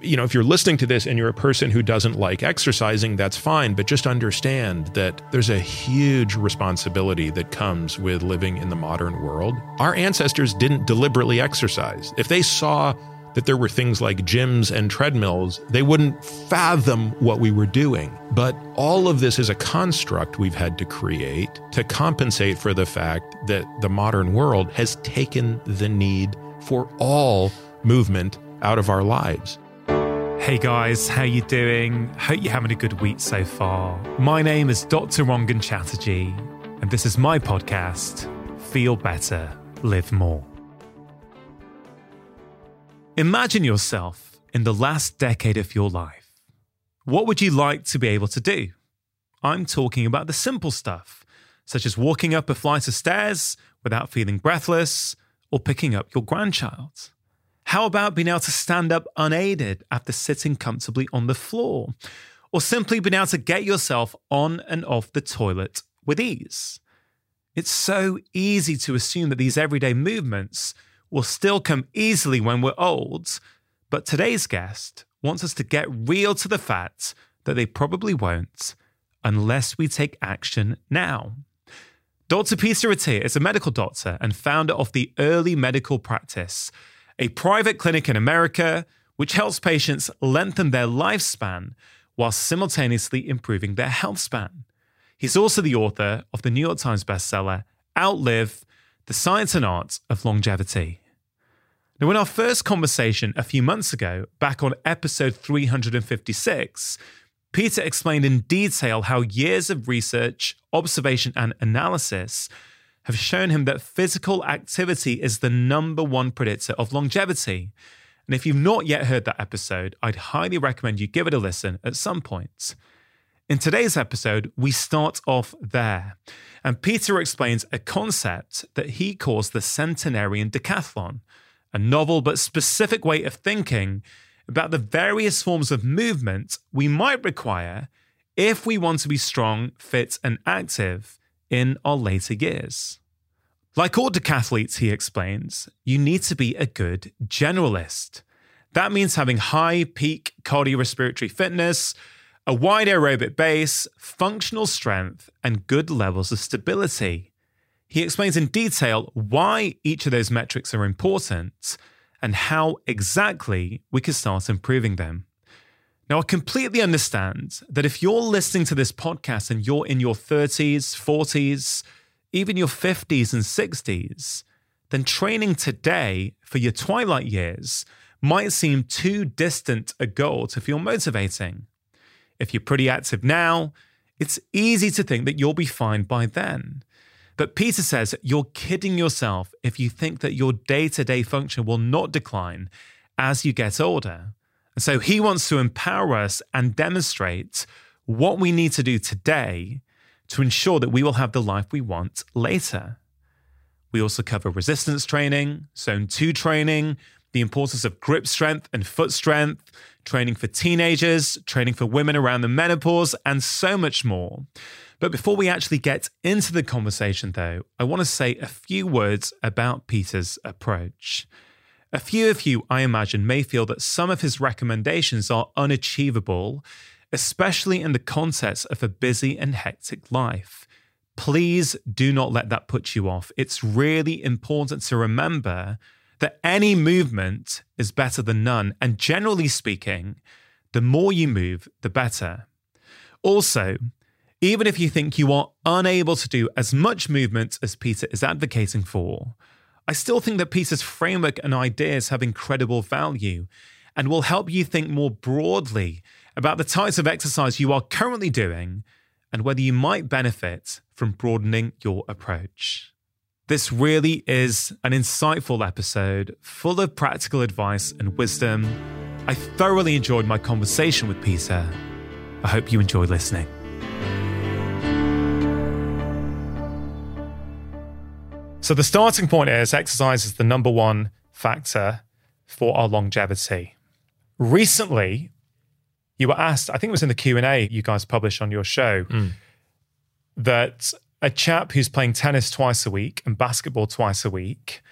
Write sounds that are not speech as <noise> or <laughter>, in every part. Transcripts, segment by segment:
you know, if you're listening to this and you're a person who doesn't like exercising, that's fine. But just understand that there's a huge responsibility that comes with living in the modern world. Our ancestors didn't deliberately exercise. If they saw that there were things like gyms and treadmills, they wouldn't fathom what we were doing. But all of this is a construct we've had to create to compensate for the fact that the modern world has taken the need for all movement out of our lives. Hey guys, how you doing? Hope you're having a good week so far. My name is Dr. Rangan Chatterjee, and this is my podcast, Feel Better, Live More. Imagine yourself in the last decade of your life. What would you like to be able to do? I'm talking about the simple stuff, such as walking up a flight of stairs without feeling breathless or picking up your grandchild. How about being able to stand up unaided after sitting comfortably on the floor? Or simply being able to get yourself on and off the toilet with ease? It's so easy to assume that these everyday movements will still come easily when we're old, but today's guest wants us to get real to the fact that they probably won't unless we take action now. Dr. Peter Attia is a medical doctor and founder of the Early Medical Practice a private clinic in America which helps patients lengthen their lifespan while simultaneously improving their health span. He's also the author of the New York Times bestseller, Outlive The Science and Art of Longevity. Now, in our first conversation a few months ago, back on episode 356, Peter explained in detail how years of research, observation, and analysis have shown him that physical activity is the number one predictor of longevity. And if you've not yet heard that episode, I'd highly recommend you give it a listen at some point. In today's episode, we start off there, and Peter explains a concept that he calls the centenarian decathlon, a novel but specific way of thinking about the various forms of movement we might require if we want to be strong, fit, and active in our later years. Like all decathletes, he explains, you need to be a good generalist. That means having high peak cardiorespiratory fitness, a wide aerobic base, functional strength, and good levels of stability. He explains in detail why each of those metrics are important and how exactly we can start improving them. Now, I completely understand that if you're listening to this podcast and you're in your 30s, 40s, even your 50s and 60s, then training today for your twilight years might seem too distant a goal to feel motivating. If you're pretty active now, it's easy to think that you'll be fine by then. But Peter says you're kidding yourself if you think that your day to day function will not decline as you get older. So he wants to empower us and demonstrate what we need to do today to ensure that we will have the life we want later. We also cover resistance training, zone two training, the importance of grip strength and foot strength, training for teenagers, training for women around the menopause, and so much more. But before we actually get into the conversation, though, I want to say a few words about Peter's approach. A few of you, I imagine, may feel that some of his recommendations are unachievable, especially in the context of a busy and hectic life. Please do not let that put you off. It's really important to remember that any movement is better than none. And generally speaking, the more you move, the better. Also, even if you think you are unable to do as much movement as Peter is advocating for, I still think that Peter's framework and ideas have incredible value and will help you think more broadly about the types of exercise you are currently doing and whether you might benefit from broadening your approach. This really is an insightful episode full of practical advice and wisdom. I thoroughly enjoyed my conversation with Peter. I hope you enjoy listening. So, the starting point is exercise is the number one factor for our longevity. Recently, you were asked, I think it was in the Q&A you guys published on your show, mm. that a chap who's playing tennis twice a week and basketball twice a week,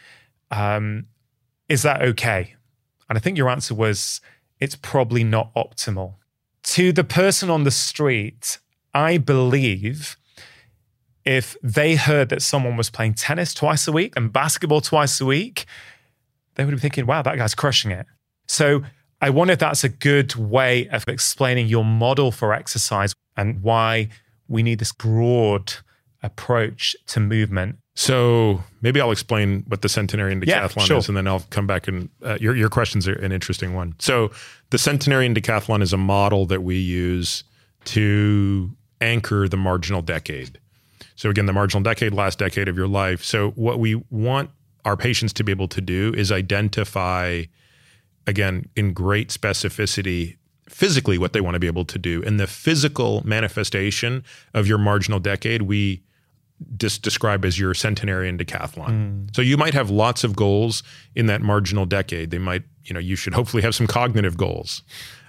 um, is that okay? And I think your answer was, it's probably not optimal. To the person on the street, I believe if they heard that someone was playing tennis twice a week and basketball twice a week, they would be thinking, wow, that guy's crushing it. So I wonder if that's a good way of explaining your model for exercise and why we need this broad approach to movement. So maybe I'll explain what the centenarian Yeah, decathlon sure. is, and then I'll come back and uh, your your questions are an interesting one. So the centenarian decathlon is a model that we use to anchor the marginal decade. So again, the marginal decade, last decade of your life. So what we want our patients to be able to do is identify, again, in great specificity, physically what they want to be able to do. And the physical manifestation of your marginal decade, we just describe as your centenarian decathlon. Hmm. So you might have lots of goals in that marginal decade. They might, you know, you should hopefully have some cognitive goals.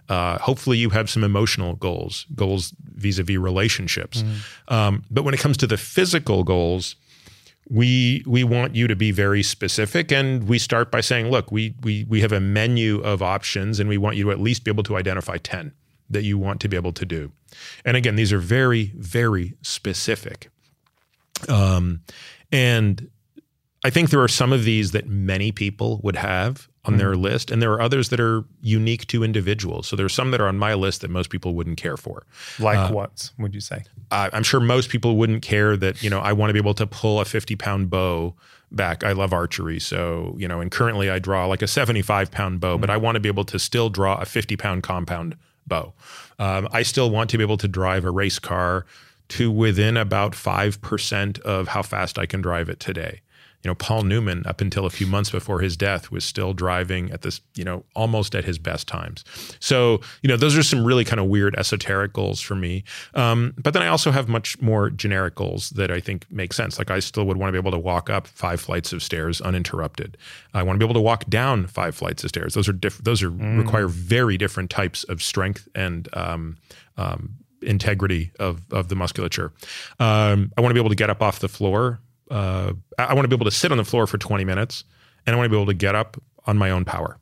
Uh, hopefully you have some emotional goals, goals vis-a-vis relationships. Um, but when it comes to the physical goals, we we want you to be very specific and we start by saying look we we we have a menu of options and we want you to at least be able to identify 10 that you want to be able to do. And again these are very very specific. Um, and I think there are some of these that many people would have on their list, and there are others that are unique to individuals. So there are some that are on my list that most people wouldn't care for. Like what would you say? Uh, I'm sure most people wouldn't care that you know I want to be able to pull a 50 pound bow back. I love archery, so you know, and currently I draw like a 75 pound bow, but I want to be able to still draw a 50 pound compound bow. Um, I still want to be able to drive a race car to within about five percent of how fast I can drive it today. You know, Paul Newman, up until a few months before his death, was still driving at this, you know, almost at his best times. So, you know, those are some really kind of weird esoteric goals for me. Um, but then I also have much more generic goals that I think make sense. Like I still would want to be able to walk up five flights of stairs uninterrupted. I want to be able to walk down five flights of stairs. Those are different. Those are require very different types of strength and um, um, integrity of of the musculature. Um, I want to be able to get up off the floor. Uh, I want to be able to sit on the floor for 20 minutes, and I want to be able to get up on my own power.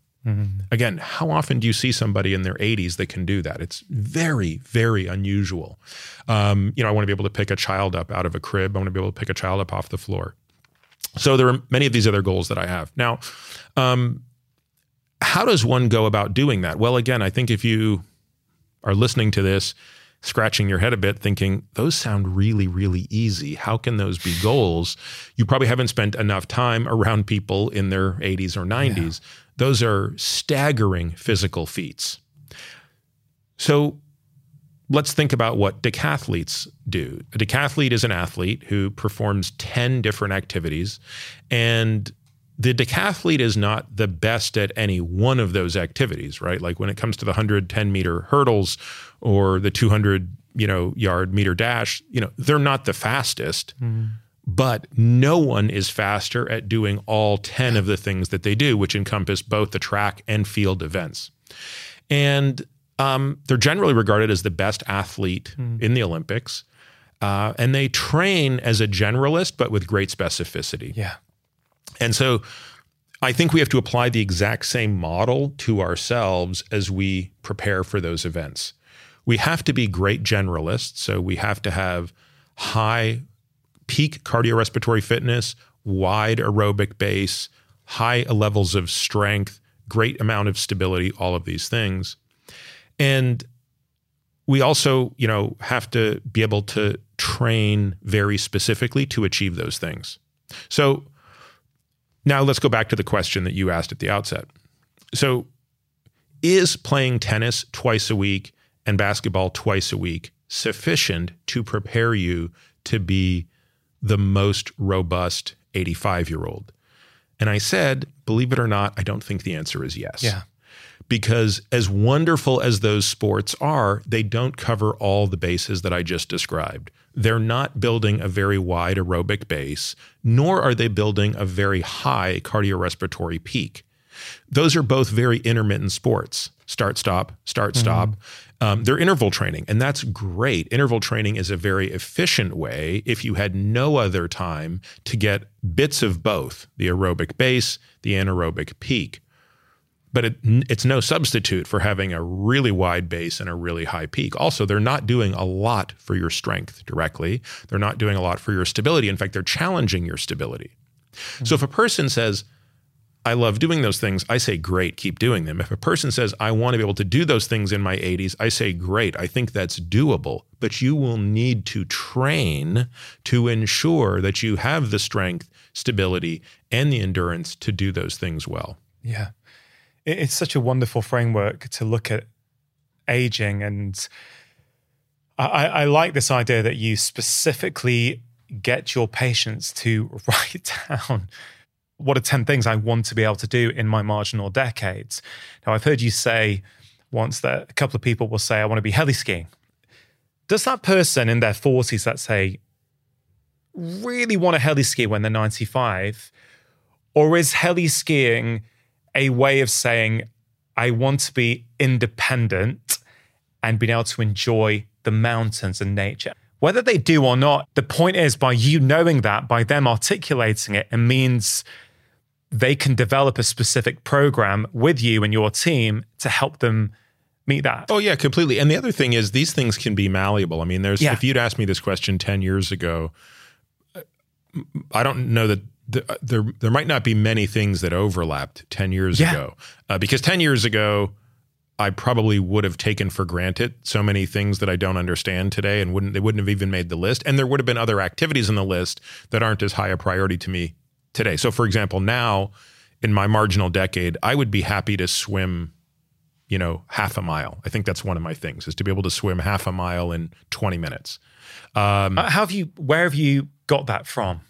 Again, how often do you see somebody in their 80s that can do that? It's very, very unusual. Um, you know, I want to be able to pick a child up out of a crib. I want to be able to pick a child up off the floor. So there are many of these other goals that I have. Now, um, how does one go about doing that? Well, again, I think if you are listening to this, scratching your head a bit, thinking, those sound really, really easy. How can those be goals? You probably haven't spent enough time around people in their 80s or 90s. Those are staggering physical feats. So let's think about what decathletes do. A decathlete is an athlete who performs 10 different activities, and the decathlete is not the best at any one of those activities, right? Like when it comes to the 110 meter hurdles or the 200 you know yard meter dash, you know, they're not the fastest. But no one is faster at doing all 10 of the things that they do, which encompass both the track and field events. And um, they're generally regarded as the best athlete in the Olympics. Uh, and they train as a generalist, but with great specificity. Yeah. And so I think we have to apply the exact same model to ourselves as we prepare for those events. We have to be great generalists. So we have to have high peak cardiorespiratory fitness, wide aerobic base, high levels of strength, great amount of stability, all of these things. And we also, you know, have to be able to train very specifically to achieve those things. So now let's go back to the question that you asked at the outset. So is playing tennis twice a week and basketball twice a week sufficient to prepare you to be the most robust 85 year old? And I said, believe it or not, I don't think the answer is yes. Yeah. Because as wonderful as those sports are, they don't cover all the bases that I just described. They're not building a very wide aerobic base, nor are they building a very high cardiorespiratory peak. Those are both very intermittent sports start, stop, start, stop. Um, they're interval training, and that's great. Interval training is a very efficient way, if you had no other time, to get bits of both the aerobic base, the anaerobic peak. But it, it's no substitute for having a really wide base and a really high peak. Also, they're not doing a lot for your strength directly. They're not doing a lot for your stability. In fact, they're challenging your stability. Mm-hmm. So if a person says, I love doing those things, I say, great, keep doing them. If a person says, I want to be able to do those things in my 80s, I say, great, I think that's doable. But you will need to train to ensure that you have the strength, stability, and the endurance to do those things well. Yeah. It's such a wonderful framework to look at aging. And I, I like this idea that you specifically get your patients to <laughs> write down what are 10 things I want to be able to do in my marginal decades. Now, I've heard you say once that a couple of people will say, I want to be heli skiing. Does that person in their 40s, let's say, really want to heli ski when they're 95? Or is heli skiing a way of saying, I want to be independent and being able to enjoy the mountains and nature? Whether they do or not, the point is by you knowing that, by them articulating it, it means they can develop a specific program with you and your team to help them meet that. Oh yeah, completely. And the other thing is these things can be malleable. I mean, there's yeah. if you'd asked me this question 10 years ago, I don't know that the, there there might not be many things that overlapped 10 years yeah. ago. Uh, because 10 years ago I probably would have taken for granted so many things that I don't understand today and wouldn't they wouldn't have even made the list and there would have been other activities in the list that aren't as high a priority to me today. So, for example, now in my marginal decade, I would be happy to swim, you know, half a mile. I think that's one of my things is to be able to swim half a mile in 20 minutes. Um, uh, how have you, where have you got that from?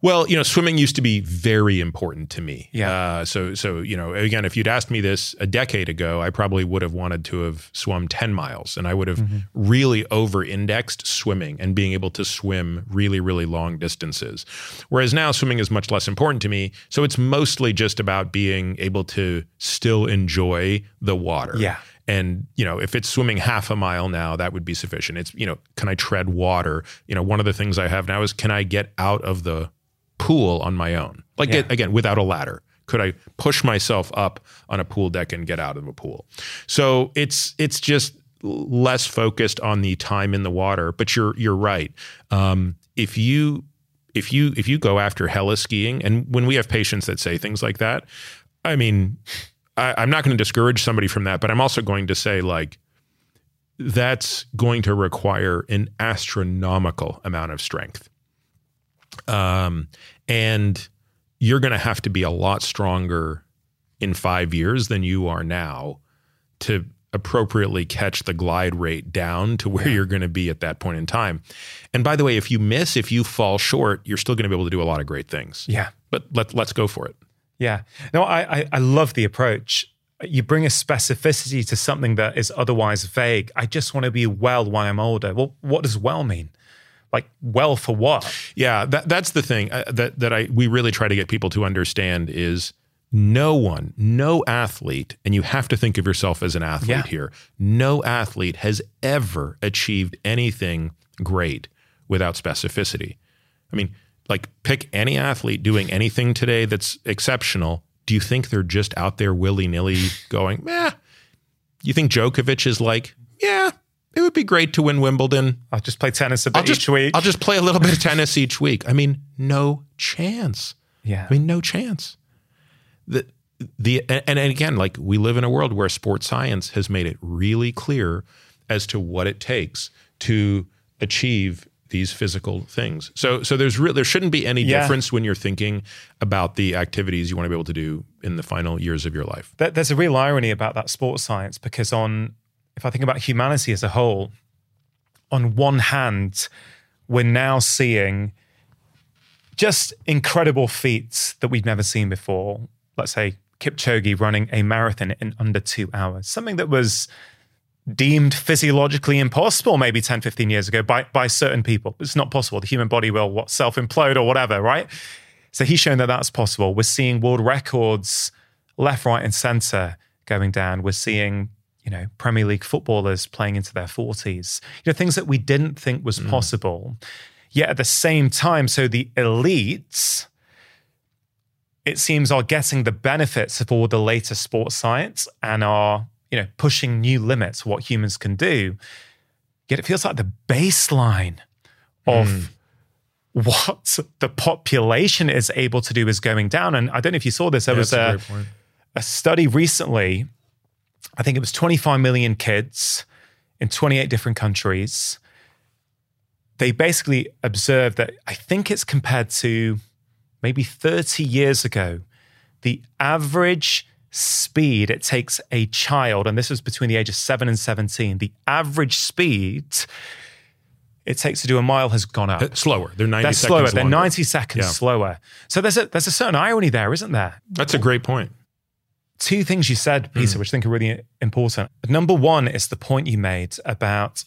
Well, you know, swimming used to be very important to me. Yeah. Uh, so, so you know, again, if you'd asked me this a decade ago, I probably would have wanted to have swum ten miles, and I would have mm-hmm. really over-indexed swimming and being able to swim really, really long distances. Whereas now, swimming is much less important to me. So it's mostly just about being able to still enjoy the water. Yeah. And, you know, if it's swimming half a mile now, that would be sufficient. It's, you know, can I tread water? You know, one of the things I have now is can I get out of the pool on my own. Like yeah. again, without a ladder. Could I push myself up on a pool deck and get out of a pool? So it's it's just less focused on the time in the water. But you're you're right. Um, if you if you if you go after heli skiing, and when we have patients that say things like that, I mean, I, I'm not going to discourage somebody from that, but I'm also going to say like that's going to require an astronomical amount of strength. Um, and you're going to have to be a lot stronger in five years than you are now to appropriately catch the glide rate down to where yeah. you're going to be at that point in time. And by the way, if you miss, if you fall short, you're still going to be able to do a lot of great things. Yeah. But let, let's go for it. Yeah. No, I, I, I love the approach. You bring a specificity to something that is otherwise vague. I just want to be well when I'm older. Well, what does well mean? Like well for what? Yeah, that, that's the thing uh, that that I we really try to get people to understand is no one, no athlete, and you have to think of yourself as an athlete yeah. here. No athlete has ever achieved anything great without specificity. I mean, like pick any athlete doing anything today that's exceptional. Do you think they're just out there willy nilly going, "Yeah"? You think Djokovic is like, yeah, it would be great to win Wimbledon. I'll just play tennis a bit just, each week. I'll just play a little bit of tennis each week. I mean, no chance. Yeah. I mean, no chance. The the and, and again, like we live in a world where sports science has made it really clear as to what it takes to achieve these physical things. So so there's real there shouldn't be any yeah. difference when you're thinking about the activities you want to be able to do in the final years of your life. There's a real irony about that sports science because on if I think about humanity as a whole, on one hand, we're now seeing just incredible feats that we've never seen before. Let's say Kipchoge running a marathon in under two hours, something that was deemed physiologically impossible maybe 10, 15 years ago by, by certain people. It's not possible. The human body will what, self implode or whatever, right? So he's shown that that's possible. We're seeing world records left, right, and center going down. We're seeing you know, Premier League footballers playing into their 40s, you know, things that we didn't think was mm. possible. Yet at the same time, so the elites, it seems, are getting the benefits of all the latest sports science and are, you know, pushing new limits what humans can do. Yet it feels like the baseline of mm. what the population is able to do is going down. And I don't know if you saw this. There yeah, was a, a study recently. I think it was 25 million kids in 28 different countries. They basically observed that I think it's compared to maybe 30 years ago, the average speed it takes a child, and this was between the age of seven and 17, the average speed it takes to do a mile has gone up. It's slower. They're 90 They're seconds slower. They're 90 seconds yeah. slower. So there's a, there's a certain irony there, isn't there? That's a great point. Two things you said, Peter, mm. which I think are really important. Number one is the point you made about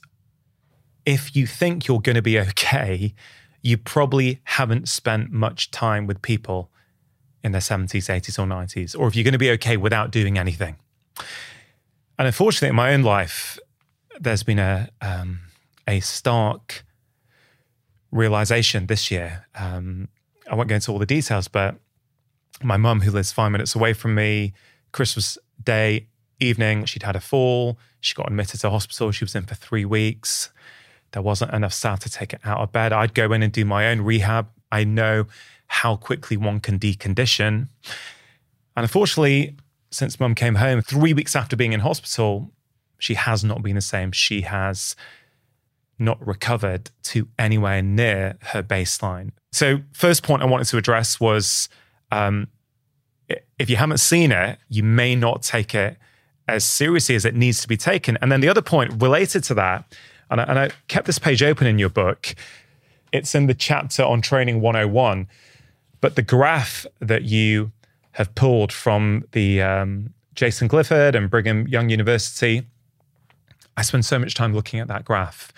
if you think you're going to be okay, you probably haven't spent much time with people in their 70s, 80s, or 90s, or if you're going to be okay without doing anything. And unfortunately, in my own life, there's been a, um, a stark realization this year. Um, I won't go into all the details, but my mum, who lives five minutes away from me, Christmas Day evening, she'd had a fall. She got admitted to hospital. She was in for three weeks. There wasn't enough staff to take it out of bed. I'd go in and do my own rehab. I know how quickly one can decondition. And unfortunately, since mum came home, three weeks after being in hospital, she has not been the same. She has not recovered to anywhere near her baseline. So, first point I wanted to address was um, if you haven't seen it, you may not take it as seriously as it needs to be taken. And then the other point related to that and I, and I kept this page open in your book. It's in the chapter on Training 101. But the graph that you have pulled from the um, Jason Clifford and Brigham Young University, I spend so much time looking at that graph.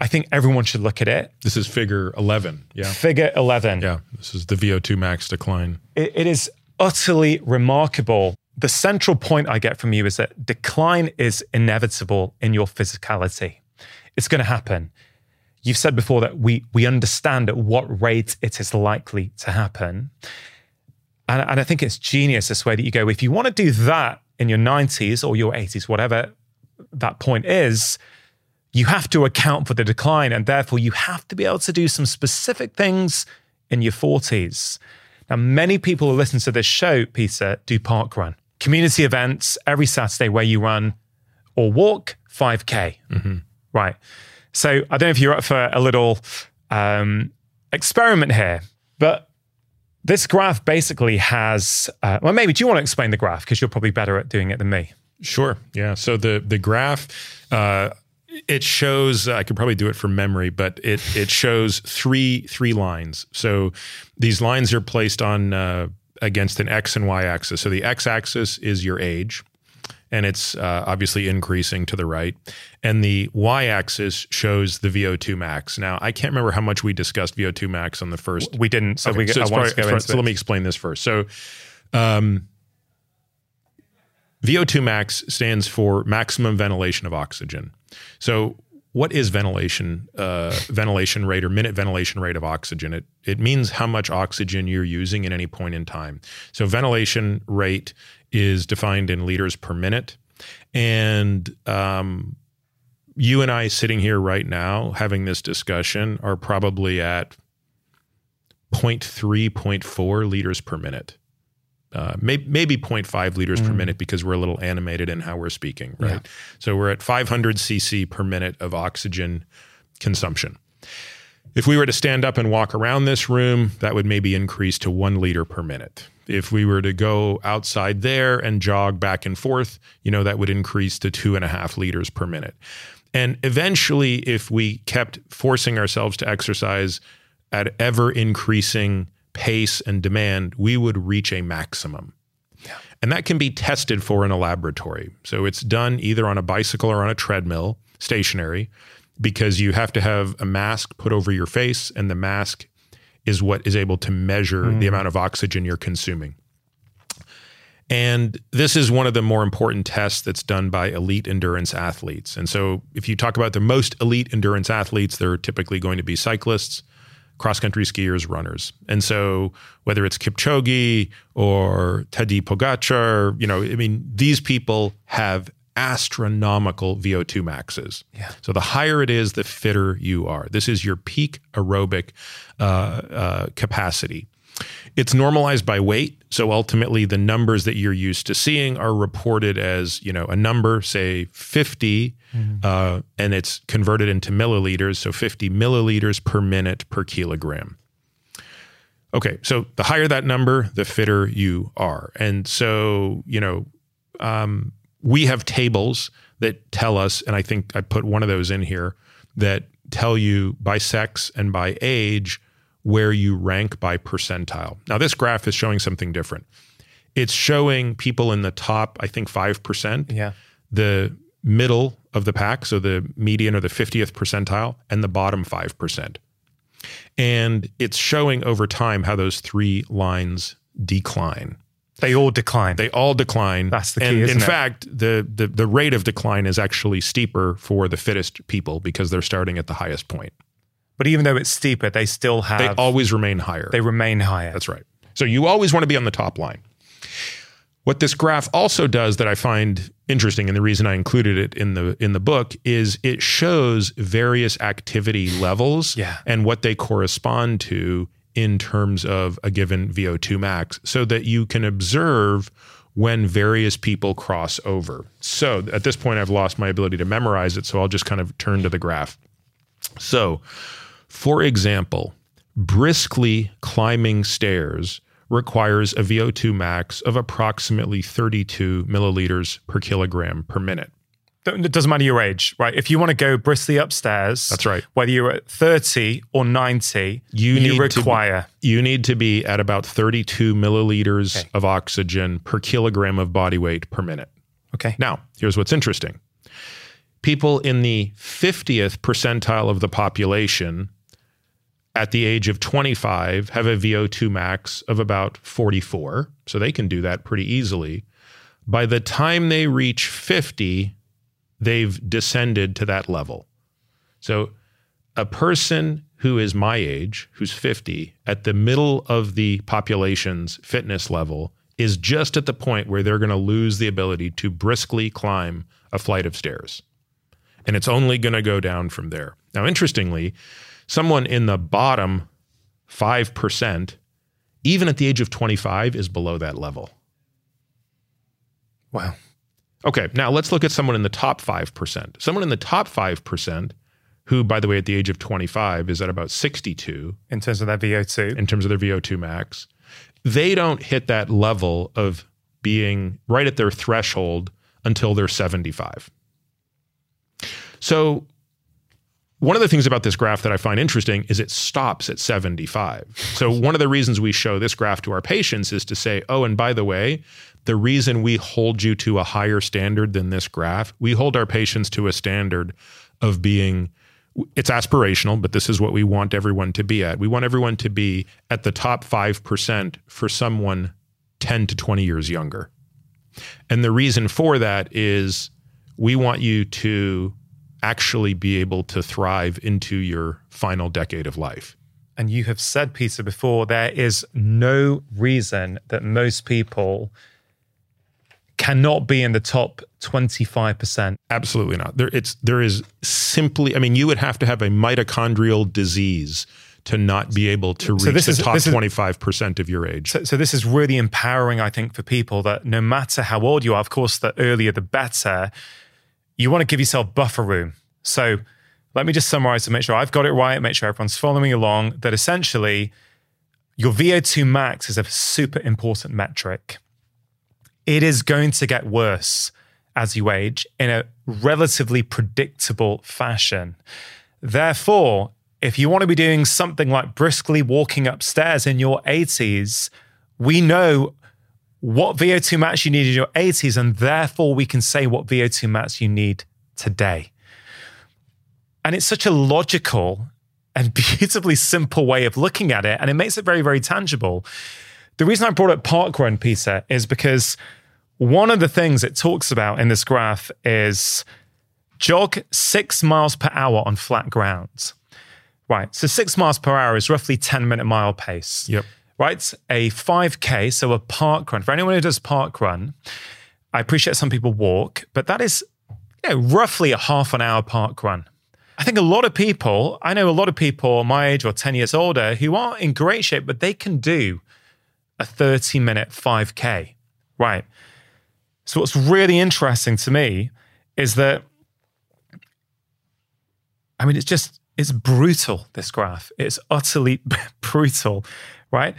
I think everyone should look at it. This is figure 11. Yeah. Figure 11. Yeah. This is the VO2 max decline. it, it is utterly remarkable the central point I get from you is that decline is inevitable in your physicality. It's going to happen. You've said before that we we understand at what rate it is likely to happen. And, and I think it's genius this way that you go, if you want to do that in your 90s or your 80s, whatever that point is, you have to account for the decline. And therefore, you have to be able to do some specific things in your 40s. Now, many people who listen to this show, Peter, do park run community events every Saturday where you run or walk 5K. Mm-hmm. Right. So I don't know if you're up for a little um, experiment here, but this graph basically has, uh, well, maybe do you want to explain the graph? Because you're probably better at doing it than me. Sure. Yeah. So the, the graph, uh, it shows i could probably do it from memory but it it shows three three lines so these lines are placed on uh, against an x and y axis. So the x axis is your age, and it's uh, obviously increasing to the right. And the y axis shows the VO2 max. Now, I can't remember how much we discussed VO2 max on the first. We didn't. So, okay, we, so, probably, so, so let me explain this first. So, um, VO2 max stands for maximum ventilation of oxygen. So what is ventilation uh, ventilation rate or minute ventilation rate of oxygen? It it means how much oxygen you're using at any point in time. So ventilation rate is defined in liters per minute, and um, you and I sitting here right now having this discussion are probably at 0.3, 0.4 liters per minute uh, maybe, maybe 0.5 liters mm. per minute because we're a little animated in how we're speaking, right? Yeah. So we're at 500 cc per minute of oxygen consumption. If we were to stand up and walk around this room, that would maybe increase to one liter per minute. If we were to go outside there and jog back and forth, you know, that would increase to two and a half liters per minute. And eventually, if we kept forcing ourselves to exercise at ever increasing pace, and demand, we would reach a maximum. Yeah. And that can be tested for in a laboratory. So it's done either on a bicycle or on a treadmill, stationary, because you have to have a mask put over your face, and the mask is what is able to measure mm. the amount of oxygen you're consuming. And this is one of the more important tests that's done by elite endurance athletes. And so, if you talk about the most elite endurance athletes, they're typically going to be cyclists, cross country skiers, runners. And so whether it's Kipchoge or Tadej Pogacar, you know, I mean, these people have astronomical VO2 maxes. Yeah. So the higher it is, the fitter you are. This is your peak aerobic uh, uh, capacity. It's normalized by weight. So ultimately, the numbers that you're used to seeing are reported as, you know, a number, say 50, uh, and it's converted into milliliters. So 50 milliliters per minute per kilogram. Okay, so the higher that number, the fitter you are. And so, you know, um, we have tables that tell us, and I think I put one of those in here that tell you by sex and by age where you rank by percentile. Now, this graph is showing something different. It's showing people in the top, I think, 5%, Yeah. the middle of the pack, so the median or the 50th percentile, and the bottom 5%. And it's showing over time how those three lines decline. They all decline. They all decline. That's the key, And in it? fact, the, the the rate of decline is actually steeper for the fittest people because they're starting at the highest point. But even though it's steeper, they still have They always remain higher. they remain higher. That's right. So you always want to be on the top line. What this graph also does that I find interesting, and the reason I included it in the in the book is it shows various activity levels Yeah. and what they correspond to in terms of a given VO2 max, so that you can observe when various people cross over. So at this point, I've lost my ability to memorize it, so I'll just kind of turn to the graph. So, for example, briskly climbing stairs requires a VO2 max of approximately 32 milliliters per kilogram per minute. It doesn't matter your age, right? If you want to go briskly upstairs, That's right. Whether you're at 30 or 90, You you, need to be- require. You need to be at about 32 milliliters Okay. of oxygen per kilogram of body weight per minute. okay. Now, here's what's interesting people in the 50th percentile of the population at the age of 25 have a VO2 max of about 44. So they can do that pretty easily. By the time they reach 50, they've descended to that level. So a person who is my age, who's 50, at the middle of the population's fitness level, is just at the point where they're going to lose the ability to briskly climb a flight of stairs. And it's only going to go down from there. Now, interestingly, someone in the bottom 5%, even at the age of 25, is below that level. Wow. Okay, now let's look at someone in the top 5%. Someone in the top 5%, who, by the way, at the age of 25 is at about 62 In terms of their VO2. in terms of their VO2 max, they don't hit that level of being right at their threshold until they're 75. So, one of the things about this graph that I find interesting is it stops at 75. So, one of the reasons we show this graph to our patients is to say, oh, and by the way, the reason we hold you to a higher standard than this graph, we hold our patients to a standard of being it's aspirational, but this is what we want everyone to be at. We want everyone to be at the top 5% for someone 10 to 20 years younger. And the reason for that is we want you to actually be able to thrive into your final decade of life. And you have said, Peter, before, there is no reason that most people cannot be in the top 25%. Absolutely not. There it's there is simply I mean you would have to have a mitochondrial disease to not be able to reach So the is- top is- 25% of your age. So, so this is really empowering, I think, for people that no matter how old you are, of course, the earlier the better, you want to give yourself buffer room. So let me just summarize to make sure I've got it right, make sure everyone's following along, that essentially your VO2 max is a super important metric. It is going to get worse as you age in a relatively predictable fashion. Therefore, if you want to be doing something like briskly walking upstairs in your 80s, we know what VO2 max you need in your 80s, and therefore we can say what VO2 max you need today. And it's such a logical and <laughs> beautifully simple way of looking at it, and it makes it very, very tangible. The reason I brought up parkrun, Peter, is because one of the things it talks about in this graph is jog six miles per hour on flat ground. Right. So six miles per hour is roughly 10 minute mile pace. Yep. Right. A 5K, so a park run. For anyone who does park run, I appreciate some people walk, but that is you know, roughly a half an hour park run. I think a lot of people, I know a lot of people my age or 10 years older who are in great shape, but they can do a 30 minute 5K. Right. So, what's really interesting to me is that, I mean, it's just, it's brutal, this graph. It's utterly <laughs> brutal, right?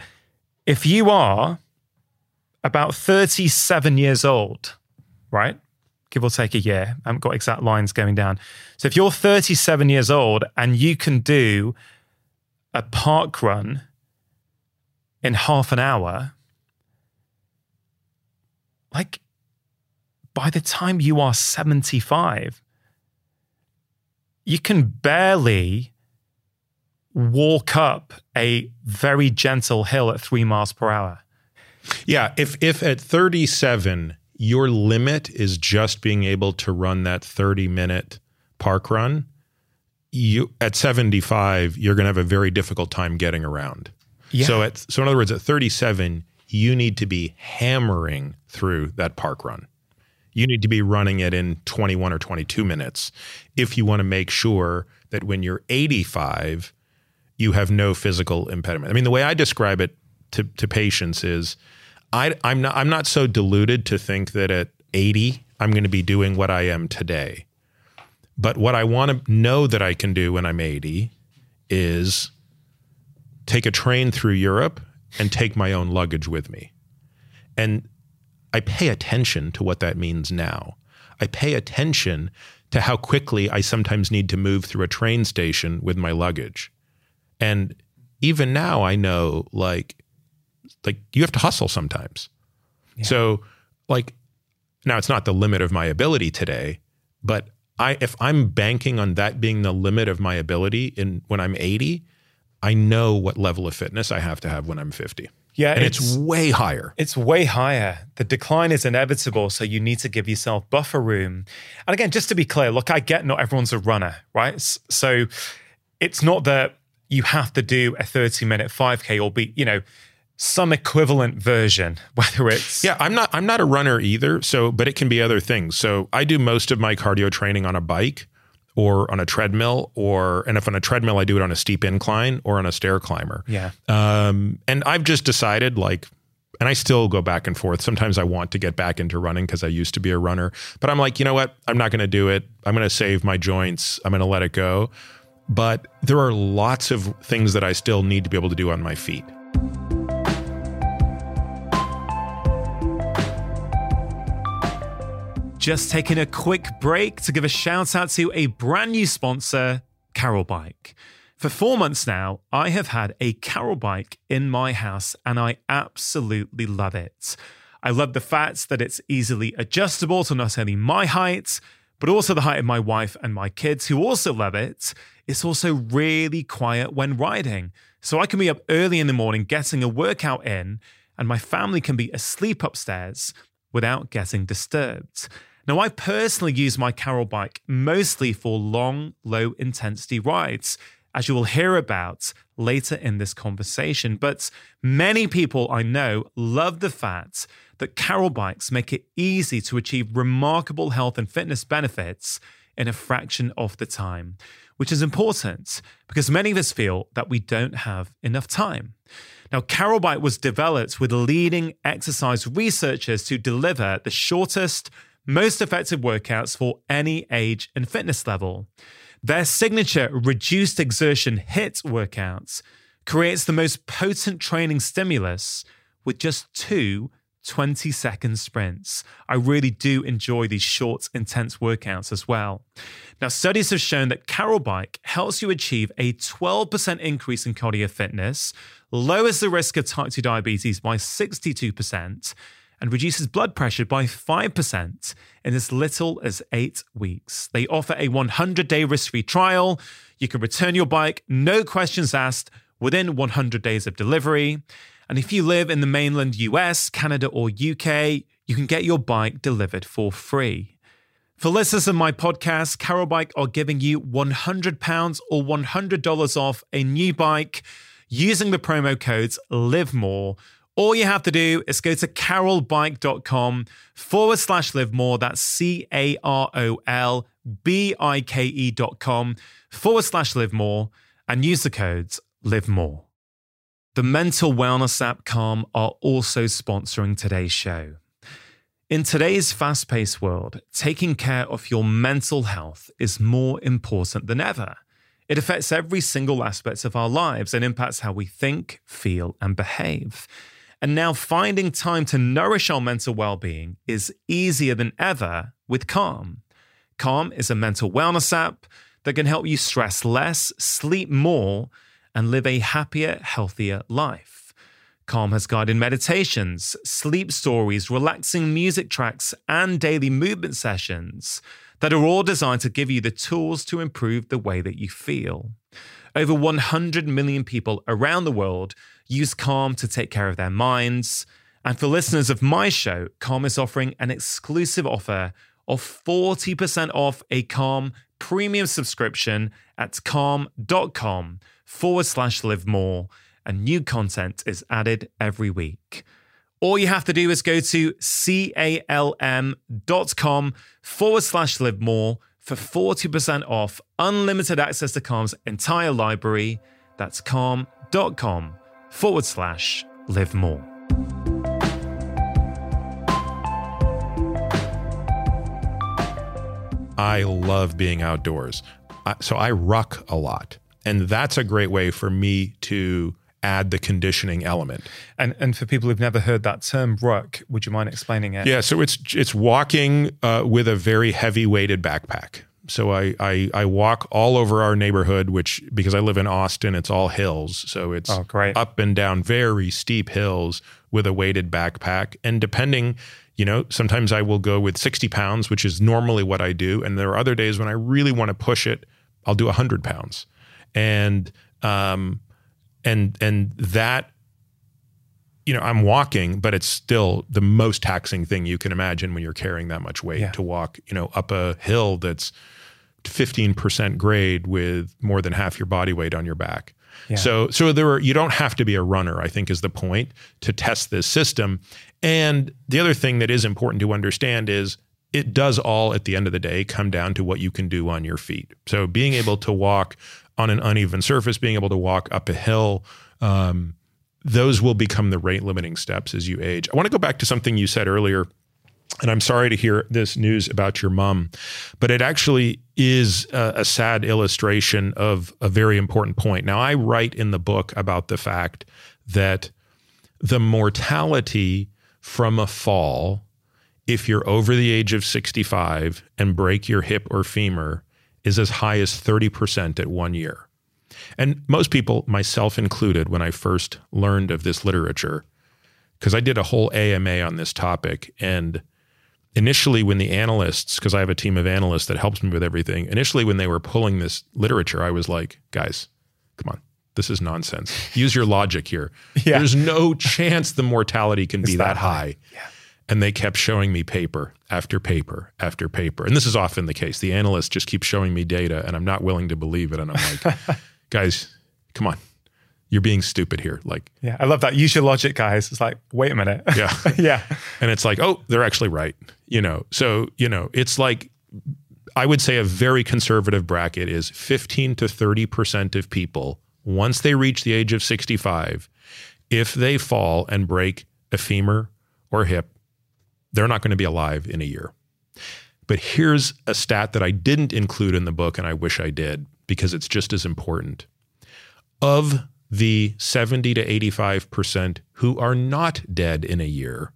If you are about 37 years old, right? Give or take a year. I haven't got exact lines going down. So if you're 37 years old and you can do a park run in half an hour, like by the time you are 75, you can barely walk up a very gentle hill at three miles per hour. Yeah, if if at 37 your limit is just being able to run that 30 minute park run, you at 75 you're going to have a very difficult time getting around. Yeah. So at so in other words at 37 you need to be hammering through that park run. You need to be running it in 21 or 22 minutes if you want to make sure that when you're 85 you have no physical impediment. I mean the way I describe it to, to patients is I, I'm not I'm not so deluded to think that at 80 I'm going to be doing what I am today. But what I want to know that I can do when I'm 80 is take a train through Europe and take my own luggage with me. And I pay attention to what that means now. I pay attention to how quickly I sometimes need to move through a train station with my luggage. And even now I know like like you have to hustle sometimes. Yeah. So like now it's not the limit of my ability today, but I if I'm banking on that being the limit of my ability in when I'm 80, I know what level of fitness I have to have when I'm 50. Yeah, and it's, it's, way higher. It's way higher. The decline is inevitable, so you need to give yourself buffer room. And again, just to be clear, look, I get not everyone's a runner, right? So it's not that you have to do a 30 minute 5K or be, you know, some equivalent version <laughs> whether it's yeah i'm not i'm not a runner either so but it can be other things. So i do most of my cardio training on a bike or on a treadmill or and if on a treadmill i do it on a steep incline or on a stair climber. Yeah. Um and i've just decided like and i still go back and forth. Sometimes i want to get back into running because i used to be a runner but i'm like you know what? I'm not going to do it. I'm going to save my joints. I'm going to let it go but there are lots of things that i still need to be able to do on my feet Just taking a quick break to give a shout out to a brand new sponsor, Carol Bike. For four months now, I have had a Carol bike in my house and I absolutely love it. I love the fact that it's easily adjustable to not only my height, but also the height of my wife and my kids who also love it. It's also really quiet when riding. So I can be up early in the morning getting a workout in, and my family can be asleep upstairs without getting disturbed. Now, I personally use my Carol bike mostly for long, low intensity rides, as you will hear about later in this conversation. But many people I know love the fact that Carol bikes make it easy to achieve remarkable health and fitness benefits in a fraction of the time, which is important because many of us feel that we don't have enough time. Now, Carol was developed with leading exercise researchers to deliver the shortest, most effective workouts for any age and fitness level. Their signature reduced exertion HIT workouts creates the most potent training stimulus with just two 20 second sprints. I really do enjoy these short, intense workouts as well. Now, studies have shown that Carol Bike helps you achieve a 12% increase in cardio fitness, lowers the risk of type 2 diabetes by 62%, and reduces blood pressure by 5% in as little as eight weeks. They offer a 100 day risk free trial. You can return your bike, no questions asked, within 100 days of delivery. And if you live in the mainland US, Canada, or UK, you can get your bike delivered for free. For listeners of my podcast, Carol Bike are giving you £100 or $100 off a new bike using the promo codes live more. All you have to do is go to carolbike.com forward slash live more. That's C A R O L B I K E dot com forward slash live more and use the codes live more. The mental wellness app Calm are also sponsoring today's show. In today's fast paced world, taking care of your mental health is more important than ever. It affects every single aspect of our lives and impacts how we think, feel, and behave. And now finding time to nourish our mental well being is easier than ever with Calm. Calm is a mental wellness app that can help you stress less, sleep more, and live a happier, healthier life. Calm has guided meditations, sleep stories, relaxing music tracks, and daily movement sessions that are all designed to give you the tools to improve the way that you feel. Over 100 million people around the world use Calm to take care of their minds. And for listeners of my show, Calm is offering an exclusive offer of 40% off a Calm premium subscription at calm.com forward slash live more and new content is added every week. All you have to do is go to calm.com forward slash live more for 40% off unlimited access to Calm's entire library. That's calm.com forward slash live more. I love being outdoors. So I ruck a lot. And that's a great way for me to add the conditioning element. And and for people who've never heard that term ruck, would you mind explaining it? Yeah, so it's it's walking uh, with a very heavy weighted backpack. So I, I I walk all over our neighborhood, which because I live in Austin, it's all hills. So it's oh, up and down very steep hills with a weighted backpack. And depending, you know, sometimes I will go with 60 pounds, which is normally what I do. And there are other days when I really want to push it, I'll do 100 pounds. And um, and and that you know i'm walking but it's still the most taxing thing you can imagine when you're carrying that much weight yeah. to walk you know up a hill that's 15% grade with more than half your body weight on your back yeah. so so there are you don't have to be a runner i think is the point to test this system and the other thing that is important to understand is it does all at the end of the day come down to what you can do on your feet so being able to walk on an uneven surface, being able to walk up a hill. Um, those will become the rate limiting steps as you age. I want to go back to something you said earlier. And I'm sorry to hear this news about your mom, but it actually is a, a sad illustration of a very important point. Now, I write in the book about the fact that the mortality from a fall, if you're over the age of 65 and break your hip or femur, is as high as 30% at one year. And most people, myself included, when I first learned of this literature, because I did a whole AMA on this topic. And initially, when the analysts, because I have a team of analysts that helps me with everything, initially, when they were pulling this literature, I was like, guys, come on. This is nonsense. Use your logic here. <laughs> Yeah. There's no chance the mortality can it's be that, high. high. Yeah. And they kept showing me paper after paper after paper. And this is often the case. The analysts just keep showing me data and I'm not willing to believe it. And I'm like, <laughs> guys, come on. You're being stupid here. Like, yeah, I love that. Use your logic, guys. It's like, wait a minute. Yeah. <laughs> yeah. And it's like, oh, they're actually right. You know, so, you know, it's like, I would say a very conservative bracket is 15 to 30% of people, once they reach the age of 65, if they fall and break a femur or hip they're not going to be alive in a year. But here's a stat that I didn't include in the book, and I wish I did because it's just as important. Of the 70 to 85% who are not dead in a year,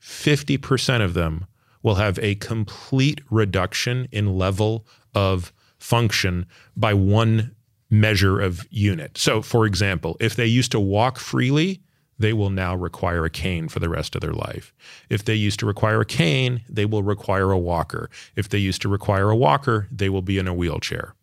50% of them will have a complete reduction in level of function by one measure of unit. So, for example, if they used to walk freely, they will now require a cane for the rest of their life. If they used to require a cane, they will require a walker. If they used to require a walker, they will be in a wheelchair.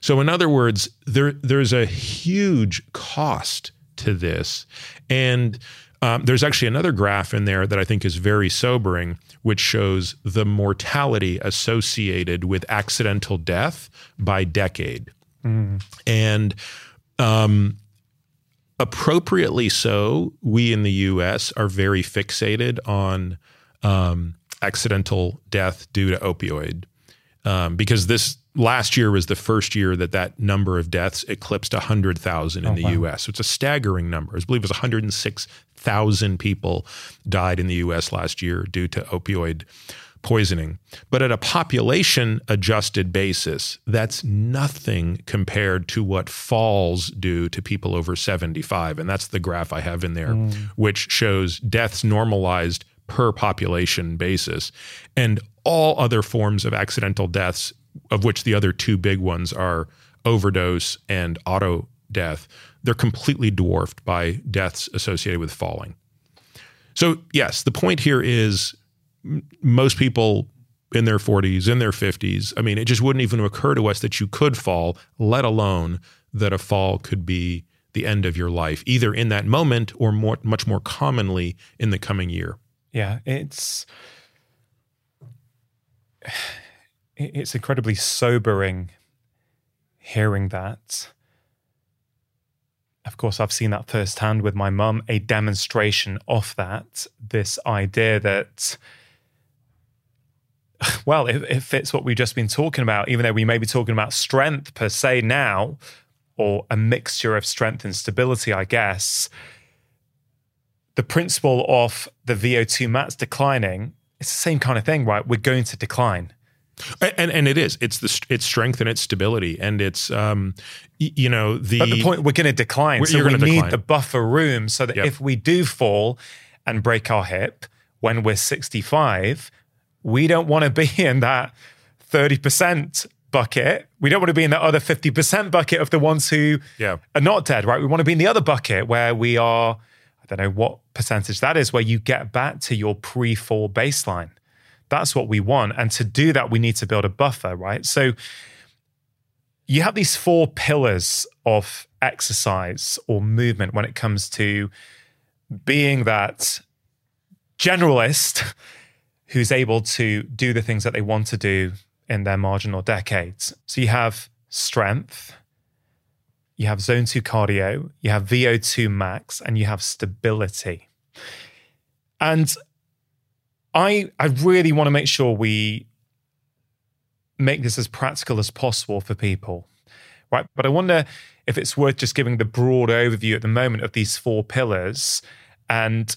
So, in other words, there, there's a huge cost to this. And um, there's actually another graph in there that I think is very sobering which shows the mortality associated with accidental death by decade. And um, appropriately so, we in the US are very fixated on um, accidental death due to opioid um, because this last year was the first year that that number of deaths eclipsed 100,000 in Oh, the wow. US. So it's a staggering number. I believe it was 106,000 people died in the US last year due to opioid poisoning. But at a population adjusted basis, that's nothing compared to what falls do to people over 75. And that's the graph I have in there, mm. which shows deaths normalized per population basis. And all other forms of accidental deaths, of which the other two big ones are overdose and auto death, they're completely dwarfed by deaths associated with falling. So, yes, the point here is most people in their 40s, in their 50s, I mean, it just wouldn't even occur to us that you could fall, let alone that a fall could be the end of your life, either in that moment or more, much more commonly in the coming year. Yeah, it's <sighs> it's incredibly sobering hearing that. Of course, I've seen that firsthand with my mum, a demonstration of that, this idea that <sighs> well, it, it fits what we've just been talking about, even though we may be talking about strength per se now, or a mixture of strength and stability, I guess the principle of the VO2 max declining, it's the same kind of thing, right? We're going to decline. And and it is. It's the it's strength and its stability and it's um you know the But the point we're going to decline. We're- So we gonna need the buffer room so that Yep. if we do fall and break our hip when we're 65, we don't want to be <laughs> in that 30% bucket. We don't want to be in that other 50% bucket of the ones who Yeah. are not dead, right? We want to be in the other bucket where we are, I don't know what percentage that is, where you get back to your pre fall baseline. That's what we want. And to do that, we need to build a buffer, right? So you have these four pillars of exercise or movement when it comes to being that generalist who's able to do the things that they want to do in their marginal decades. So you have strength, you have zone two cardio, you have VO2 max, and you have stability. And I I really want to make sure we make this as practical as possible for people. Right. But I wonder if it's worth just giving the broad overview at the moment of these four pillars. And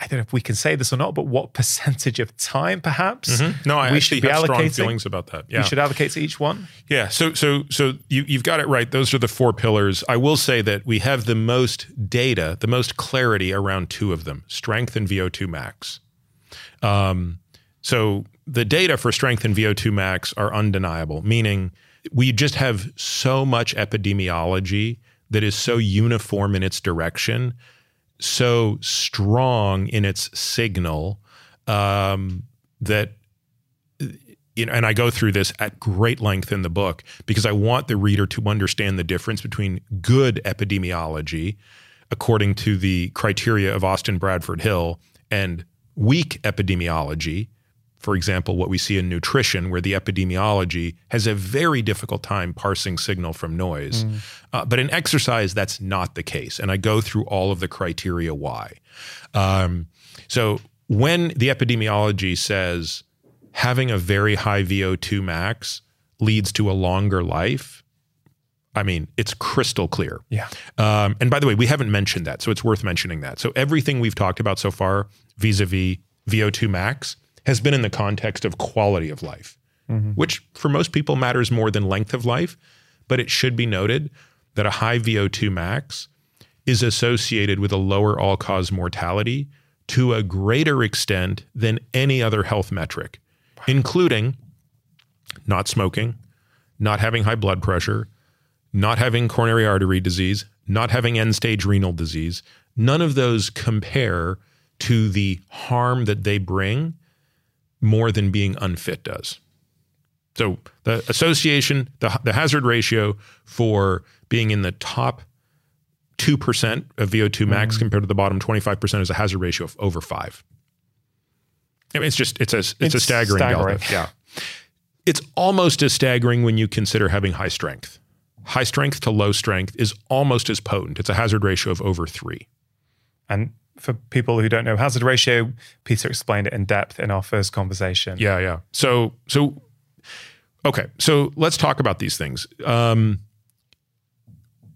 I don't know if we can say this or not, but what percentage of time perhaps no, I we actually should be have strong feelings about that. Yeah. we should allocate to each one? Yeah. So so so you you've got it right. Those are the four pillars. I will say that we have the most data, the most clarity around two of them: strength and VO2 max. Um, so the data for strength and VO2 max are undeniable, meaning we just have so much epidemiology that is so uniform in its direction, so strong in its signal um, that you know, and I go through this at great length in the book because I want the reader to understand the difference between good epidemiology, according to the criteria of Austin Bradford Hill, and weak epidemiology. For example, what we see in nutrition, where the epidemiology has a very difficult time parsing signal from noise. Uh, but in exercise, that's not the case. And I go through all of the criteria why. Um, so when the epidemiology says, having a very high VO2 max leads to a longer life. I mean, it's crystal clear. Yeah. Um, and by the way, we haven't mentioned that, so it's worth mentioning that. So everything we've talked about so far vis-a-vis VO2 max has been in the context of quality of life, mm-hmm. which for most people matters more than length of life. But it should be noted that a high VO2 max is associated with a lower all-cause mortality to a greater extent than any other health metric, including not smoking, not having high blood pressure, not having coronary artery disease, not having end stage renal disease. None of those compare to the harm that they bring more than being unfit does. So the association, the, the hazard ratio for being in the top 2% of VO2 max mm-hmm. compared to the bottom 25% is a hazard ratio of over five. I mean, it's just it's a it's, a staggering, staggering. delta. Yeah, it's almost as staggering when you consider having high strength. High strength to low strength is almost as potent. It's a hazard ratio of over three. And for people who don't know hazard ratio, Peter explained it in depth in our first conversation. Yeah, yeah. So so okay. So let's talk about these things. Um,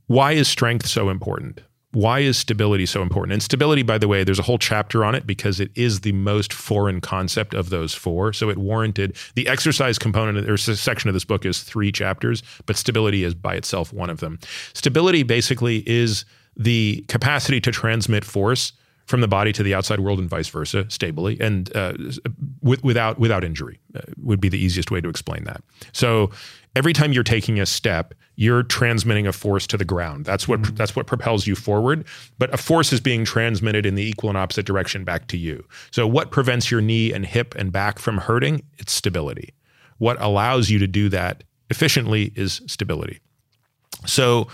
why is strength so important? Why is stability so important? And stability, by the way, there's a whole chapter on it because it is the most foreign concept of those four. So it warranted the exercise component or section of this book is three chapters, but stability is by itself one of them. Stability basically is the capacity to transmit force from the body to the outside world and vice versa stably and uh, with, without without injury uh, would be the easiest way to explain that. So every time you're taking a step, you're transmitting a force to the ground. That's what that's what propels you forward. But a force is being transmitted in the equal and opposite direction back to you. So what prevents your knee and hip and back from hurting? It's stability. What allows you to do that efficiently is stability. So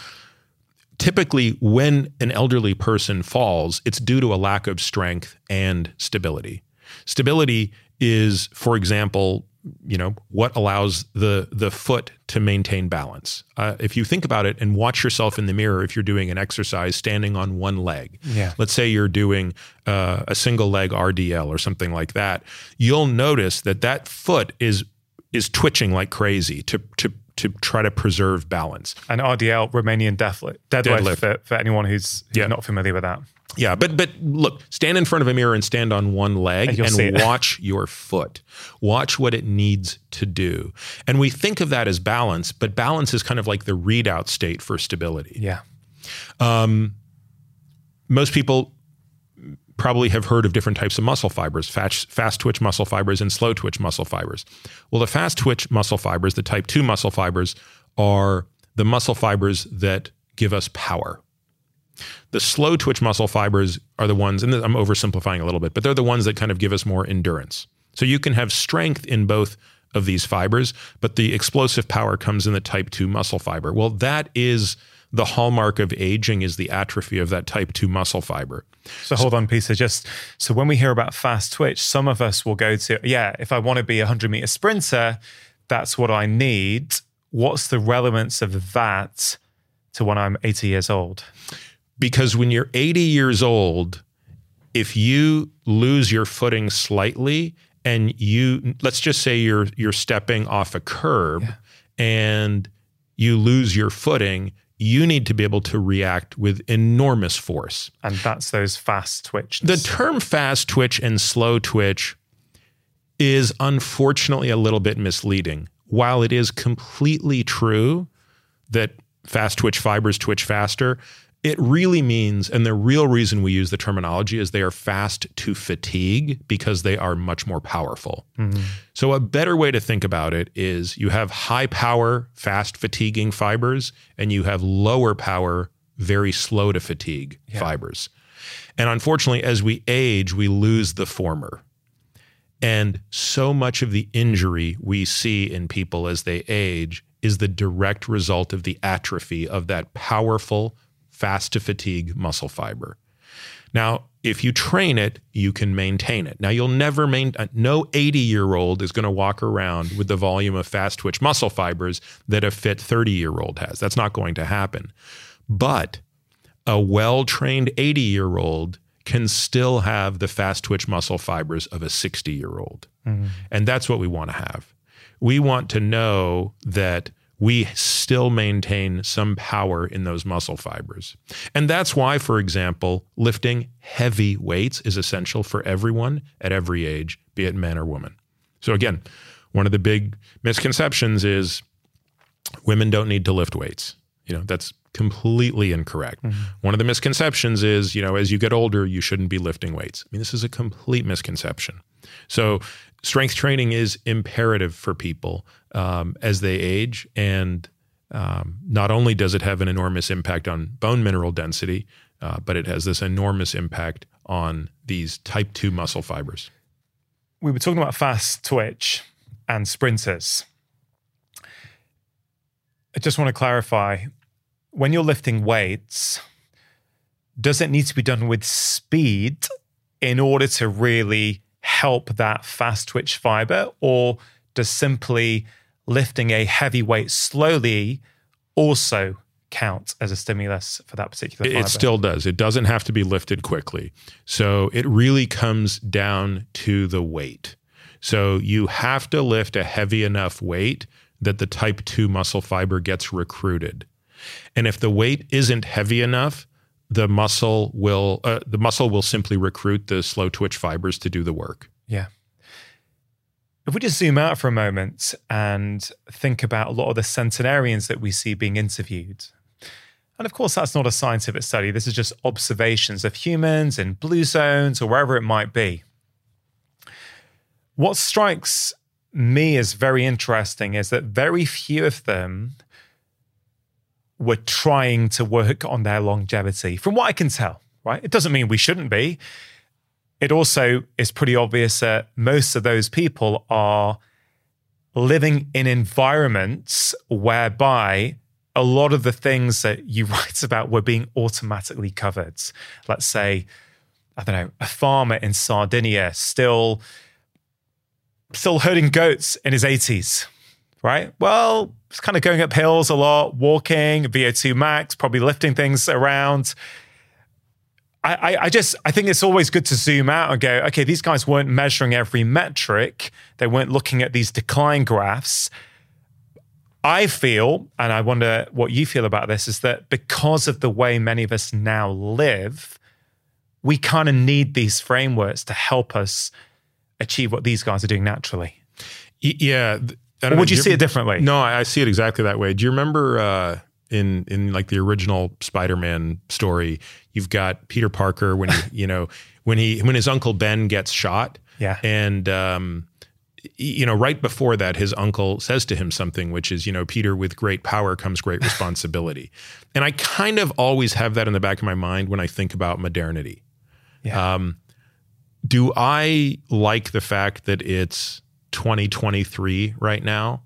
typically when an elderly person falls, it's due to a lack of strength and stability. Stability is, for example, you know what allows the the foot to maintain balance. Uh, if you think about it and watch yourself in the mirror, if you're doing an exercise standing on one leg, Yeah. let's say you're doing uh, a single leg RDL or something like that, you'll notice that that foot is is twitching like crazy to to to try to preserve balance. And RDL, Romanian deadlift, deadlift, Deadlift. For, for anyone who's, who's Yeah. not familiar with that. Yeah, but but look, stand in front of a mirror and stand on one leg And and <laughs> watch your foot. Watch what it needs to do. And we think of that as balance, but balance is kind of like the readout state for stability. Yeah. Um, most people probably have heard of different types of muscle fibers, fast, twitch muscle fibers and slow twitch muscle fibers. Well, the fast twitch muscle fibers, the type 2 muscle fibers are the muscle fibers that give us power. The slow twitch muscle fibers are the ones, and I'm oversimplifying a little bit, but they're the ones that kind of give us more endurance. So you can have strength in both of these fibers, but the explosive power comes in the type 2 muscle fiber. Well, that is the hallmark of aging is the atrophy of that type 2 muscle fiber. So hold on, Peter. Just so when we hear about fast twitch, some of us will go to, yeah, if I want to be a 100 meter sprinter, that's what I need. What's the relevance of that to when I'm 80 years old? because when you're 80 years old, if you lose your footing slightly and you let's just say you're you're stepping off a curb and you lose your footing, you need to be able to react with enormous force. And that's those fast twitch. The term fast twitch and slow twitch is unfortunately a little bit misleading. While it is completely true that fast twitch fibers twitch faster, it really means, and the real reason we use the terminology is they are fast to fatigue because they are much more powerful. Mm-hmm. So, a better way to think about it is you have high power, fast fatiguing fibers, and you have lower power, very slow to fatigue fibers. And unfortunately, as we age, we lose the former. And so much of the injury we see in people as they age is the direct result of the atrophy of that powerful, fast to fatigue muscle fiber. Now, if you train it, you can maintain it. Now, you'll never maintain, uh, no 80 year old is going to walk around with the volume of fast twitch muscle fibers that a fit 30 year old has. That's not going to happen. But a well trained 80 year old can still have the fast twitch muscle fibers of a 60 year old. Mm-hmm. And that's what we want to have. We want to know that we still maintain some power in those muscle fibers. And that's why, for example, lifting heavy weights is essential for everyone at every age, be it man or woman. So, again, one of the big misconceptions is women don't need to lift weights. You know, that's completely incorrect. Mm-hmm. One of the misconceptions is, you know, as you get older, you shouldn't be lifting weights. I mean, this is a complete misconception. So, strength training is imperative for people um, as they age. And um, not only does it have an enormous impact on bone mineral density, uh, but it has this enormous impact on these type 2 muscle fibers. we were talking about fast twitch and sprinters. I just want to clarify when you're lifting weights, does it need to be done with speed in order to really help that fast twitch fiber, or does simply lifting a heavy weight slowly also count as a stimulus for that particular fiber? It still does. It doesn't have to be lifted quickly. So it really comes down to the weight. So you have to lift a heavy enough weight that the type 2 muscle fiber gets recruited. And if the weight isn't heavy enough, the muscle will uh, the muscle will simply recruit the slow twitch fibers to do the work. Yeah. If we just zoom out for a moment and think about a lot of the centenarians that we see being interviewed, and of course, that's not a scientific study. This is just observations of humans in blue zones or wherever it might be. What strikes me as very interesting is that very few of them were trying to work on their longevity, from what I can tell, right? It doesn't mean we shouldn't be. It also is pretty obvious that most of those people are living in environments whereby a lot of the things that you <laughs> write about were being automatically covered. Let's say, I don't know, a farmer in Sardinia still still herding goats in his 80s, right? Well, it's kind of going up hills a lot, walking, VO2 max, probably lifting things around. I, I, just I think it's always good to zoom out and go, okay, these guys weren't measuring every metric. They weren't looking at these decline graphs. I feel, and I wonder what you feel about this, is that because of the way many of us now live, we kind of need these frameworks to help us achieve what these guys are doing naturally. Yeah. Or would you see it differently? No, I see it exactly that way. Do you remember uh, in in like the original Spider-Man story, you've got Peter Parker when he, <laughs> you know when he when his uncle Ben gets shot, yeah, and um, you know right before that, his uncle says to him something, which is you know Peter, with great power comes great responsibility, <laughs> and I kind of always have that in the back of my mind when I think about modernity. Yeah. Um, do I like the fact that it's 2023 right now?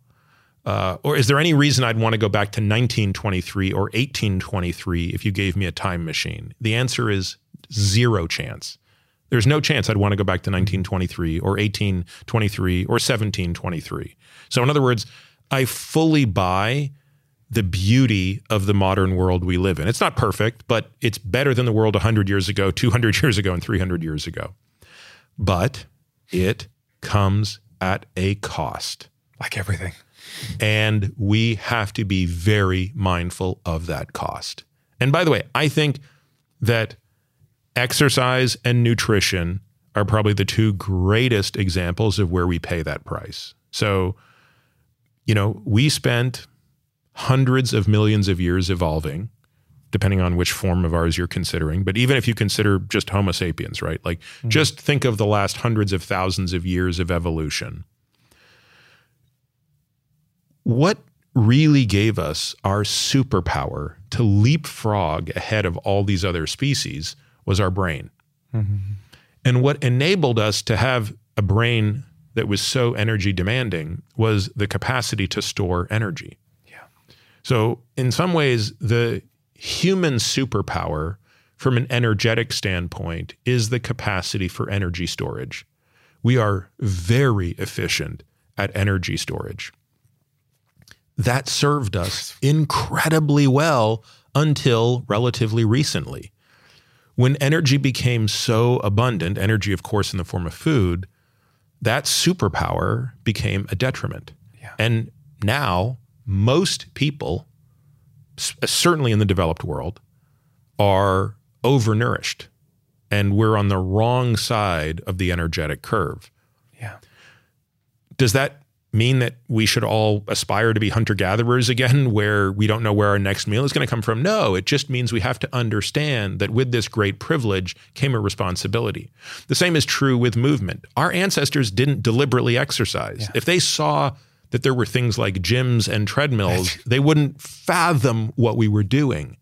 Uh, or is there any reason I'd want to go back to 1923 or 1823 if you gave me a time machine? The answer is zero chance. There's no chance I'd want to go back to 1923 or 1823 or 1723. So, in other words, I fully buy the beauty of the modern world we live in. It's not perfect, but it's better than the world 100 years ago, 200 years ago, and 300 years ago. But it comes at a cost. Like everything. And we have to be very mindful of that cost. And by the way, I think that exercise and nutrition are probably the two greatest examples of where we pay that price. So, you know, we spent hundreds of millions of years evolving, depending on which form of ours you're considering. But even if you consider just Homo sapiens, right? Like, mm-hmm. just think of the last hundreds of thousands of years of evolution what really gave us our superpower to leapfrog ahead of all these other species was our brain. Mm-hmm. And what enabled us to have a brain that was so energy demanding was the capacity to store energy. Yeah. So, in some ways, the human superpower from an energetic standpoint is the capacity for energy storage. We are very efficient at energy storage that served us incredibly well until relatively recently. When energy became so abundant, energy, of course, in the form of food, that superpower became a detriment. Yeah. And now, most people, uh, certainly in the developed world, are overnourished. And we're on the wrong side of the energetic curve. Yeah. Does that mean that we should all aspire to be hunter gatherers again, <laughs> where we don't know where our next meal is going to come from? No, it just means we have to understand that with this great privilege came a responsibility. The same is true with movement. Our ancestors didn't deliberately exercise. Yeah. If they saw that there were things like gyms and treadmills, they wouldn't fathom what we were doing.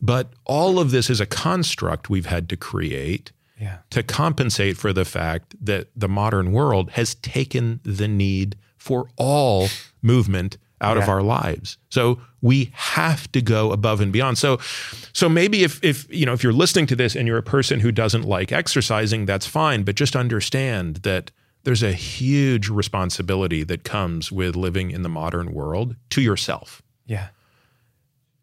But all of this is a construct we've had to create yeah. to compensate for the fact that the modern world has taken the need for all movement out of our lives. So we have to go above and beyond. So so maybe if if you know if you're listening to this and you're a person who doesn't like exercising, that's fine, but just understand that there's a huge responsibility that comes with living in the modern world to yourself. Yeah.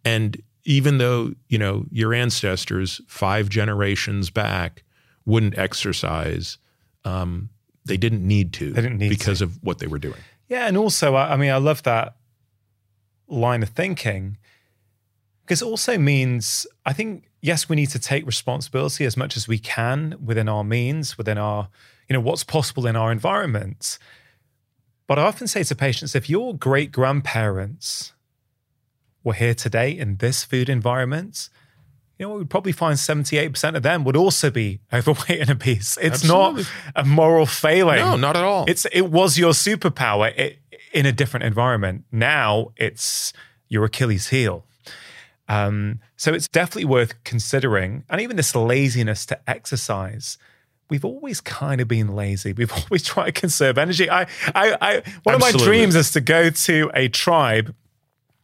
And even though, you know, your ancestors 5 generations back wouldn't exercise, um, they didn't need to They didn't need because of what they were doing. Yeah, and also, I I mean, I love that line of thinking because it also means I think yes, we need to take responsibility as much as we can within our means, within our you know what's possible in our environment. But I often say to patients, if your great grandparents were here today in this food environment, you know, we'd probably find 78% of them would also be <laughs> overweight and obese. It's Absolutely. not a moral failing. No, not at all. It's it was your superpower it, in a different environment. Now it's your Achilles heel. Um, so it's definitely worth considering. And even this laziness to exercise, we've always kind of been lazy. We've <laughs> always tried to conserve energy. I, I, I one of my dreams is to go to a tribe.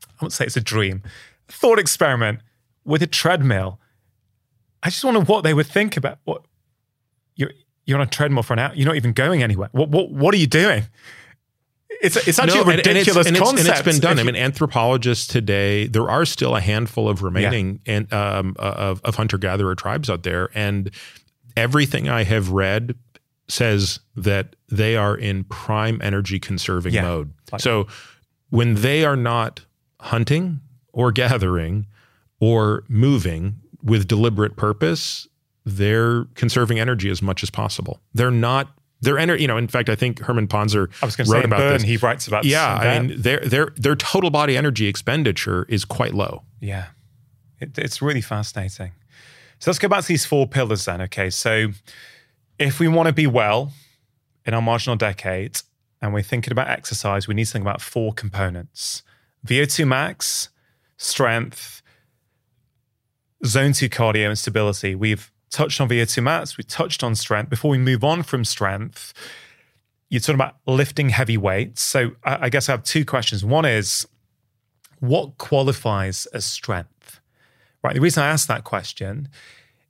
I won't say it's a dream, thought experiment with a treadmill. I just wonder what they would think about what you're you're on a treadmill for an hour. You're not even going anywhere. What what what are you doing? It's it's actually No, a and- and it's- ridiculous and it's, concept. And it's been done. I mean, anthropologists today, there are still a handful of remaining and um, of, of hunter gatherer tribes out there, and everything I have read says that they are in prime energy conserving Yeah. mode. Like- so when they are not hunting or gathering or moving with deliberate purpose, they're conserving energy as much as possible. They're not. They're ener- You know, in fact, I think Herman Pontzer I was wrote say about Burn. this. He writes about Yeah. I mean, their their their total body energy expenditure is quite low. Yeah, it, it's really fascinating. So let's go back to these four pillars then. Okay, so if we want to be well in our marginal decade and we're thinking about exercise, we need to think about four components VO2 max, strength, zone two cardio, and stability. We've touched on VO2 max, we've touched on strength. Before we move on from strength, you're talking about lifting heavy weights. So I, I guess I have two questions. One is, what qualifies as strength? Right. The reason I ask that question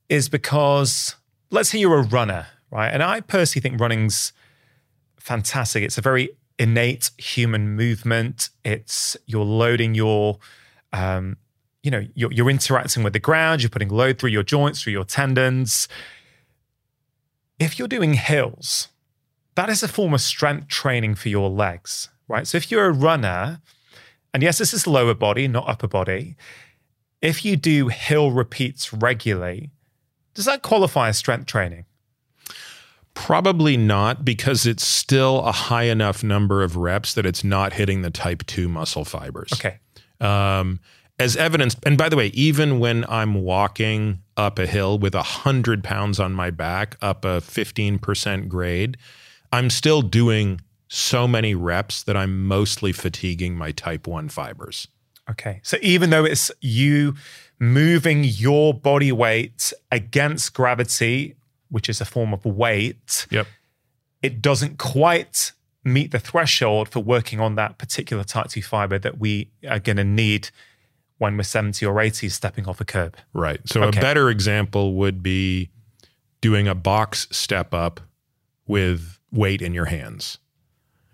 is because let's say you're a runner, right? And I personally think running's fantastic. It's a very innate human movement. It's you're loading your, um, you know, you're, you're interacting with the ground. You're putting load through your joints, through your tendons. If you're doing hills, that is a form of strength training for your legs, right? So if you're a runner, and yes, this is lower body, not upper body. If you do hill repeats regularly, does that qualify as strength training? Probably not because it's still a high enough number of reps that it's not hitting the type 2 muscle fibers. Okay. Um, as evidence, and by the way, even when I'm walking up a hill with 100 pounds on my back, up a 15% grade, I'm still doing so many reps that I'm mostly fatiguing my type 1 fibers. Okay. So even though it's you moving your body weight against gravity, which is a form of weight, Yep. it doesn't quite meet the threshold for working on that particular type 2 fiber that we are going to need when we're 70 or 80 stepping off a curb. Right. So Okay. a better example would be doing a box step up with weight in your hands.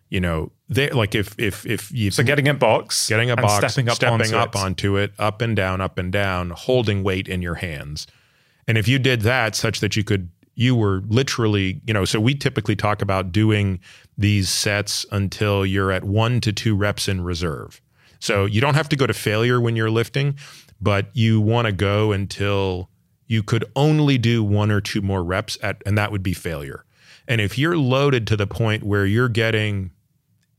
You know, they like if if if you So getting a box, getting a box, stepping up, onto up it. onto it, up and down, up and down, holding weight in your hands. And if you did that such that you could, you were literally, you know, so we typically talk about doing these sets until you're at one to two reps in reserve. So you don't have to go to failure when you're lifting, but you want to go until you could only do one or two more reps at, and that would be failure. And if you're loaded to the point where you're getting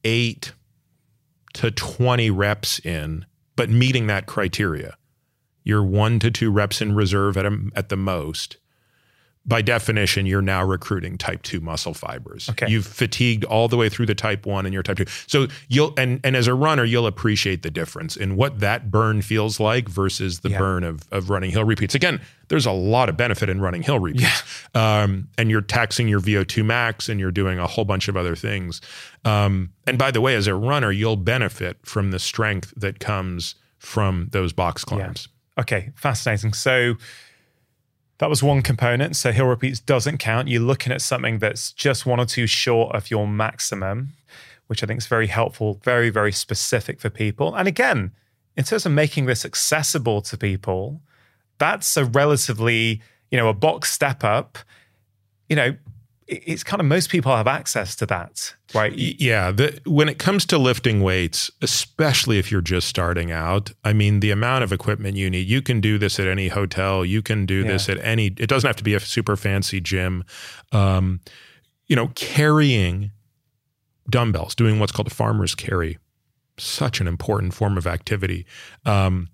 eight to 20 reps in, but meeting that criteria. You're one to two reps in reserve at, a, at the most. By definition, you're now recruiting type two muscle fibers. Okay. You've fatigued all the way through the type one and you're type two. So you'll and and as a runner, you'll appreciate the difference in what that burn feels like versus the Yeah. burn of of running hill repeats. Again, there's a lot of benefit in running hill repeats. Um, and you're taxing your VO2 max and you're doing a whole bunch of other things. Um, and by the way, as a runner, you'll benefit from the strength that comes from those box climbs. Okay, fascinating. So that was one component. So hill repeats doesn't count. You're looking at something that's just one or two short of your maximum, which I think is very helpful, very, very specific for people. And again, in terms of making this accessible to people, that's a relatively, you know, a box step up. You know, it's kind of most people have access to that, right? Yeah, the, when it comes to lifting weights, especially if you're just starting out, I mean, the amount of equipment you need, you can do this at any hotel. You can do this at any, it doesn't have to be a super fancy gym. Um, you know, carrying dumbbells, doing what's called a farmer's carry, such an important form of activity, um,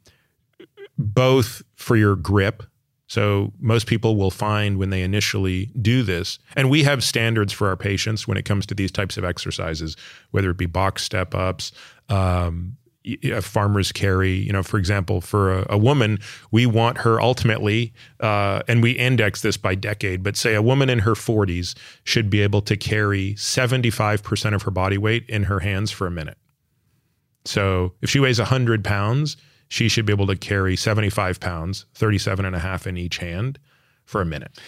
both for your grip. So most people will find when they initially do this, and we have standards for our patients when it comes to these types of exercises, whether it be box step ups, um, a farmer's carry. You know, for example, for a, a woman, we want her ultimately, uh, and we index this by decade, but say a woman in her 40s should be able to carry 75% of her body weight in her hands for a minute. So if she weighs 100 pounds, she should be able to carry 75 pounds, 37 and a half in each hand for a minute.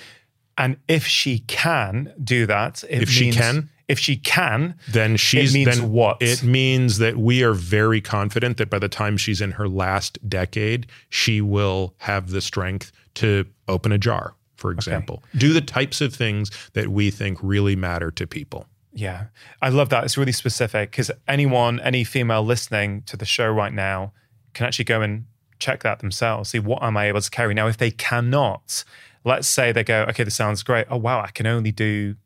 And if she can do that, it If she can? if she can, Then she's means then what? It means that we are very confident that by the time she's in her last decade, she will have the strength to open a jar, for example. Do the types of things that we think really matter to people. Yeah, I love that. It's really specific because anyone, any female listening to the show right now can actually go and check that themselves. See what am I able to carry now? If they cannot, let's say they go, okay, this sounds great. Oh wow, I can only do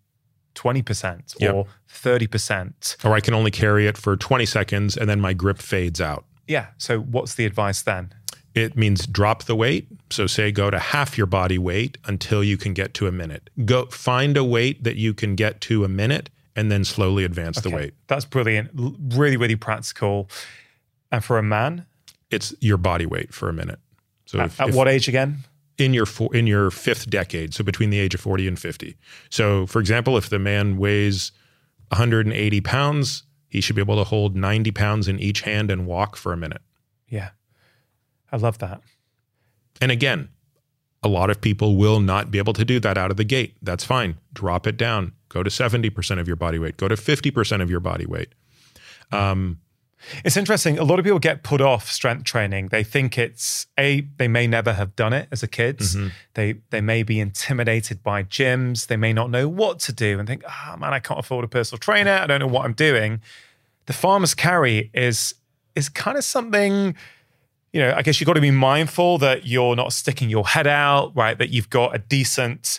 twenty percent Yep. or thirty percent. Or I can only carry it for 20 seconds and then my grip fades out. Yeah. So what's the advice then? It means drop the weight. So say go to half your body weight until you can get to a minute. Go find a weight that you can get to a minute and then slowly advance the weight. That's brilliant. Really, really practical. And for a man, It's your body weight for a minute. So at, if, at if what age again? in your four, in your fifth decade, so between the age of 40 and 50. So for example, if the man weighs 180 pounds, he should be able to hold 90 pounds in each hand and walk for a minute. Yeah, I love that. And again, a lot of people will not be able to do that out of the gate. That's fine. Drop it down. Go to 70% of your body weight. Go to 50% of your body weight. Um, It's interesting. A lot of people get put off strength training. They think it's a they may never have done it as a kids. They they may be intimidated by gyms. They may not know what to do and think, "Ah, man, I can't afford a personal trainer. I don't know what I'm doing." The farmer's carry is is kind of something you know, I guess you've got to be mindful that you're not sticking your head out, right? That you've got a decent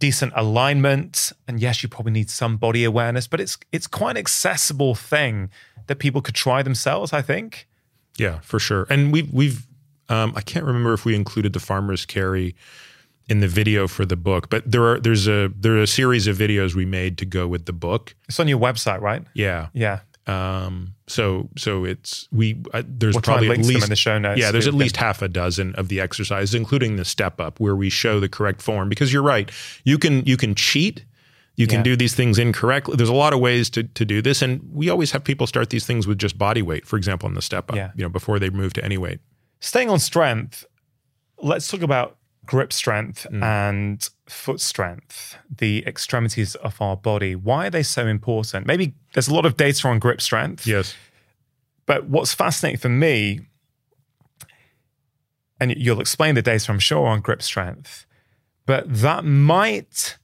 decent alignment and yes you probably need some body awareness but it's it's quite an accessible thing that people could try themselves i think yeah, for sure. And we've, we've um, I can't remember if we included the farmer's carry in the video for the book, but there are, there's a, there are a series of videos we made to go with the book. it's on your website right Yeah. yeah Um, so so it's we uh, there's We'll probably at least in the show notes. Yeah, there's at least half a dozen of the exercises, including the step up, where we show the correct form. Because you're right, you can you can cheat. You can Yeah. do these things incorrectly. There's a lot of ways to, to do this, and we always have people start these things with just body weight. For example, in the step up, Yeah. you know, before they move to any weight. staying on strength let's talk about grip strength Mm. and foot strength the extremities of our body why are they so important maybe there's a lot of data on grip strength Yes. But what's fascinating for me, and you'll explain the data, I'm sure, on grip strength, but that might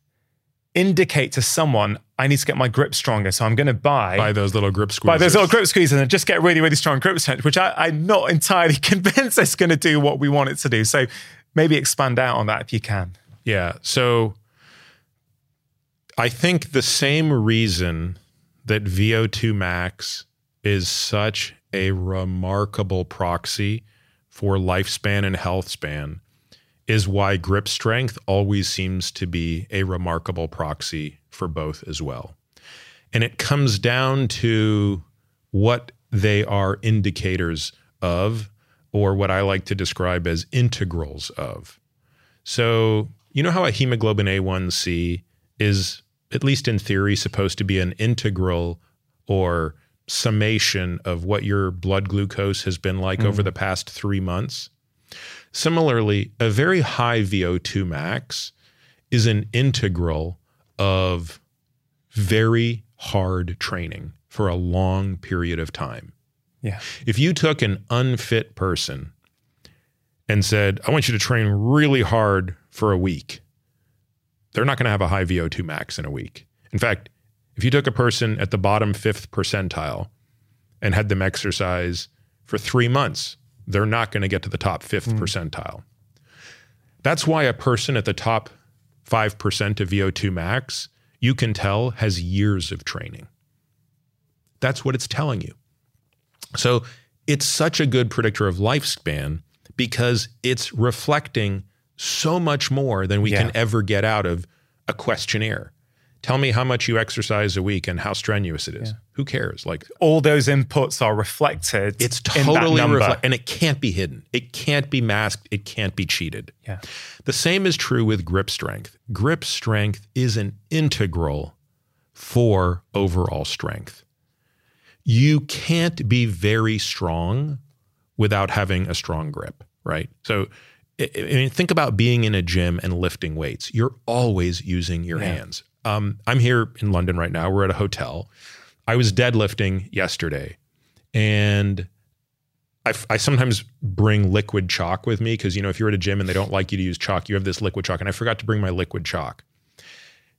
indicate to someone, I need to get my grip stronger. So I'm going to buy, Buy those little grip squeezers. buy those little grip squeezers and just get really, really strong grip strength, which I, I'm not entirely <laughs> convinced it's going to do what we want it to do. So maybe expand out on that if you can. Yeah. So I think the same reason that VO2 max is such a remarkable proxy for lifespan and health span is why grip strength always seems to be a remarkable proxy for both as well. And it comes down to what they are indicators of, or what I like to describe as integrals of. So, you know how a hemoglobin A1C is, at least in theory, supposed to be an integral or summation of what your blood glucose has been like mm. over the past three months? Similarly, a very high VO2 max is an integral of very hard training for a long period of time. Yeah. If you took an unfit person and said, I want you to train really hard for a week, they're not going to have a high VO2 max in a week. In fact, if you took a person at the bottom fifth percentile and had them exercise for three months, they're not going to get to the top fifth mm. percentile. That's why a person at the top 5% of VO2 max, you can tell, has years of training. That's what it's telling you. So it's such a good predictor of lifespan because it's reflecting so much more than we yeah. can ever get out of a questionnaire. Tell me how much you exercise a week and how strenuous it is. Yeah. Who cares? Like all those inputs are reflected. It's totally reflected, and it can't be hidden. It can't be masked. It can't be cheated. Yeah. The same is true with grip strength. Grip strength is an integral for overall strength. You can't be very strong without having a strong grip, right? So I mean, think about being in a gym and lifting weights. You're always using your yeah. hands. Um, I'm here in London right now. We're at a hotel. I was deadlifting yesterday, and I, I sometimes bring liquid chalk with me because you know if you're at a gym and they don't like you to use chalk, you have this liquid chalk, and I forgot to bring my liquid chalk,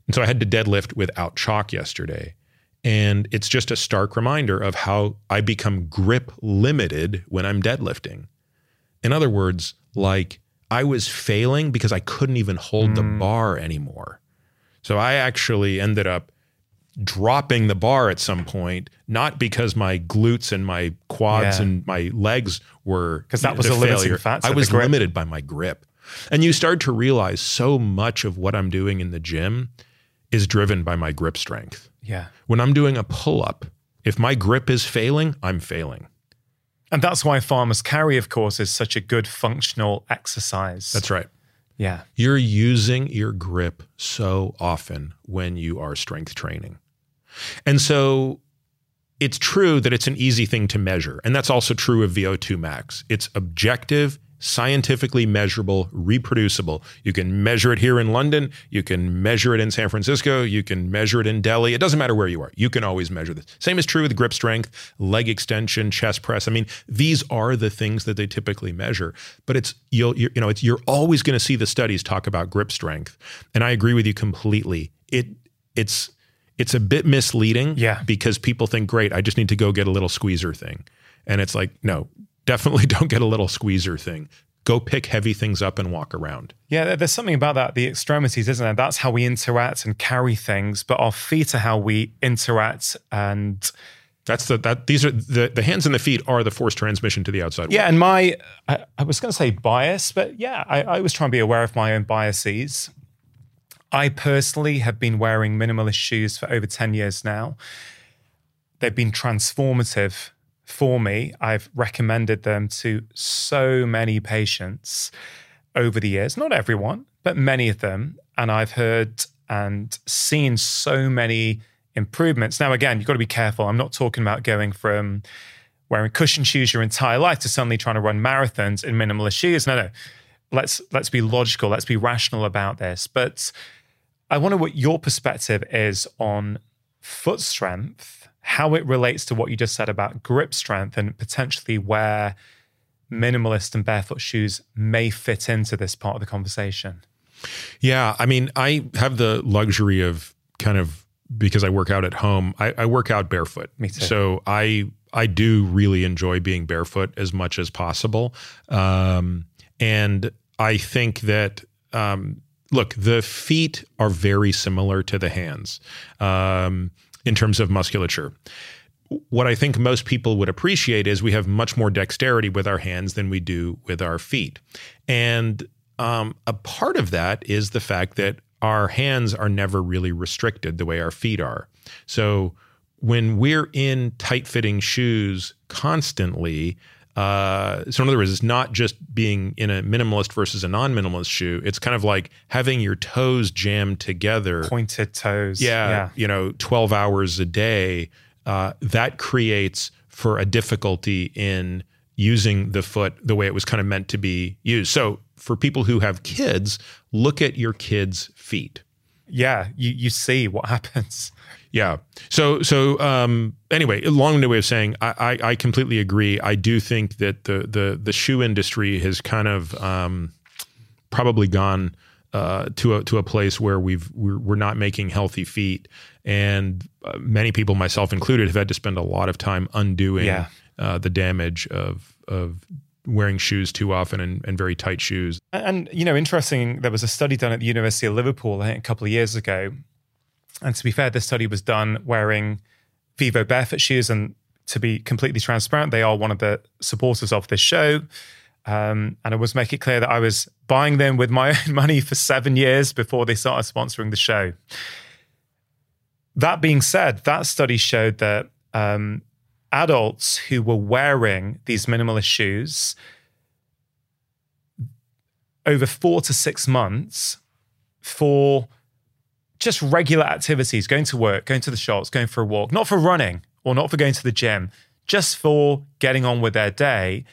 and so I had to deadlift without chalk yesterday. And it's just a stark reminder of how I become grip limited when I'm deadlifting. In other words, like I was failing because I couldn't even hold mm. the bar anymore. So I actually ended up dropping the bar at some point, not because my glutes and my quads yeah. and my legs were because that was a failure. I was limited by my grip. And you start to realize so much of what I'm doing in the gym is driven by my grip strength. Yeah. When I'm doing a pull up, if my grip is failing, I'm failing. And that's why farmers carry, of course, is such a good functional exercise. That's right. Yeah. You're using your grip so often when you are strength training. And so it's true that it's an easy thing to measure. And that's also true of VO2 max. It's objective, scientifically measurable, reproducible. You can measure it here in London. You can measure it in San Francisco. You can measure it in Delhi. It doesn't matter where you are. You can always measure this. Same is true with grip strength, leg extension, chest press. I mean, these are the things that they typically measure. But it's you'll you know it's you're always going to see the studies talk about grip strength. And I agree with you completely. It it's it's a bit misleading yeah. because people think, great, I just need to go get a little squeezer thing. And it's like, no, definitely <laughs> don't get a little squeezer thing. Go pick heavy things up and walk around. Yeah, there's something about that, the extremities, isn't there? That's how we interact and carry things, but our feet are how we interact and that's the that these are the the hands and the feet are the force transmission to the outside. Yeah, world. and my I, I was going to say bias, but yeah, I, I was trying to be aware of my own biases. I personally have been wearing minimalist shoes for over ten years now. They've been transformative for me. I've recommended them to so many patients over the years, not everyone, but many of them. And I've heard and seen so many improvements. Now, again, you've got to be careful. I'm not talking about going from wearing cushion shoes your entire life to suddenly trying to run marathons in minimalist shoes. No, no. Let's let's be logical. Let's be rational about this. But I wonder what your perspective is on foot strength how it relates to what you just said about grip strength and potentially where minimalist and barefoot shoes may fit into this part of the conversation. Yeah. I mean, I have the luxury of kind of because I work out at home, I, I work out barefoot. Me too. So I I do really enjoy being barefoot as much as possible. Um, and I think that um, look, the feet are very similar to the hands. Um, in terms of musculature. What I think most people would appreciate is we have much more dexterity with our hands than we do with our feet. And um, a part of that is the fact that our hands are never really restricted the way our feet are. So when we're in tight fitting shoes constantly, uh, so in other words, it's not just being in a minimalist versus a non-minimalist shoe. It's kind of like having your toes jammed together, pointed toes. Yeah, yeah. you know, twelve hours a day. Uh, that creates for a difficulty in using the foot the way it was kind of meant to be used. So for people who have kids, look at your kids' feet. Yeah, you you see what <laughs> happens. Yeah. So so um, anyway, long-winded way of saying I, I, I completely agree. I do think that the the the shoe industry has kind of um, probably gone uh, to a to a place where we've we're, we're not making healthy feet, and uh, many people, myself included, have had to spend a lot of time undoing yeah. uh, the damage of of wearing shoes too often and, and very tight shoes. And, you know, interesting, there was a study done at the University of Liverpool, I think a couple of years ago. And to be fair, this study was done wearing Vivo barefoot shoes. And to be completely transparent, they are one of the supporters of this show. Um, and I was make it clear that I was buying them with my <laughs> own money for seven years before they started sponsoring the show. That being said, that study showed that um, adults who were wearing these minimalist shoes over four to six months for just regular activities, going to work, going to the shops, going for a walk, not for running or not for going to the gym, just for getting on with their day.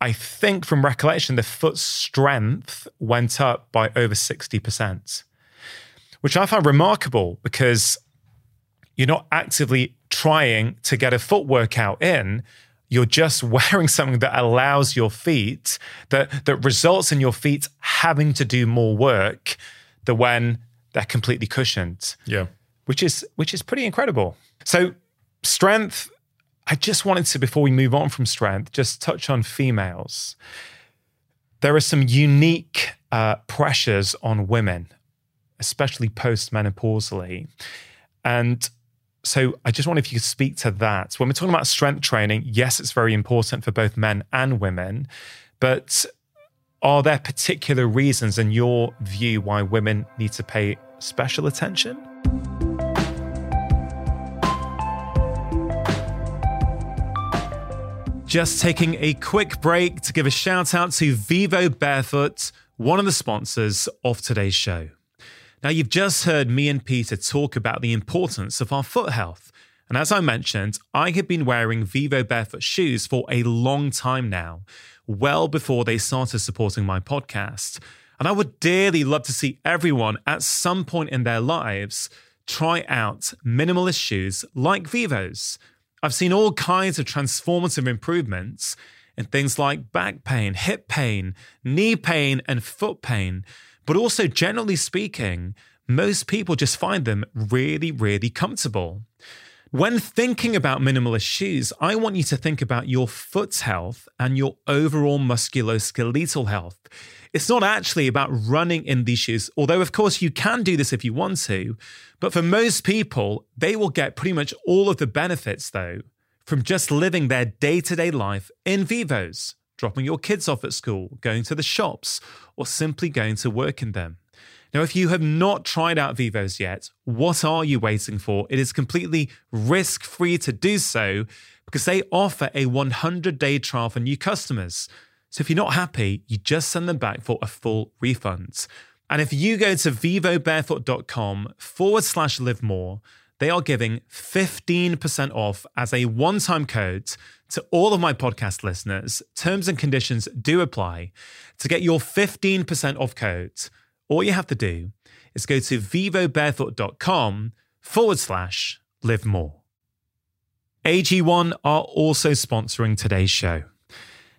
I think from recollection, the foot strength went up by over 60%, which I found remarkable because you're not actively trying to get a foot workout in. You're just <laughs> wearing something that allows your feet, that, that results in your feet having to do more work than when they're completely cushioned. Yeah. Which is which is pretty incredible. So strength, I just wanted to, before we move on from strength, just touch on females. There are some unique uh, pressures on women, especially post-menopausally. And so I just wonder if you could speak to that. When we're talking about strength training, yes, it's very important for both men and women, but are there particular reasons in your view why women need to pay special attention? Just taking a quick break to give a shout out to Vivo Barefoot, one of the sponsors of today's show. Now, you've just heard me and Peter talk about the importance of our foot health. And as I mentioned, I have been wearing Vivo barefoot shoes for a long time now, well before they started supporting my podcast. And I would dearly love to see everyone at some point in their lives try out minimalist shoes like Vivo's. I've seen all kinds of transformative improvements in things like back pain, hip pain, knee pain, and foot pain but also, generally speaking, most people just find them really, really comfortable. When thinking about minimalist shoes, I want you to think about your foot's health and your overall musculoskeletal health. It's not actually about running in these shoes, although, of course, you can do this if you want to. But for most people, they will get pretty much all of the benefits, though, from just living their day to day life in Vivos dropping your kids off at school, going to the shops, or simply going to work in them. Now, if you have not tried out Vivos yet, what are you waiting for? It is completely risk free to do so because they offer a 100 day trial for new customers. So if you're not happy, you just send them back for a full refund. And if you go to vivobarefoot.com forward slash live more, they are giving 15% off as a one time code to all of my podcast listeners. Terms and conditions do apply. To get your 15% off code, all you have to do is go to vivobarefoot.com forward slash live more. AG1 are also sponsoring today's show.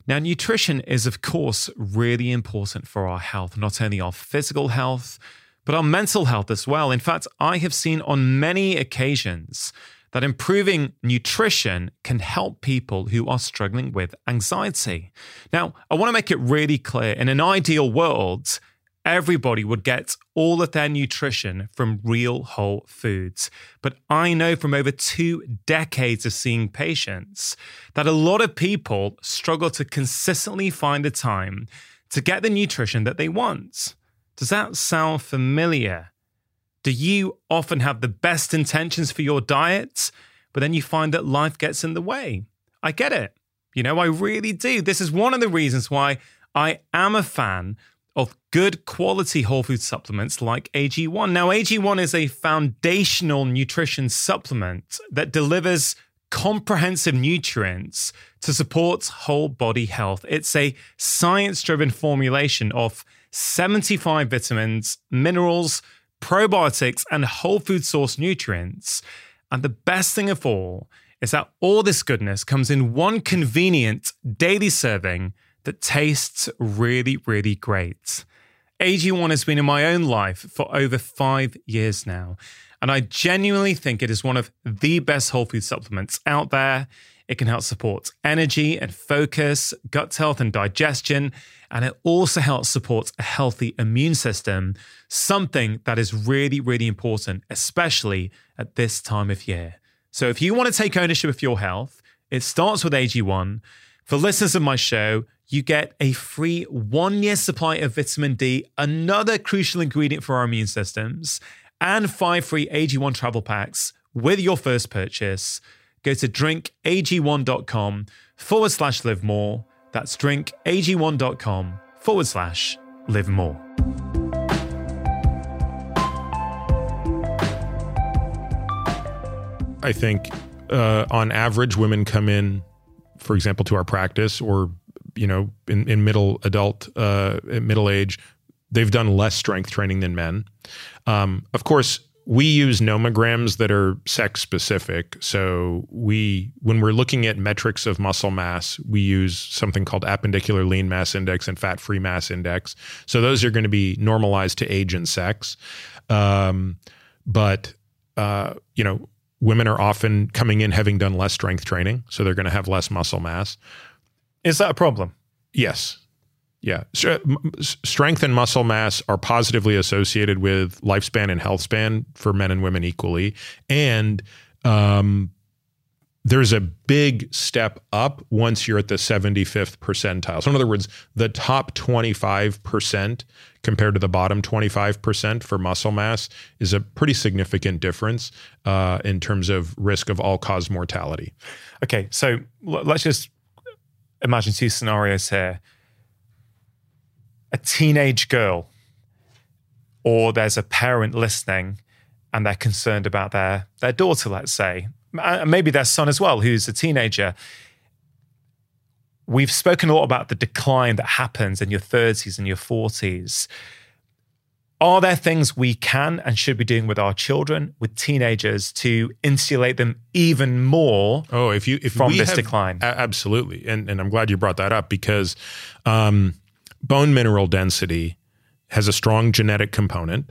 Now, nutrition is, of course, really important for our health, not only our physical health but our mental health as well. In fact, I have seen on many occasions that improving nutrition can help people who are struggling with anxiety. Now, I want to make it really clear in an ideal world, everybody would get all of their nutrition from real whole foods. But I know from over two decades of seeing patients that a lot of people struggle to consistently find the time to get the nutrition that they want. Does that sound familiar? Do you often have the best intentions for your diet, but then you find that life gets in the way? I get it. You know, I really do. This is one of the reasons why I am a fan of good quality whole food supplements like AG1. Now, AG1 is a foundational nutrition supplement that delivers comprehensive nutrients to support whole body health. It's a science driven formulation of 75 vitamins, minerals, probiotics, and whole food source nutrients. And the best thing of all is that all this goodness comes in one convenient daily serving that tastes really, really great. AG1 has been in my own life for over five years now, and I genuinely think it is one of the best whole food supplements out there. It can help support energy and focus, gut health and digestion, and it also helps support a healthy immune system, something that is really, really important, especially at this time of year. So if you want to take ownership of your health, it starts with AG1. For listeners of my show, you get a free one year supply of vitamin D, another crucial ingredient for our immune systems, and five free AG1 travel packs with your first purchase. Go to drinkag1.com forward slash live more. That's drinkag1.com forward slash live more. I think uh, on average, women come in, for example, to our practice or you know, in, in middle adult, uh, middle age, they've done less strength training than men. Um, of course, we use nomograms that are sex specific. So we, when we're looking at metrics of muscle mass, we use something called appendicular lean mass index and fat free mass index. So those are going to be normalized to age and sex. Um, but uh, you know, women are often coming in having done less strength training, so they're going to have less muscle mass. Is that a problem? Yes. Yeah. Strength and muscle mass are positively associated with lifespan and health span for men and women equally. And um, there's a big step up once you're at the 75th percentile. So, in other words, the top 25% compared to the bottom 25% for muscle mass is a pretty significant difference uh, in terms of risk of all cause mortality. Okay. So, let's just imagine two scenarios here a teenage girl, or there's a parent listening and they're concerned about their, their daughter, let's say, and maybe their son as well, who's a teenager. We've spoken a lot about the decline that happens in your 30s and your 40s. Are there things we can and should be doing with our children, with teenagers, to insulate them even more? Oh, if you if from this have, decline, absolutely, and and I'm glad you brought that up because um, bone mineral density has a strong genetic component.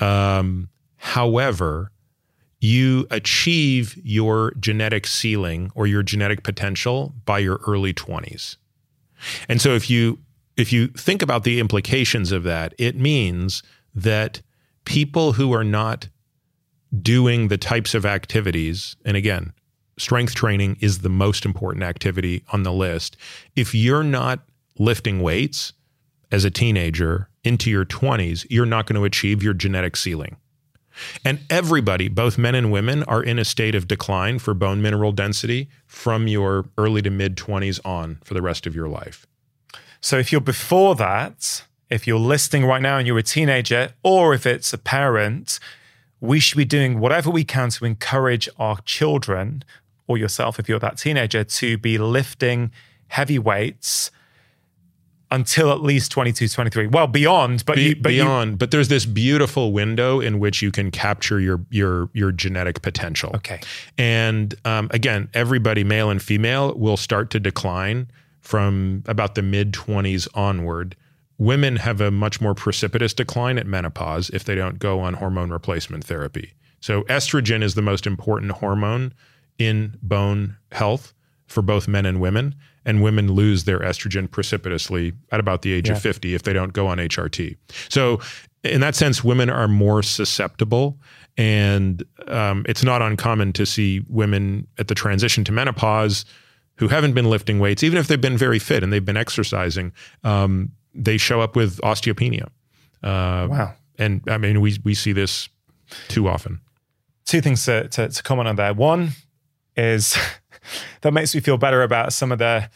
Um, however, you achieve your genetic ceiling or your genetic potential by your early 20s. And so if you if you think about the implications of that, it means that people who are not doing the types of activities, and again, strength training is the most important activity on the list. If you're not lifting weights as a teenager into your 20s, you're not going to achieve your genetic ceiling. And everybody, both men and women, are in a state of decline for bone mineral density from your early to mid 20s on for the rest of your life. So if you're before that, if you're listening right now and you're a teenager, or if it's a parent, we should be doing whatever we can to encourage our children or yourself, if you're that teenager, to be lifting heavy weights until at least 22 23 well beyond but, Be, you, but beyond you, but there's this beautiful window in which you can capture your your your genetic potential okay and um, again everybody male and female will start to decline from about the mid 20s onward. Women have a much more precipitous decline at menopause if they don't go on hormone replacement therapy. So, estrogen is the most important hormone in bone health for both men and women. And women lose their estrogen precipitously at about the age yeah. of 50 if they don't go on HRT. So, in that sense, women are more susceptible. And um, it's not uncommon to see women at the transition to menopause who haven't been lifting weights, even if they've been very fit and they've been exercising, um, they show up with osteopenia. Uh, Wow. And I mean, we we see this too often. Two things to, to, to comment on there. One is that makes me feel better about some of the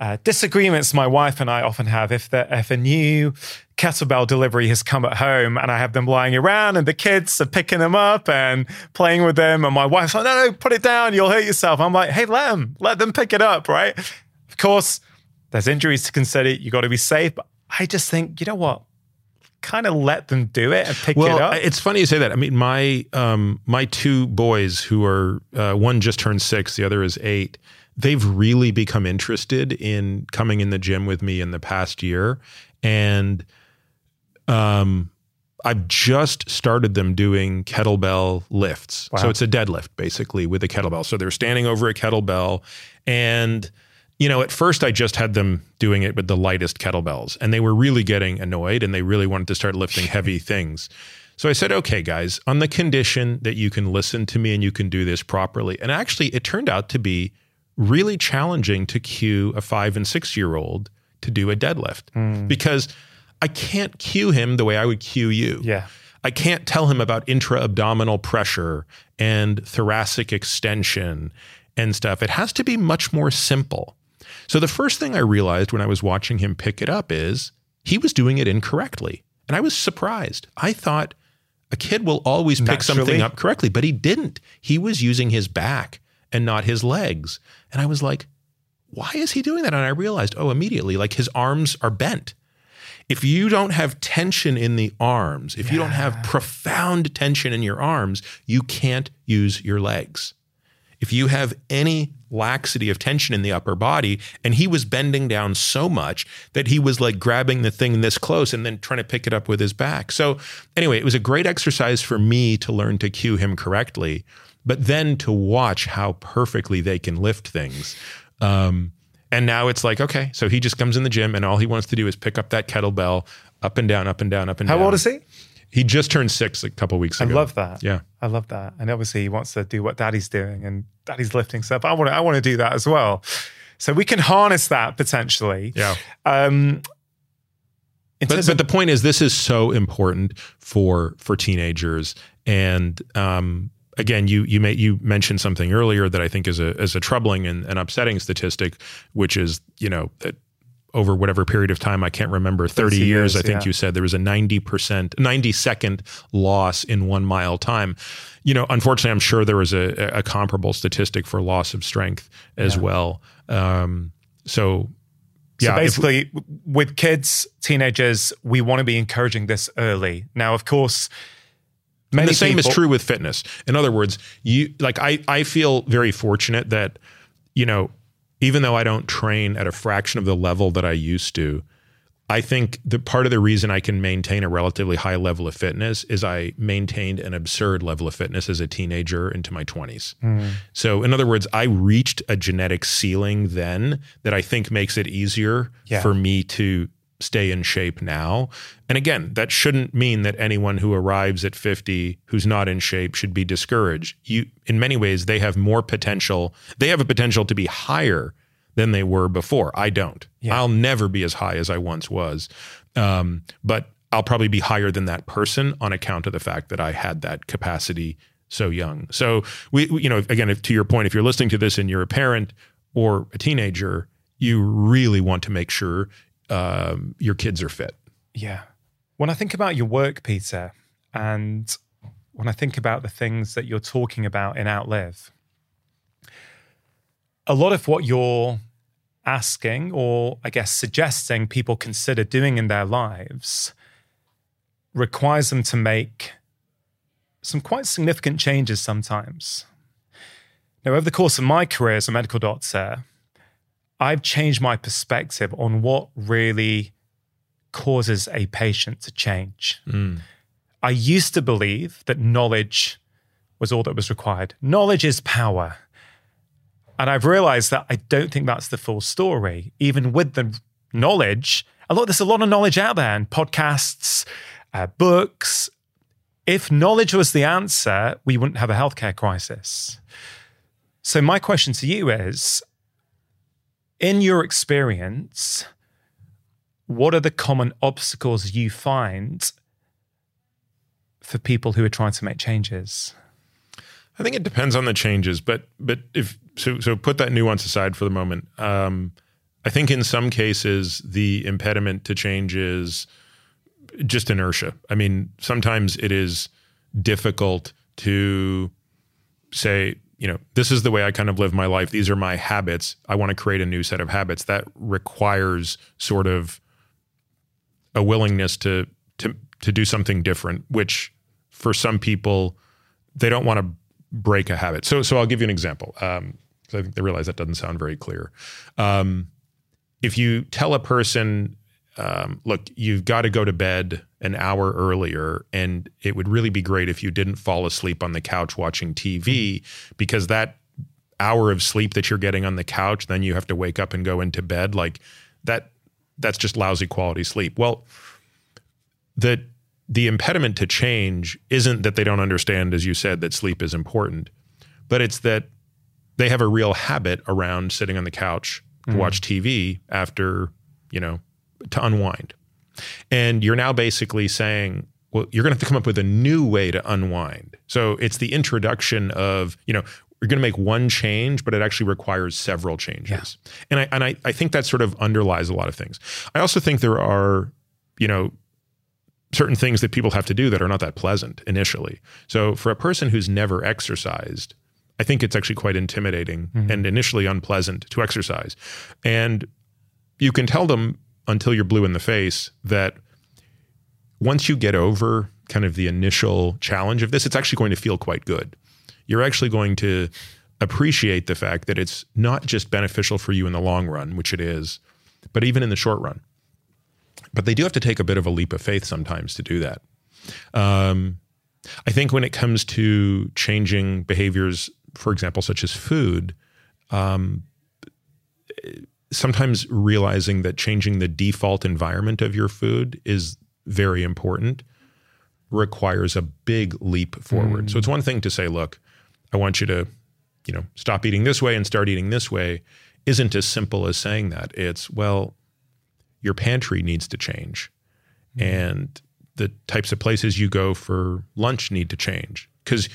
uh, disagreements my wife and I often have. If the, if a new kettlebell delivery has come at home and I have them lying around and the kids are picking them up and playing with them, and my wife's like, "No, no, put it down, you'll hurt yourself." I'm like, "Hey, let them, let them pick it up." Right? Of course, there's injuries to consider. You got to be safe. But I just think, you know what? Kind of let them do it and pick Well, it up. it's funny you say that. I mean, my um, my two boys, who are uh, one just turned six, the other is eight. They've really become interested in coming in the gym with me in the past year, and um, I've just started them doing kettlebell lifts. So it's a deadlift basically with a kettlebell. So they're standing over a kettlebell and you know, at first I just had them doing it with the lightest kettlebells and they were really getting annoyed and they really wanted to start lifting heavy <laughs> things. So I said, okay, guys, on the condition that you can listen to me and you can do this properly. And actually, it turned out to be really challenging to cue a five and six year old to do a deadlift hmm. because I can't cue him the way I would cue you. yeah. I can't tell him about intra abdominal pressure and thoracic extension and stuff. It has to be much more simple. So the first thing I realized when I was watching him pick it up is he was doing it incorrectly. And I was surprised. I thought a kid will always pick something up correctly, but he didn't. He was using his back and not his legs. And I was like, why is he doing that? And I realized, oh, immediately, like his arms are bent. If you don't have tension in the arms, if you don't have profound tension in your arms, you can't use your legs. If you have any laxity of tension in the upper body, and he was bending down so much that he was like grabbing the thing this close and then trying to pick it up with his back. So, anyway, it was a great exercise for me to learn to cue him correctly, but then to watch how perfectly they can lift things. Um, and now it's like, okay, so he just comes in the gym and all he wants to do is pick up that kettlebell up and down, up and down, up and How down. How old is he? He just turned six a couple weeks ago. I love that. Yeah. I love that. And obviously he wants to do what daddy's doing and daddy's lifting stuff. I want to, I want to do that as well. So we can harness that potentially. Yeah. Um, But, but the point is, this is so important for for teenagers. And um, again, you you may you mentioned something earlier that I think is a is a troubling and, and upsetting statistic, which is you know that over whatever period of time I can't remember 30, 30 years, years, I think yeah. you said there was a 90% 90 second loss in 1 mile time. You know, unfortunately I'm sure there was a, a comparable statistic for loss of strength as well. Um, so so yeah, if- basically w- with kids, teenagers, we want to be encouraging this early. Now, of course, many And the same people, is true with fitness. In other words, you like I I feel very fortunate that you know even though I don't train at a fraction of the level that I used to, I think the part of the reason I can maintain a relatively high level of fitness is I maintained an absurd level of fitness as a teenager into my 20s. Mm. So in other words, I reached a genetic ceiling then that I think makes it easier Yeah. for me to stay in shape now. And again, that shouldn't mean that anyone who arrives at 50 who's not in shape should be discouraged. You in many ways they have more potential. They have a potential to be higher than they were before. I don't. I'll never be as high as I once was. Um, but I'll probably be higher than that person on account of the fact that I had that capacity so young. So we, we- you know, again, if, to your point, if you're listening to this and you're a parent or a teenager, you really want to make sure um, your kids are fit. Yeah. When I think about your work, Peter, and when I think about the things that you're talking about in Outlive, a lot of what you're asking, or I guess suggesting people consider doing in their lives, requires them to make some quite significant changes sometimes. Now, over the course of my career as a medical doctor, I've changed my perspective on what really causes a patient to change. I used to believe that knowledge was all that was required. Knowledge is power. And I've realized that I don't think that's the full story. Even with the knowledge, a lot, there's a lot of knowledge out there and podcasts, uh, books. If knowledge was the answer, we wouldn't have a healthcare crisis. So, my question to you is in your experience, what are the common obstacles you find for people who are trying to make changes? I think it depends on the changes, but but if so, so put that nuance aside for the moment. Um, I think in some cases the impediment to change is just inertia. I mean, sometimes it is difficult to say, you know, this is the way I kind of live my life. These are my habits. I want to create a new set of habits. That requires sort of a willingness to to to do something different, which for some people they don't want to break a habit. So so I'll give you an example. Um, I think they realize that doesn't sound very clear. Um, if you tell a person, um, look, you've got to go to bed an hour earlier, and it would really be great if you didn't fall asleep on the couch watching TV, because that hour of sleep that you're getting on the couch, then you have to wake up and go into bed. Like that, that's just lousy quality sleep. Well, the the impediment to change isn't that they don't understand, as you said, that sleep is important, but it's that they have a real habit around sitting on the couch to mm. watch TV after, you know, to unwind. And you're now basically saying, well, you're going to have to come up with a new way to unwind. So it's the introduction of, you know, you're going to make one change, but it actually requires several changes. Yeah. And I and I, I think that sort of underlies a lot of things. I also think there are, you know, certain things that people have to do that are not that pleasant initially. So for a person who's never exercised, I think it's actually quite intimidating mm-hmm. and initially unpleasant to exercise. And you can tell them until you're blue in the face that once you get over kind of the initial challenge of this, it's actually going to feel quite good. You're actually going to appreciate the fact that it's not just beneficial for you in the long run, which it is, but even in the short run. But they do have to take a bit of a leap of faith sometimes to do that. Um, I think when it comes to changing behaviors for example, such as food, um, sometimes realizing that changing the default environment of your food is very important requires a big leap forward. Mm. So it's one thing to say, look, I want you to, you know, stop eating this way and start eating this way isn't as simple as saying that. It's, well, your pantry needs to change. Mm. And the types of places you go for lunch need to change. Because,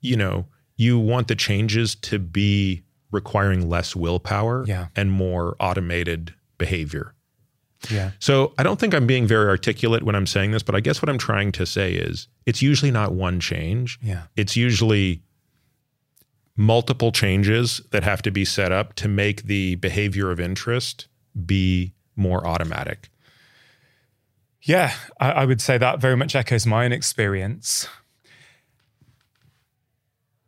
you know, you want the changes to be requiring less willpower yeah. and more automated behavior. Yeah. So I don't think I'm being very articulate when I'm saying this, but I guess what I'm trying to say is it's usually not one change. Yeah. It's usually multiple changes that have to be set up to make the behavior of interest be more automatic. Yeah, I, I would say that very much echoes my own experience.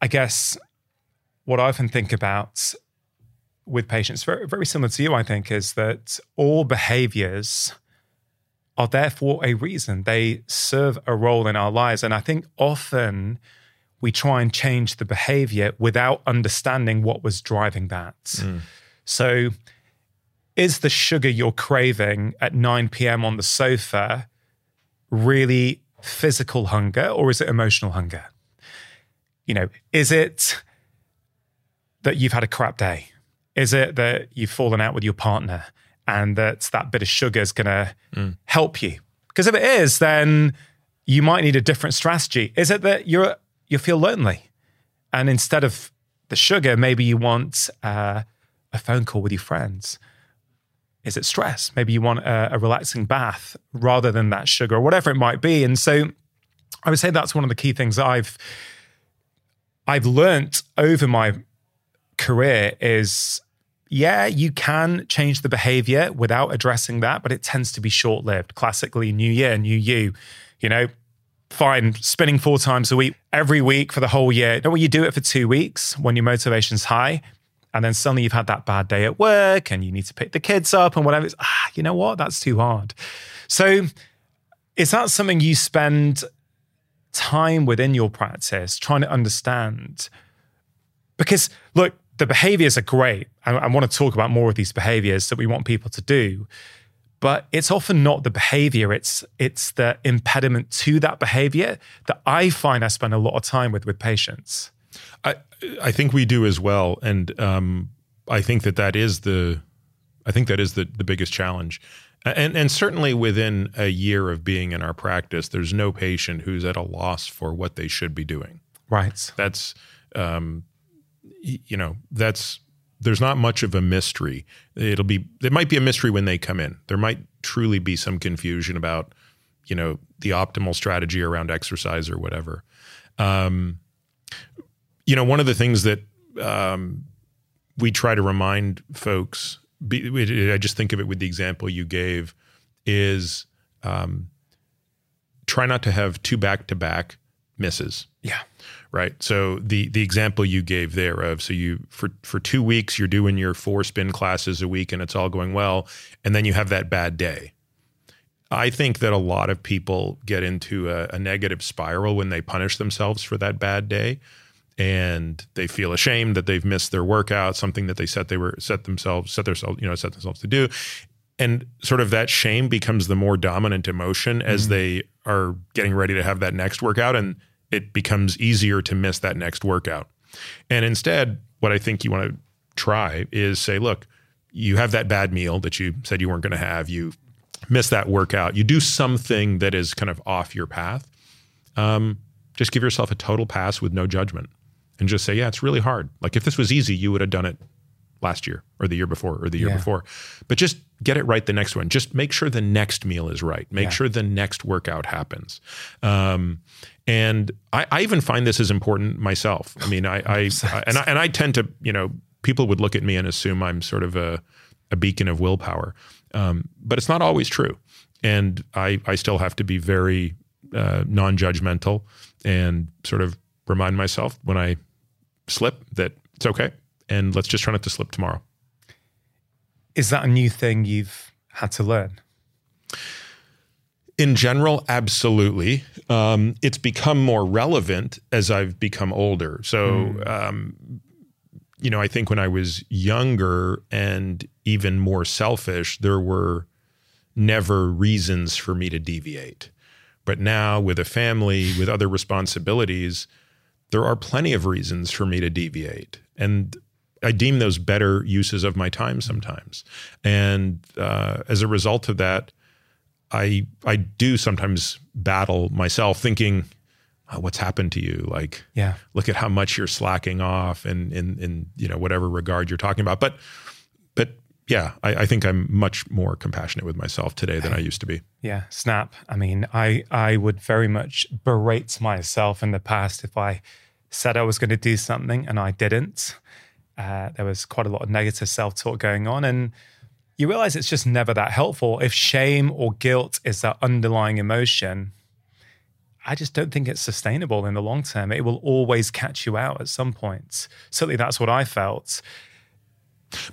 I guess what I often think about with patients, very, very similar to you, I think, is that all behaviors are there for a reason. They serve a role in our lives. And I think often we try and change the behavior without understanding what was driving that. Mm. So, is the sugar you're craving at 9 p.m. on the sofa really physical hunger or is it emotional hunger? you know, is it that you've had a crap day? Is it that you've fallen out with your partner and that that bit of sugar is going to mm. help you? Because if it is, then you might need a different strategy. Is it that you're you feel lonely, and instead of the sugar, maybe you want uh, a phone call with your friends? Is it stress? Maybe you want a, a relaxing bath rather than that sugar, or whatever it might be. And so, I would say that's one of the key things I've I've learnt over my career is yeah, you can change the behavior without addressing that, but it tends to be short lived. Classically, new year, new you, you know, fine, spinning four times a week every week for the whole year. No, well, you do it for two weeks when your motivation's high. And then suddenly you've had that bad day at work and you need to pick the kids up and whatever. It's, ah, you know what? That's too hard. So is that something you spend time within your practice trying to understand. Because, look, the behaviors are great. I, I want to talk about more of these behaviors that we want people to do. But it's often not the behavior, it's it's the impediment to that behavior that I find I spend a lot of time with with patients. I I think we do as well, and um, I think that that is the I think that is the the biggest challenge. And and certainly within a year of being in our practice, there's no patient who's at a loss for what they should be doing. Right. That's um, you know that's there's not much of a mystery. It'll be it might be a mystery when they come in. There might truly be some confusion about you know the optimal strategy around exercise or whatever. Um, you know, one of the things that um, we try to remind folks, I just think of it with the example you gave, is um, try not to have two back to back misses. Yeah. Right. So the the example you gave there of so you for for two weeks you're doing your four spin classes a week and it's all going well, and then you have that bad day. I think that a lot of people get into a, a negative spiral when they punish themselves for that bad day and they feel ashamed that they've missed their workout, something that they set they were set themselves set themselves you know set themselves to do, and sort of that shame becomes the more dominant emotion as mm-hmm. they are getting ready to have that next workout, and it becomes easier to miss that next workout. And instead, what I think you want to try is say, look, you have that bad meal that you said you weren't going to have, you miss that workout, you do something that is kind of off your path. Um, just give yourself a total pass with no judgment and just say, yeah, it's really hard. Like if this was easy, you would have done it last year or the year before or the year yeah. before. But just get it right the next one. Just make sure the next meal is right. Make yeah. sure the next workout happens. Um, and I, I, even find this is important myself. I mean, I, I, <laughs> I, and I and I tend to, you know, people would look at me and assume I'm sort of a, a beacon of willpower, um, but it's not always true. And I I still have to be very uh, non-judgmental and sort of remind myself when I slip that it's okay and let's just try not to slip tomorrow. Is that a new thing you've had to learn? In general, absolutely. Um, it's become more relevant as I've become older. So, mm. um, you know, I think when I was younger and even more selfish, there were never reasons for me to deviate. But now, with a family, with other responsibilities, there are plenty of reasons for me to deviate. And I deem those better uses of my time sometimes. And uh, as a result of that, I I do sometimes battle myself thinking, oh, what's happened to you? Like, yeah, look at how much you're slacking off and in, in, you know whatever regard you're talking about. But but yeah, I, I, think I'm much more compassionate with myself today than I used to be. Yeah, snap. I mean, I I would very much berate myself in the past if I said I was going to do something and I didn't. Uh, there was quite a lot of negative self talk going on, and you realize it's just never that helpful. If shame or guilt is that underlying emotion, I just don't think it's sustainable in the long term. It will always catch you out at some point. Certainly, that's what I felt.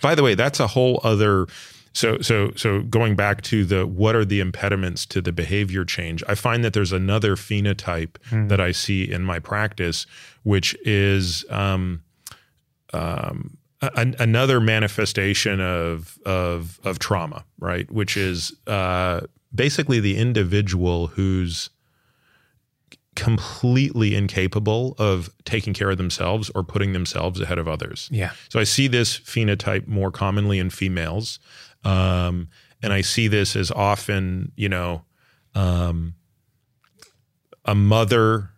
By the way, that's a whole other so so so going back to the what are the impediments to the behavior change? I find that there's another phenotype mm. that I see in my practice, which is um, um, another manifestation of of of trauma, right? Which is uh, basically the individual who's completely incapable of taking care of themselves or putting themselves ahead of others. Yeah. So I see this phenotype more commonly in females. Um, and I see this as often, you know, um, a mother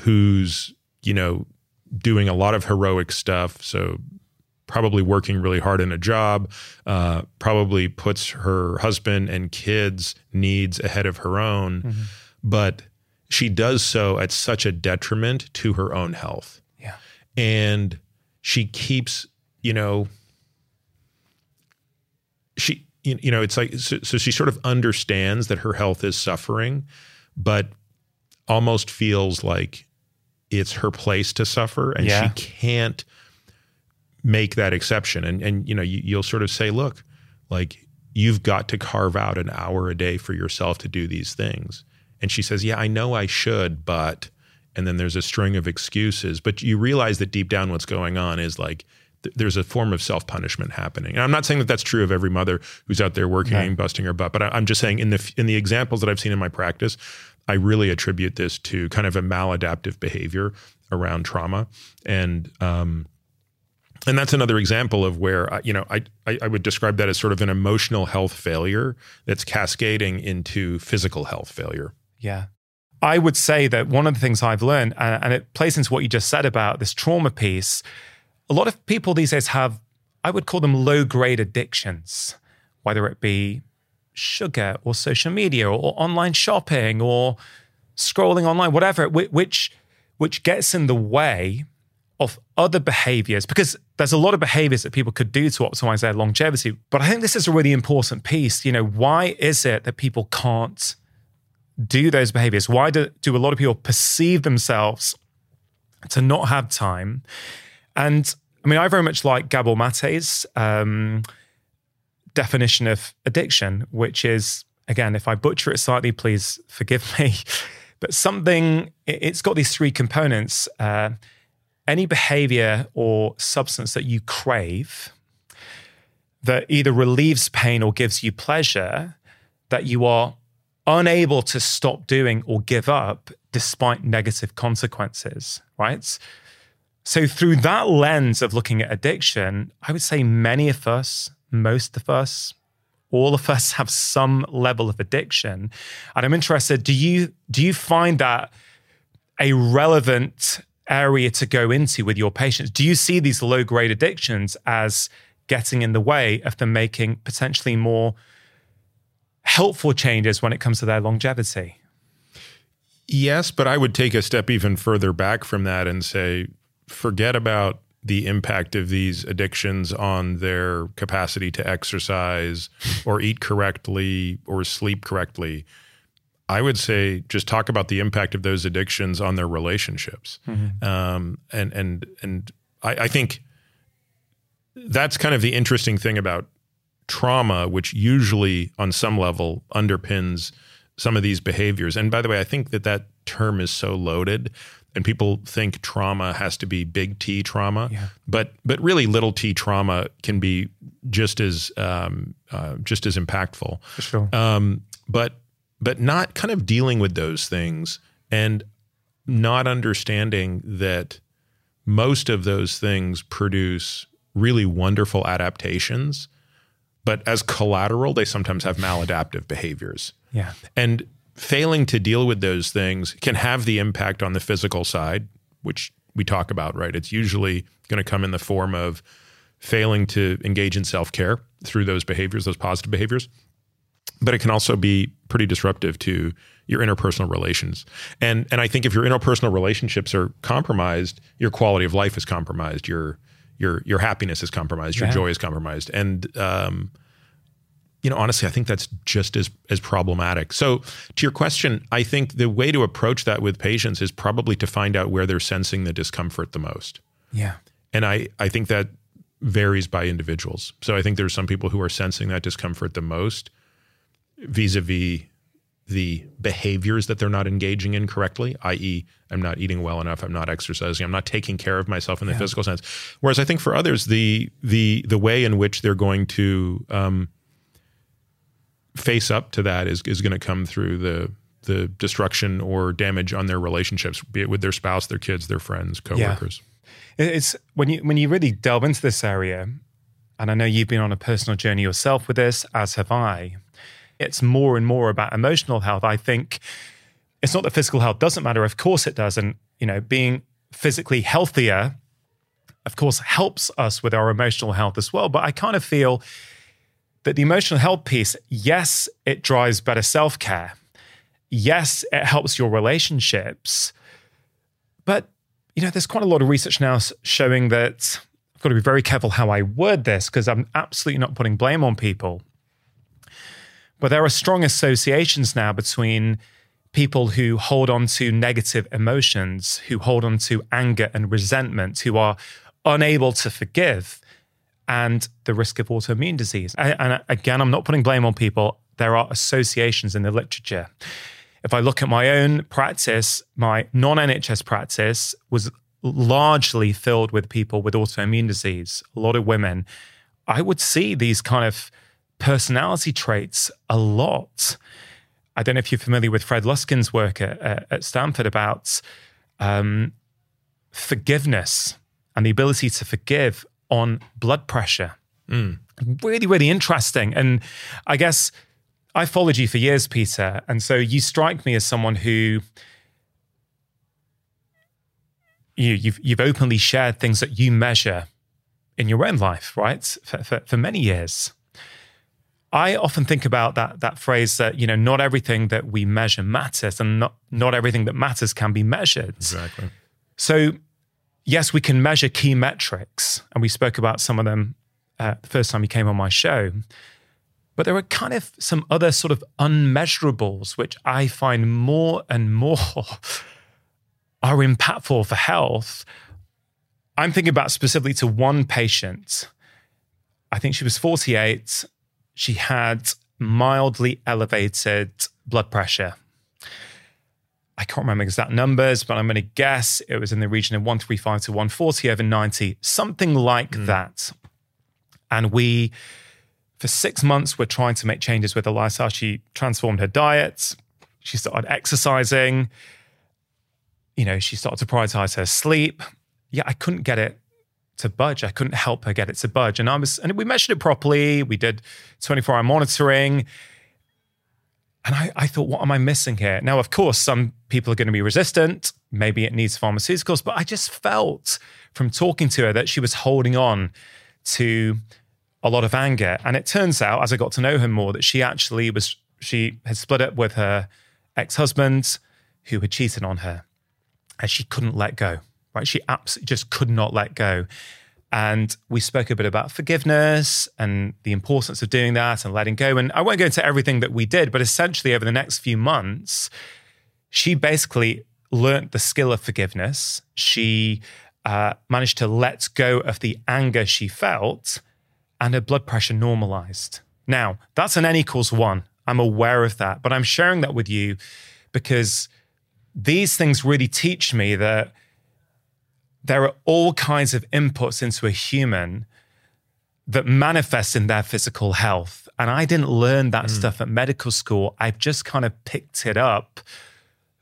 who's, you know, doing a lot of heroic stuff. So probably working really hard in a job, uh, probably puts her husband and kids' needs ahead of her own. Mm-hmm. But she does so at such a detriment to her own health. Yeah. And she keeps, you know, she, you know, it's like, so, so she sort of understands that her health is suffering, but almost feels like it's her place to suffer and yeah. she can't make that exception. And, and, you know, you, you'll sort of say, look, like, you've got to carve out an hour a day for yourself to do these things and she says, Yeah, I know I should, but, and then there's a string of excuses. But you realize that deep down what's going on is like, th- there's a form of self punishment happening. And I'm not saying that that's true of every mother who's out there working and busting her butt, but I, I'm just saying in the in the examples that I've seen in my practice, I really attribute this to kind of a maladaptive behavior around trauma. And um, and that's another example of where uh, you know I, I, would describe that as sort of an emotional health failure that's cascading into physical health failure. Yeah. I would say that one of the things I've learned, and, and it plays into what you just said about this trauma piece, a lot of people these days have, I would call them low grade addictions, whether it be sugar or social media or online shopping or scrolling online, whatever, which which gets in the way of other behaviors because there's a lot of behaviors that people could do to optimize their longevity. But I think this is a really important piece. You know, why is it that people can't do those behaviors? Why do, do a lot of people perceive themselves to not have time? And I mean, I very much like Gabor Mate's um, definition of addiction, which is, again, if I butcher it slightly, please forgive me. <laughs> But something, it's got these three components. Uh, any behavior or substance that you crave that either relieves pain or gives you pleasure that you are unable to stop doing or give up despite negative consequences, right? So, through that lens of looking at addiction, I would say many of us, most of us, all of us <laughs> have some level of addiction. And I'm interested, do you do you find that a relevant area to go into with your patients? Do you see these low grade addictions as getting in the way of them making potentially more helpful changes when it comes to their longevity? Yes, but I would take a step even further back from that and say, forget about the impact of these addictions on their capacity to exercise or eat correctly or sleep correctly. I would say just talk about the impact of those addictions on their relationships. Mm-hmm. Um, and and and I, I think that's kind of the interesting thing about trauma, which usually on some level underpins some of these behaviors. And by the way, I think that that term is so loaded and people think trauma has to be big T trauma, yeah. but but really little T trauma can be just as um, uh, just as impactful. Sure. Um, but but not kind of dealing with those things and not understanding that most of those things produce really wonderful adaptations, but as collateral, they sometimes have maladaptive behaviors. Yeah. And failing to deal with those things can have the impact on the physical side, which we talk about, right? It's usually going to come in the form of failing to engage in self care through those behaviors, those positive behaviors. But it can also be pretty disruptive to your interpersonal relations. And and I think if your interpersonal relationships are compromised, your quality of life is compromised. Your your your happiness is compromised. Your yeah. joy is compromised. And um, you know, honestly, I think that's just as as problematic. So, to your question, I think the way to approach that with patients is probably to find out where they're sensing the discomfort the most. Yeah. And I I think that varies by individuals. So I think there's some people who are sensing that discomfort the most vis-a-vis the behaviors that they're not engaging in correctly, i.e., I'm not eating well enough, I'm not exercising, I'm not taking care of myself in the yeah. physical sense. Whereas I think for others, the the the way in which they're going to um, face up to that is is going to come through the the destruction or damage on their relationships, be it with their spouse, their kids, their friends, coworkers. Yeah. It's when you when you really delve into this area, and I know you've been on a personal journey yourself with this, as have I. It's more and more about emotional health. I think it's not that physical health doesn't matter. Of course it does, and you know, being physically healthier, of course, helps us with our emotional health as well. But I kind of feel that the emotional health piece, yes, it drives better self care. Yes, it helps your relationships. But, you know, there's quite a lot of research now showing that I've got to be very careful how I word this because I'm absolutely not putting blame on people. But there are strong associations now between people who hold on to negative emotions, who hold on to anger and resentment, who are unable to forgive and the risk of autoimmune disease. And again, I'm not putting blame on people. There are associations in the literature. If I look at my own practice, my non NHS practice was largely filled with people with autoimmune disease, a lot of women. I would see these kind of personality traits a lot. I don't know if you're familiar with Fred Luskin's work at, at Stanford about um, forgiveness and the ability to forgive on blood pressure. Mm. Really, really interesting. And I guess I followed you for years, Peter. And so you strike me as someone who you, you've, you've openly shared things that you measure in your own life, right? For, for, for many years. I often think about that that phrase that you know not everything that we measure matters, and not not everything that matters can be measured. Exactly. So, yes, we can measure key metrics, and we spoke about some of them uh, the first time you came on my show. But there are kind of some other sort of unmeasurables which I find more and more <laughs> are impactful for health. I'm thinking about specifically to one patient. I think she was 48. She had mildly elevated blood pressure. I can't remember exact numbers, but I'm going to guess it was in the region of 135 to 140 over 90, something like mm. that. And we, for six months, were trying to make changes with her lifestyle. She transformed her diet. She started exercising. You know, she started to prioritize her sleep. Yeah, I couldn't get it to budge. I couldn't help her get it to budge. And I was, and we measured it properly. We did 24 hour monitoring. And I, I thought, what am I missing here? Now, of course, some people are going to be resistant. Maybe it needs pharmaceuticals, but I just felt from talking to her that she was holding on to a lot of anger. And it turns out, as I got to know her more, that she actually was, she had split up with her ex husband who had cheated on her and she couldn't let go, right? She absolutely just could not let go. And we spoke a bit about forgiveness and the importance of doing that and letting go. And I won't go into everything that we did, but essentially over the next few months, she basically learnt the skill of forgiveness. She uh, managed to let go of the anger she felt, and her blood pressure normalized. Now, that's an N equals one. I'm aware of that, but I'm sharing that with you because these things really teach me that there are all kinds of inputs into a human that manifest in their physical health. And I didn't learn that mm. stuff at medical school. I've just kind of picked it up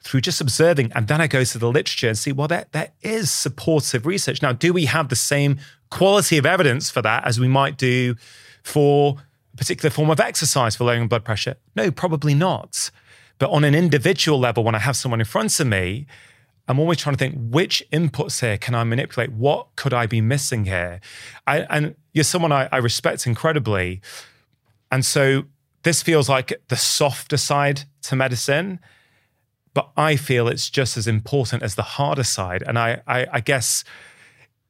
through just observing. And then I go to the literature and see, well, there, there is supportive research. Now, do we have the same quality of evidence for that as we might do for a particular form of exercise for lowering blood pressure? No, probably not. But on an individual level, when I have someone in front of me, I'm always trying to think which inputs here can I manipulate? What could I be missing here? I, and you're someone I, I respect incredibly. And so this feels like the softer side to medicine but I feel it's just as important as the harder side. And I, I, I guess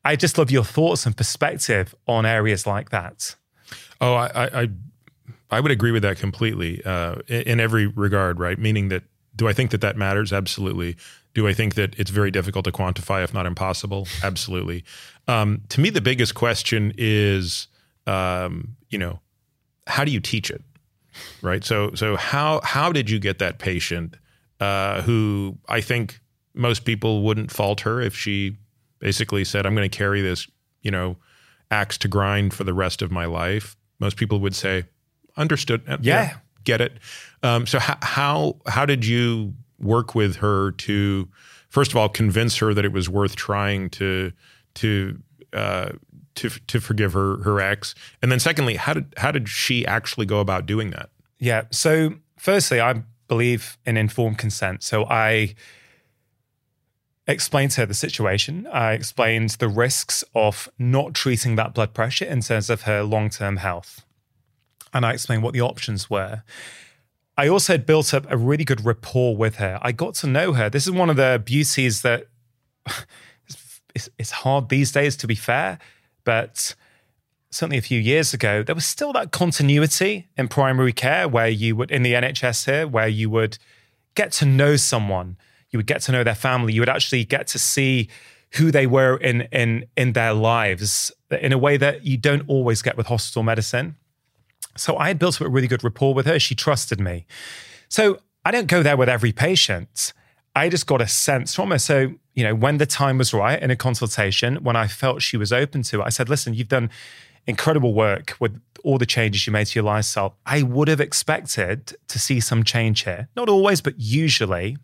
I just love your thoughts and perspective on areas like that. Oh, I, I, I would agree with that completely uh, in, in every regard, right? Meaning that do I think that that matters? Absolutely. Do I think that it's very difficult to quantify, if not impossible? Absolutely. Um, to me, the biggest question is, um, you know, how do you teach it, right? So, so how how did you get that patient uh, who I think most people wouldn't fault her if she basically said, I'm going to carry this, you know, axe to grind for the rest of my life. Most people would say, understood. Uh, yeah. yeah get it. Um, so how, how, how did you work with her to, first of all, convince her that it was worth trying to, to, uh, to, to forgive her, her ex? And then secondly, how did, how did she actually go about doing that? Yeah. So firstly, I'm believe in informed consent. So I explained to her the situation. I explained the risks of not treating that blood pressure in terms of her long term health. And I explained what the options were. I also had built up a really good rapport with her. I got to know her. This is one of the beauties that <sighs> it's, hard these days, to be fair, but certainly a few years ago, there was still that continuity in primary care where you would, in the NHS here, where you would get to know someone, you would get to know their family, you would actually get to see who they were in in in their lives in a way that you don't always get with hospital medicine. So I had built up a really good rapport with her. She trusted me. So I don't go there with every patient. I just got a sense from her. So, you know, when the time was right in a consultation, when I felt she was open to it, I said, listen, you've done incredible work with all the changes you made to your lifestyle. I would have expected to see some change here. Not always, but usually.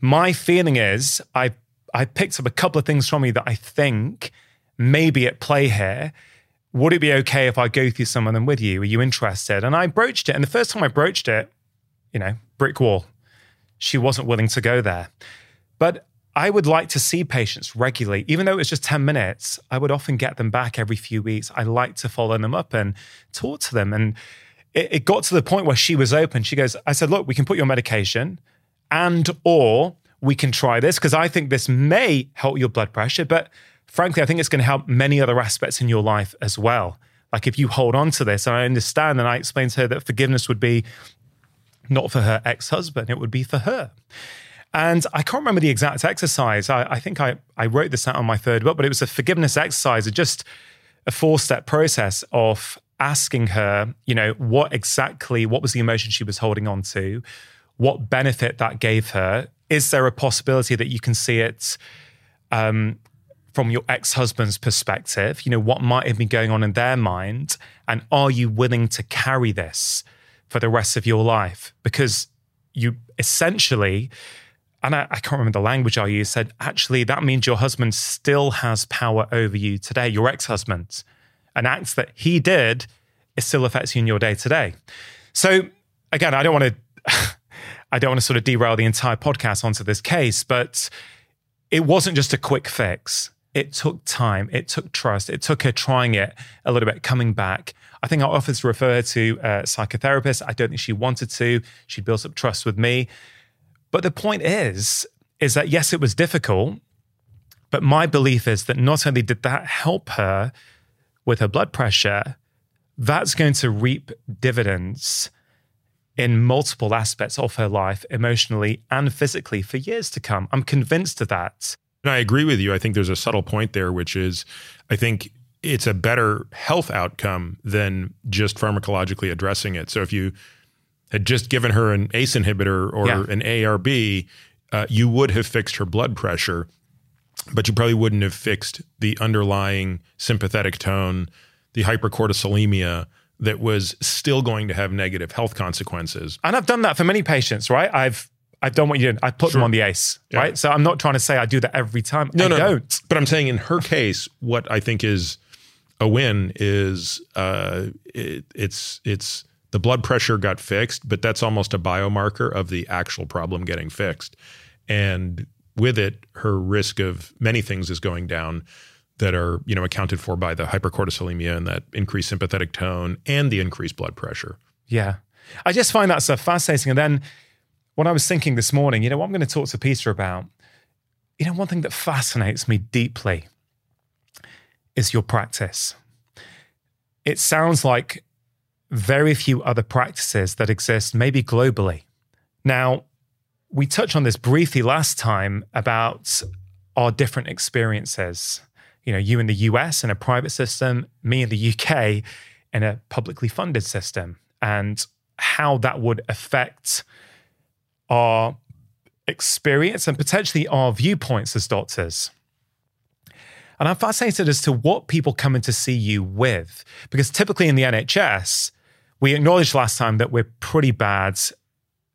My feeling is I I picked up a couple of things from you that I think maybe at play here. Would it be okay if I go through some of them with you? Are you interested? And I broached it. And the first time I broached it, you know, brick wall. She wasn't willing to go there. But I would like to see patients regularly, even though it was just 10 minutes. I would often get them back every few weeks. I like to follow them up and talk to them. And it, it got to the point where she was open. She goes, I said, look, we can put your medication and or we can try this because I think this may help your blood pressure. But frankly, I think it's going to help many other aspects in your life as well. Like if you hold on to this, and I understand, and I explained to her that forgiveness would be not for her ex husband, it would be for her. And I can't remember the exact exercise. I, I, think I, I wrote this out on my third book, but it was a forgiveness exercise, just a four step process of asking her, you know, what exactly, what was the emotion she was holding on to? What benefit that gave her? Is there a possibility that you can see it um, from your ex husband's perspective? You know, what might have been going on in their mind? And are you willing to carry this for the rest of your life? Because you essentially, and I, I, can't remember the language I used, said, actually, that means your husband still has power over you today, your ex husband. An act that he did, it still affects you in your day to day. So, again, I don't want to. <laughs> I don't want to sort of derail the entire podcast onto this case, but it wasn't just a quick fix. It took time. It took trust. It took her trying it a little bit, coming back. I think I offered to uh, refer her to a psychotherapist. I don't think she wanted to. She built up trust with me. But the point is, is that yes, it was difficult, but my belief is that not only did that help her with her blood pressure, that's going to reap dividends in multiple aspects of her life, emotionally and physically, for years to come. I'm convinced of that. And I agree with you. I think there's a subtle point there, which is I think it's a better health outcome than just pharmacologically addressing it. So if you had just given her an ACE inhibitor or yeah. an ARB, uh, you would have fixed her blood pressure, but you probably wouldn't have fixed the underlying sympathetic tone, the hypercortisolemia that was still going to have negative health consequences. And I've done that for many patients, right? I've I've done what you did. I put sure. them on the ace, yeah. right? So I'm not trying to say I do that every time. No, I no, don't. But I'm saying in her case, what I think is a win is uh, it, it's it's the blood pressure got fixed, but that's almost a biomarker of the actual problem getting fixed, and with it, her risk of many things is going down that are you know accounted for by the hypercortisolemia and that increased sympathetic tone and the increased blood pressure. Yeah, I just find that so fascinating, and then when I was thinking this morning, you know, what I'm going to talk to Peter about, you know, one thing that fascinates me deeply is your practice. It sounds like very few other practices that exist, maybe globally. Now, we touched on this briefly last time about our different experiences. You know, you in the US in a private system, me in the UK in a publicly funded system, and how that would affect our experience and potentially our viewpoints as doctors. And I'm fascinated as to what people come in to see you with, because typically in the NHS, we acknowledged last time that we're pretty bad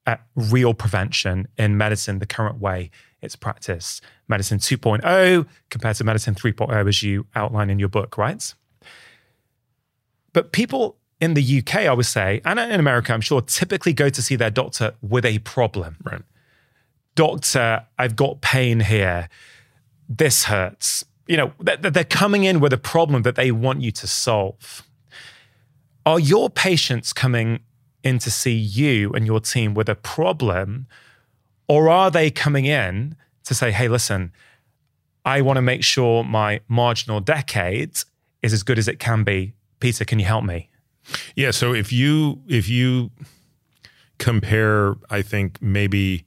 at real prevention in medicine the current way it's practiced. Medicine 2.0 compared to medicine 3.0, as you outline in your book, right? But people in the UK, I would say, and in America, I'm sure, typically go to see their doctor with a problem. Right. Doctor, I've got pain here. This hurts. You know, they're coming in with a problem that they want you to solve. Are your patients coming in to see you and your team with a problem? Or are they coming in to say, hey, listen, I want to make sure my marginal decade is as good as it can be. Peter, can you help me? Yeah. So if you if you compare, I think maybe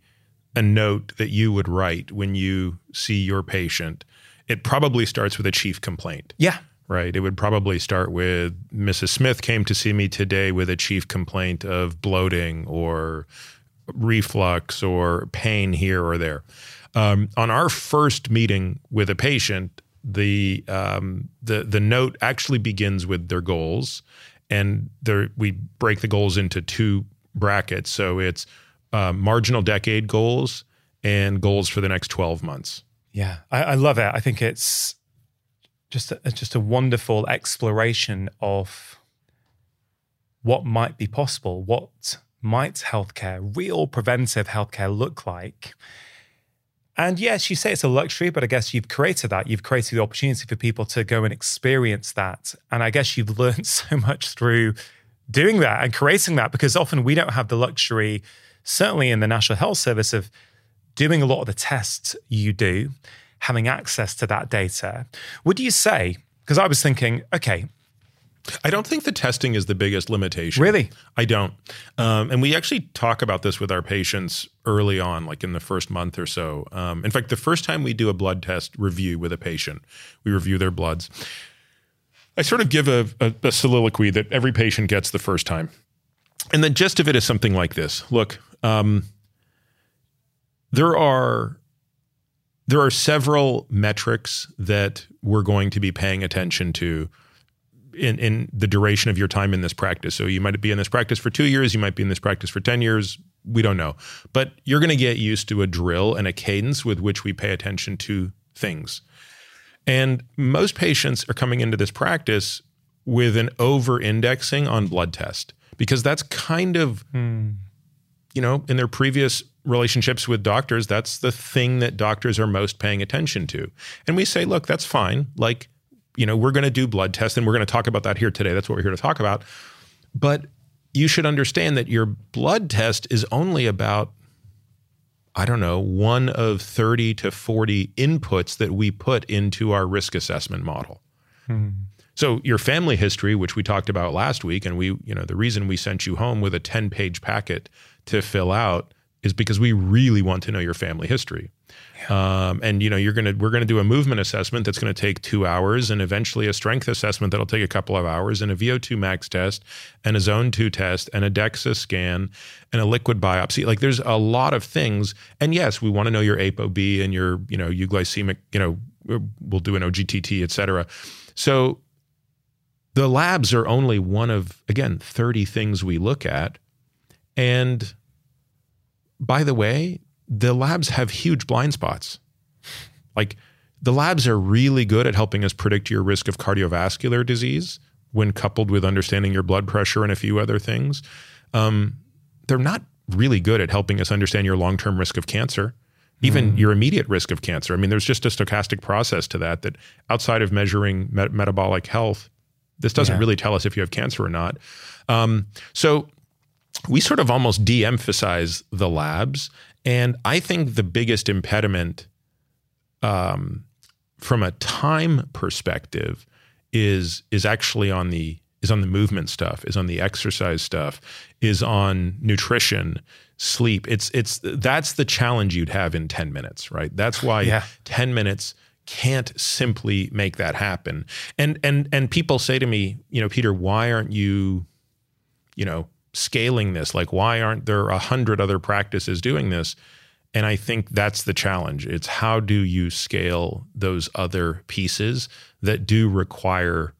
a note that you would write when you see your patient, it probably starts with a chief complaint. Yeah. Right. It would probably start with Mrs. Smith came to see me today with a chief complaint of bloating or reflux or pain here or there. Um, on our first meeting with a patient, the um, the the note actually begins with their goals, and there we break the goals into two brackets. So it's uh, marginal decade goals and goals for the next 12 months. Yeah, I, I love it. I think it's just a, just a wonderful exploration of what might be possible, what might healthcare, real preventive healthcare look like. And yes, you say it's a luxury, but I guess you've created that. You've created the opportunity for people to go and experience that. And I guess you've <laughs> learned so much through doing that and creating that because often we don't have the luxury, certainly in the National Health Service, of doing a lot of the tests you do, having access to that data. Would you say, because I was thinking, okay, I don't think the testing is the biggest limitation. Really? I don't. Um, and we actually talk about this with our patients early on, like in the first month or so. Um, in fact, the first time we do a blood test review with a patient, we review their bloods. I sort of give a, a, a soliloquy that every patient gets the first time. And the gist of it is something like this Look, um, there are there are several metrics that we're going to be paying attention to in, in the duration of your time in this practice. So you might be in this practice for two years, you might be in this practice for 10 years. We don't know. But you're going to get used to a drill and a cadence with which we pay attention to things. And most patients are coming into this practice with an over indexing on blood test because that's kind of, mm. you know, in their previous relationships with doctors, that's the thing that doctors are most paying attention to. And we say, look, that's fine. Like, you know, we're going to do blood tests and we're going to talk about that here today. That's what we're here to talk about. But you should understand that your blood test is only about, I don't know, one of 30 to 40 inputs that we put into our risk assessment model. Hmm. So your family history, which we talked about last week, and we, you know, the reason we sent you home with a 10 page packet to fill out is because we really want to know your family history. Um, and you know, you're gonna we're gonna do a movement assessment that's gonna take two hours, and eventually a strength assessment that'll take a couple of hours, and a VO2 max test, and a zone two test, and a DEXA scan, and a liquid biopsy. Like there's a lot of things. And yes, we want to know your ApoB and your you know euglycemic. You know, we'll do an OGTT, et cetera. So the labs are only one of again 30 things we look at, and by the way, the labs have huge blind spots. Like the labs are really good at helping us predict your risk of cardiovascular disease when coupled with understanding your blood pressure and a few other things. Um, they're not really good at helping us understand your long term risk of cancer, even mm. your immediate risk of cancer. I mean, there's just a stochastic process to that, that outside of measuring met- metabolic health, this doesn't yeah. really tell us if you have cancer or not. Um, so we sort of almost de emphasize the labs. And I think the biggest impediment um, from a time perspective is is actually on the is on the movement stuff, is on the exercise stuff, is on nutrition, sleep. It's it's that's the challenge you'd have in 10 minutes, right? That's why yeah. 10 minutes can't simply make that happen. And and and people say to me, you know, Peter, why aren't you, you know, scaling this? Like, why aren't there a hundred other practices doing this? And I think that's the challenge. It's how do you scale those other pieces that do require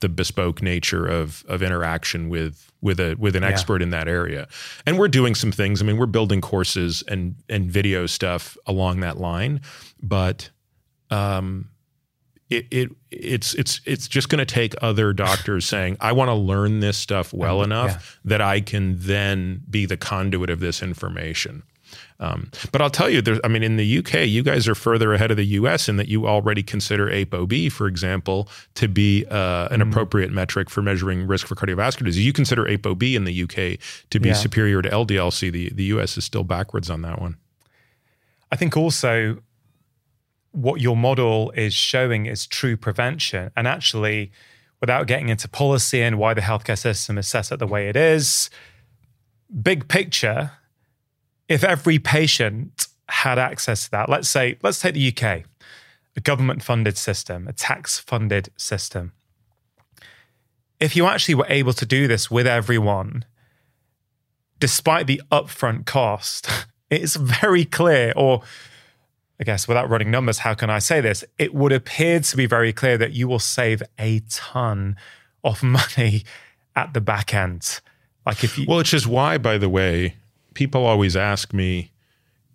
the bespoke nature of of interaction with with a with an yeah. expert in that area. And we're doing some things. I mean, we're building courses and and video stuff along that line, but um, it, it it's it's it's just going to take other doctors saying I want to learn this stuff well mm-hmm. enough yeah. that I can then be the conduit of this information. Um, but I'll tell you, there, I mean, in the UK, you guys are further ahead of the US in that you already consider ApoB, for example, to be uh, an mm. appropriate metric for measuring risk for cardiovascular disease. You consider ApoB in the UK to be yeah. superior to LDLC. The, the US is still backwards on that one. I think also what your model is showing is true prevention. And actually, without getting into policy and why the healthcare system is set up the way it is, big picture, if every patient had access to that, let's say, let's take the UK, a government funded system, a tax funded system. If you actually were able to do this with everyone, despite the upfront cost, <laughs> it's very clear, or I guess without running numbers, how can I say this? It would appear to be very clear that you will save a ton of <laughs> money at the back end. Like if you Well, which is why, by the way, people always ask me,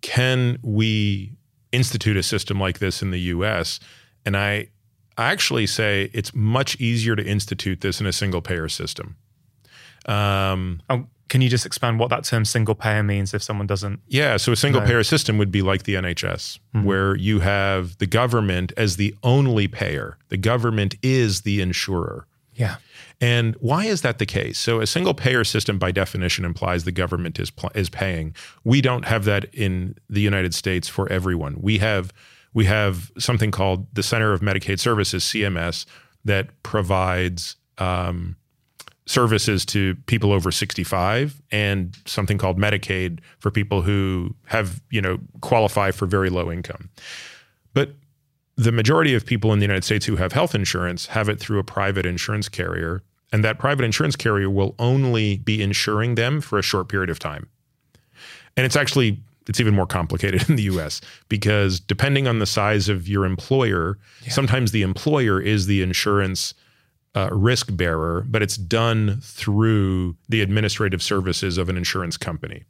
can we institute a system like this in the US? And I I actually say it's much easier to institute this in a single payer system. Um, oh, can you just expand what that term single payer means if someone doesn't? Yeah, so a single no. payer system would be like the NHS, mm-hmm. where you have the government as the only payer. The government is the insurer. Yeah. And why is that the case? So a single payer system by definition implies the government is pl- is paying. We don't have that in the United States for everyone. We have we have something called the Center of Medicaid Services (CMS) that provides um, services to people over 65 and something called Medicaid for people who have, you know, qualify for very low income. But the majority of people in the United States who have health insurance have it through a private insurance carrier and that private insurance carrier will only be insuring them for a short period of time. And it's actually it's even more complicated <laughs> in the US because depending on the size of your employer, yeah. sometimes the employer is the insurance uh, risk bearer, but it's done through the administrative services of an insurance company.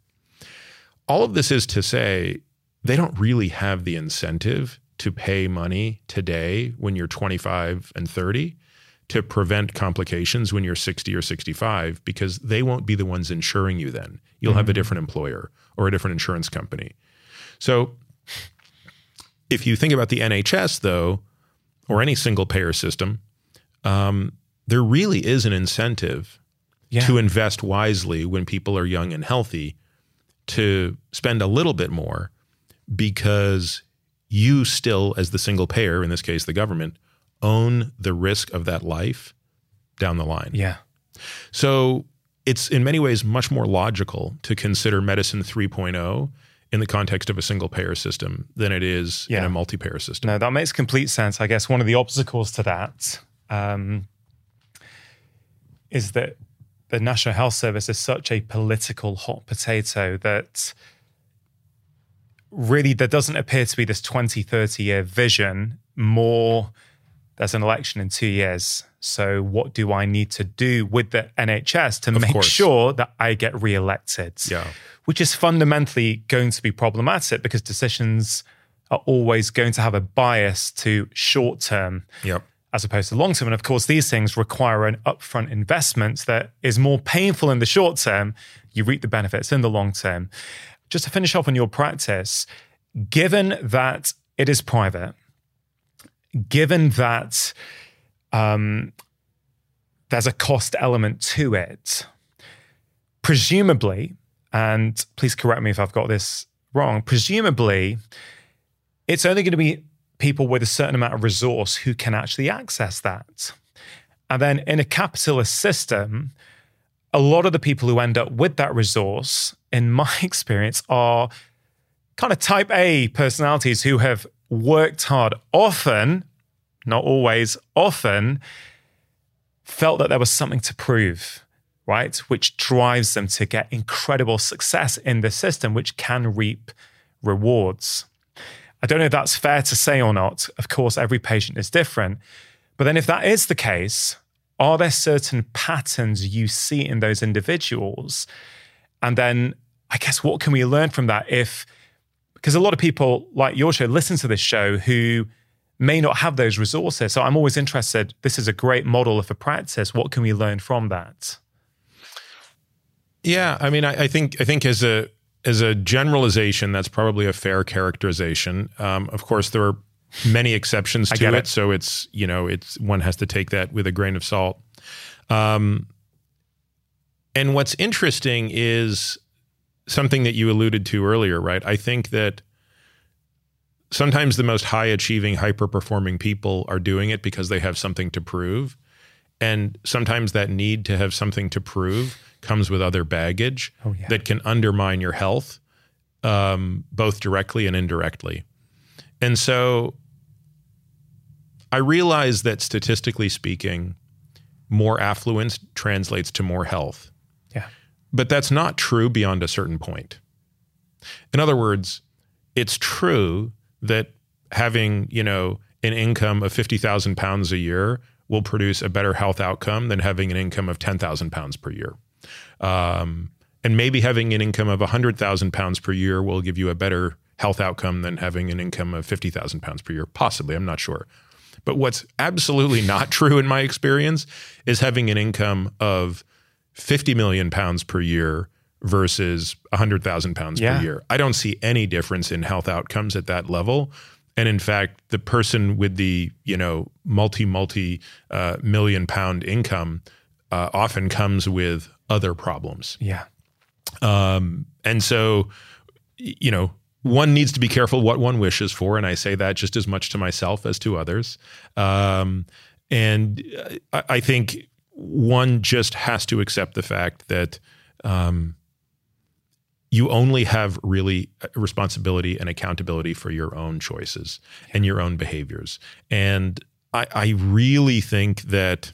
All of this is to say they don't really have the incentive to pay money today when you're 25 and 30 to prevent complications when you're 60 or 65 because they won't be the ones insuring you then. You'll mm-hmm. have a mm-hmm. different employer or a different insurance company. So if you think about the NHS, though, or any single payer system, um, there really is an incentive yeah. to invest wisely when people are young and healthy to spend a little bit more because you still, as the single payer, in this case, the government, own the risk of that life down the line. Yeah. So it's in many ways much more logical to consider medicine 3.0 in the context of a single payer system than it is yeah. in a multi payer system. No, that makes complete sense. I guess one of the obstacles to that um, is that the National Health Service is such a political hot potato that really there doesn't appear to be this 20, 30 year vision, more there's an election in two years. So, what do I need to do with the NHS to of make course. sure that I get re-elected? Yeah. Which is fundamentally going to be problematic because decisions are always going to have a bias to short term yep. As opposed to long term. And of course, these things require an upfront investment that is more painful in the short term. You reap the benefits in the long term. Just to finish off on your practice, given that it is private, given that um, there's a cost element to it, presumably, and please correct me if I've got this wrong, presumably, it's only going to be people with a certain amount of resource who can actually access that. And then in a capitalist system, a lot of the people who end up with that resource, in <laughs> my experience, are kind of type A personalities who have worked hard, often, not always, often, felt that there was something to prove, right? Which drives them to get incredible success in the system, which can reap rewards. I don't know if that's fair to say or not. Of course, every patient is different. But then, if that is the case, are there certain patterns you see in those individuals? And then, I guess, what can we learn from that if because a lot of people like your show listen to this show who may not have those resources. So I'm always interested. This is a great model of a practice. What can we learn from that? Yeah, I mean, I, I think I think as a as a generalization, that's probably a fair characterization. Um, of course, there are many exceptions to it, it, so it's you know it's one has to take that with a grain of salt. Um, and what's interesting is something that you alluded to earlier, right? I think that sometimes the most high achieving, hyper performing people are doing it because they have something to prove. And sometimes that need to have something to prove comes with other baggage oh, yeah. that can undermine your health, um, both directly and indirectly. And so I realize that statistically speaking, more affluence translates to more health. Yeah. But that's not true beyond a certain point. In other words, it's true that having, you know, an income of 50,000 pounds a year will produce a better health outcome than having an income of 10,000 pounds per year. Um, and maybe having an income of 100,000 pounds per year will give you a better health outcome than having an income of 50,000 pounds per year. Possibly, I'm not sure. But what's absolutely not <laughs> true in my experience is having an income of 50 million pounds per year versus 100,000 pounds Yeah. per year. I don't see any difference in health outcomes at that level. And in fact, the person with the, you know, multi, multi uh, million pound income uh, often comes with other problems. Yeah. Um, and so, you know, one needs to be careful what one wishes for, and I say that just as much to myself as to others. Um, and uh, I, I think one just has to accept the fact that um, you only have really responsibility and accountability for your own choices and your own behaviors. And I, I really think that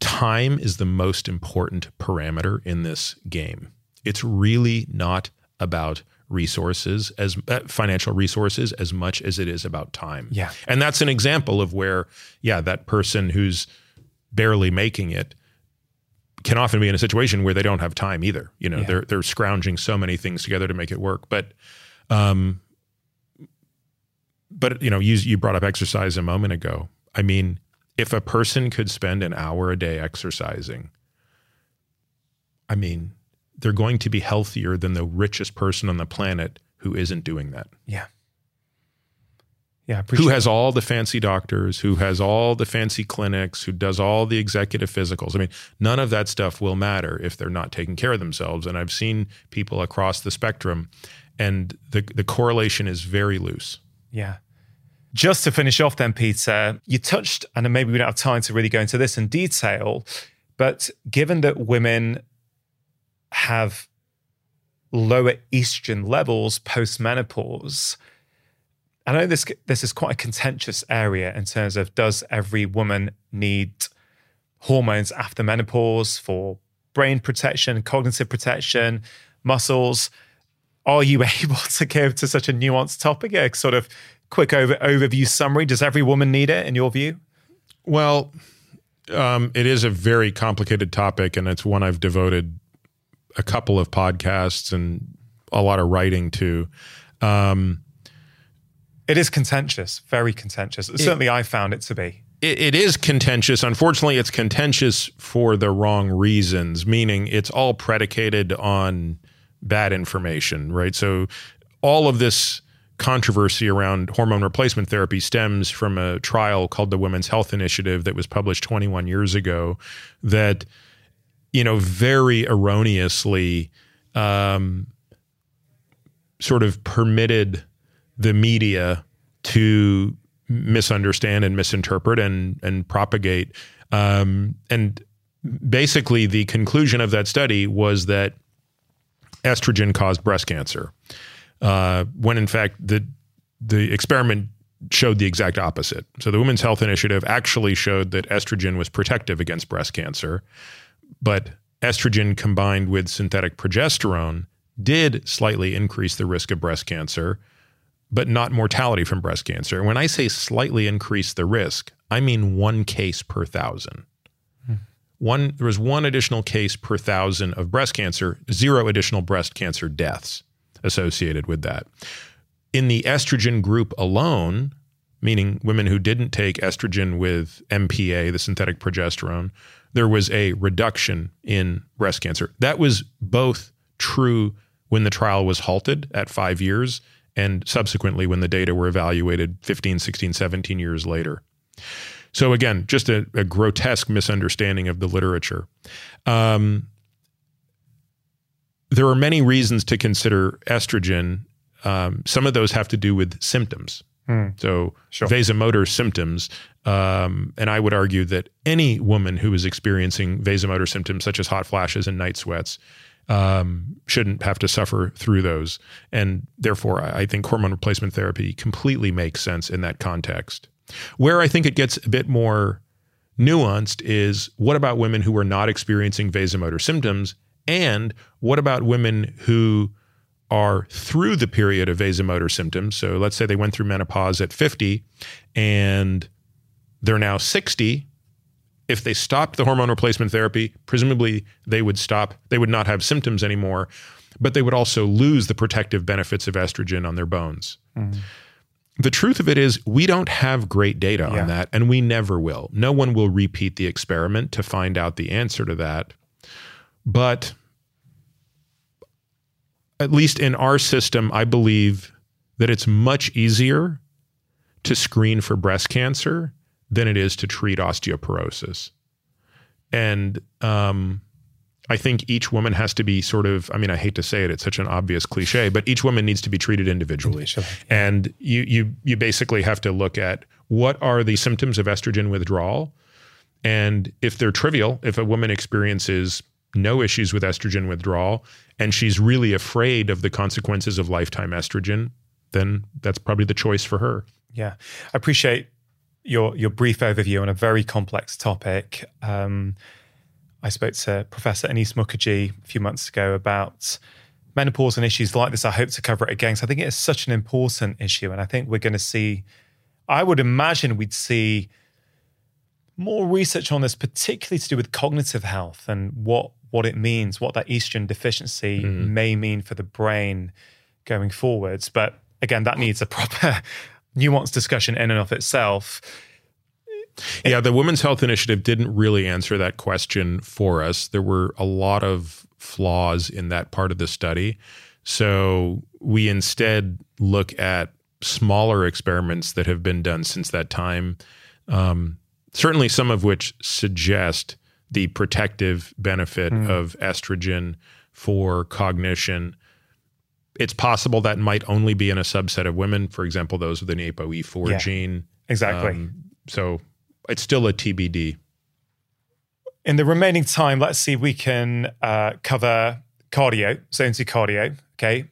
time is the most important parameter in this game. It's really not about resources as uh, financial resources as much as it is about time. Yeah. And that's an example of where yeah, that person who's barely making it can often be in a situation where they don't have time either. You know, Yeah. they're they're scrounging so many things together to make it work. But um but you know, you you brought up exercise a moment ago. I mean, if a person could spend an hour a day exercising, I mean, they're going to be healthier than the richest person on the planet who isn't doing that. Yeah. Yeah. Who has all the fancy doctors, who has all the fancy clinics, who does all the executive physicals. I mean, none of that stuff will matter if they're not taking care of themselves. And I've seen people across the spectrum, and the, the correlation is very loose. Yeah. Just to finish off, then, Peter, you touched, and maybe we don't have time to really go into this in detail, but given that women have lower estrogen levels post menopause, I know this this is quite a contentious area in terms of does every woman need hormones after menopause for brain protection, cognitive protection, muscles? Are you <laughs> able to give to such a nuanced topic a sort of quick over, overview summary? Does every woman need it in your view? Well, um, it is a very complicated topic, and it's one I've devoted a couple of podcasts and a lot of writing to. Um, It is contentious, very contentious. Certainly, I found it to be. it, it is contentious. Unfortunately, it's contentious for the wrong reasons, meaning it's all predicated on bad information, right? So, all of this controversy around hormone replacement therapy stems from a trial called the Women's Health Initiative that was published 21 years ago that, you know, very erroneously um, sort of permitted the media to misunderstand and misinterpret and and propagate. Um, and basically, the conclusion of that study was that estrogen caused breast cancer, uh, when in fact the the experiment showed the exact opposite. So the Women's Health Initiative actually showed that estrogen was protective against breast cancer, but estrogen combined with synthetic progesterone did slightly increase the risk of breast cancer, but not mortality from breast cancer. And when I say slightly increase the risk, I mean one case per thousand. One there was one additional case per thousand of breast cancer, zero additional breast cancer deaths associated with that. In the estrogen group alone, meaning women who didn't take estrogen with MPA, the synthetic progesterone, there was a reduction in breast cancer. That was both true when the trial was halted at five years and subsequently when the data were evaluated 15, 16, 17 years later. So, again, just a, a grotesque misunderstanding of the literature. Um, there are many reasons to consider estrogen. Um, some of those have to do with symptoms. So, Sure. vasomotor symptoms. Um, and I would argue that any woman who is experiencing vasomotor symptoms, such as hot flashes and night sweats, um, shouldn't have to suffer through those. And therefore, I think hormone replacement therapy completely makes sense in that context. Where I think it gets a bit more nuanced is what about women who are not experiencing vasomotor symptoms? And what about women who are through the period of vasomotor symptoms? So let's say they went through menopause at 50 and they're now 60. If they stopped the hormone replacement therapy, presumably they would stop, they would not have symptoms anymore, but they would also lose the protective benefits of estrogen on their bones. Mm. the truth of it is, we don't have great data Yeah. on that, and we never will. No one will repeat the experiment to find out the answer to that. But at least in our system, I believe that it's much easier to screen for breast cancer than it is to treat osteoporosis. And um, I think each woman has to be sort of, I mean, I hate to say it, it's such an obvious cliche, but each woman needs to be treated individually. Individually, And you, you, you basically have to look at what are the symptoms of estrogen withdrawal. And if they're trivial, if a woman experiences no issues with estrogen withdrawal and she's really afraid of the consequences of lifetime estrogen, then that's probably the choice for her. Yeah, I appreciate your your brief overview on a very complex topic. Um, I spoke to Professor Annice Mukherjee a few months ago about menopause and issues like this. I hope to cover it again. So I think it is such an important issue, and I think we're going to see. I would imagine we'd see more research on this, particularly to do with cognitive health and what what it means, what that estrogen deficiency may mean for the brain going forwards. But again, that needs a proper <laughs> nuanced discussion in and of itself. Yeah, the Women's Health Initiative didn't really answer that question for us. There were a lot of flaws in that part of the study. So we instead look at smaller experiments that have been done since that time, um, certainly some of which suggest the protective benefit of estrogen for cognition. It's possible that might only be in a subset of women, for example, those with an ApoE4 Yeah. gene. Exactly. Um, so it's still a TBD. in the remaining time, let's see if we can uh, cover cardio, zone two cardio. Okay.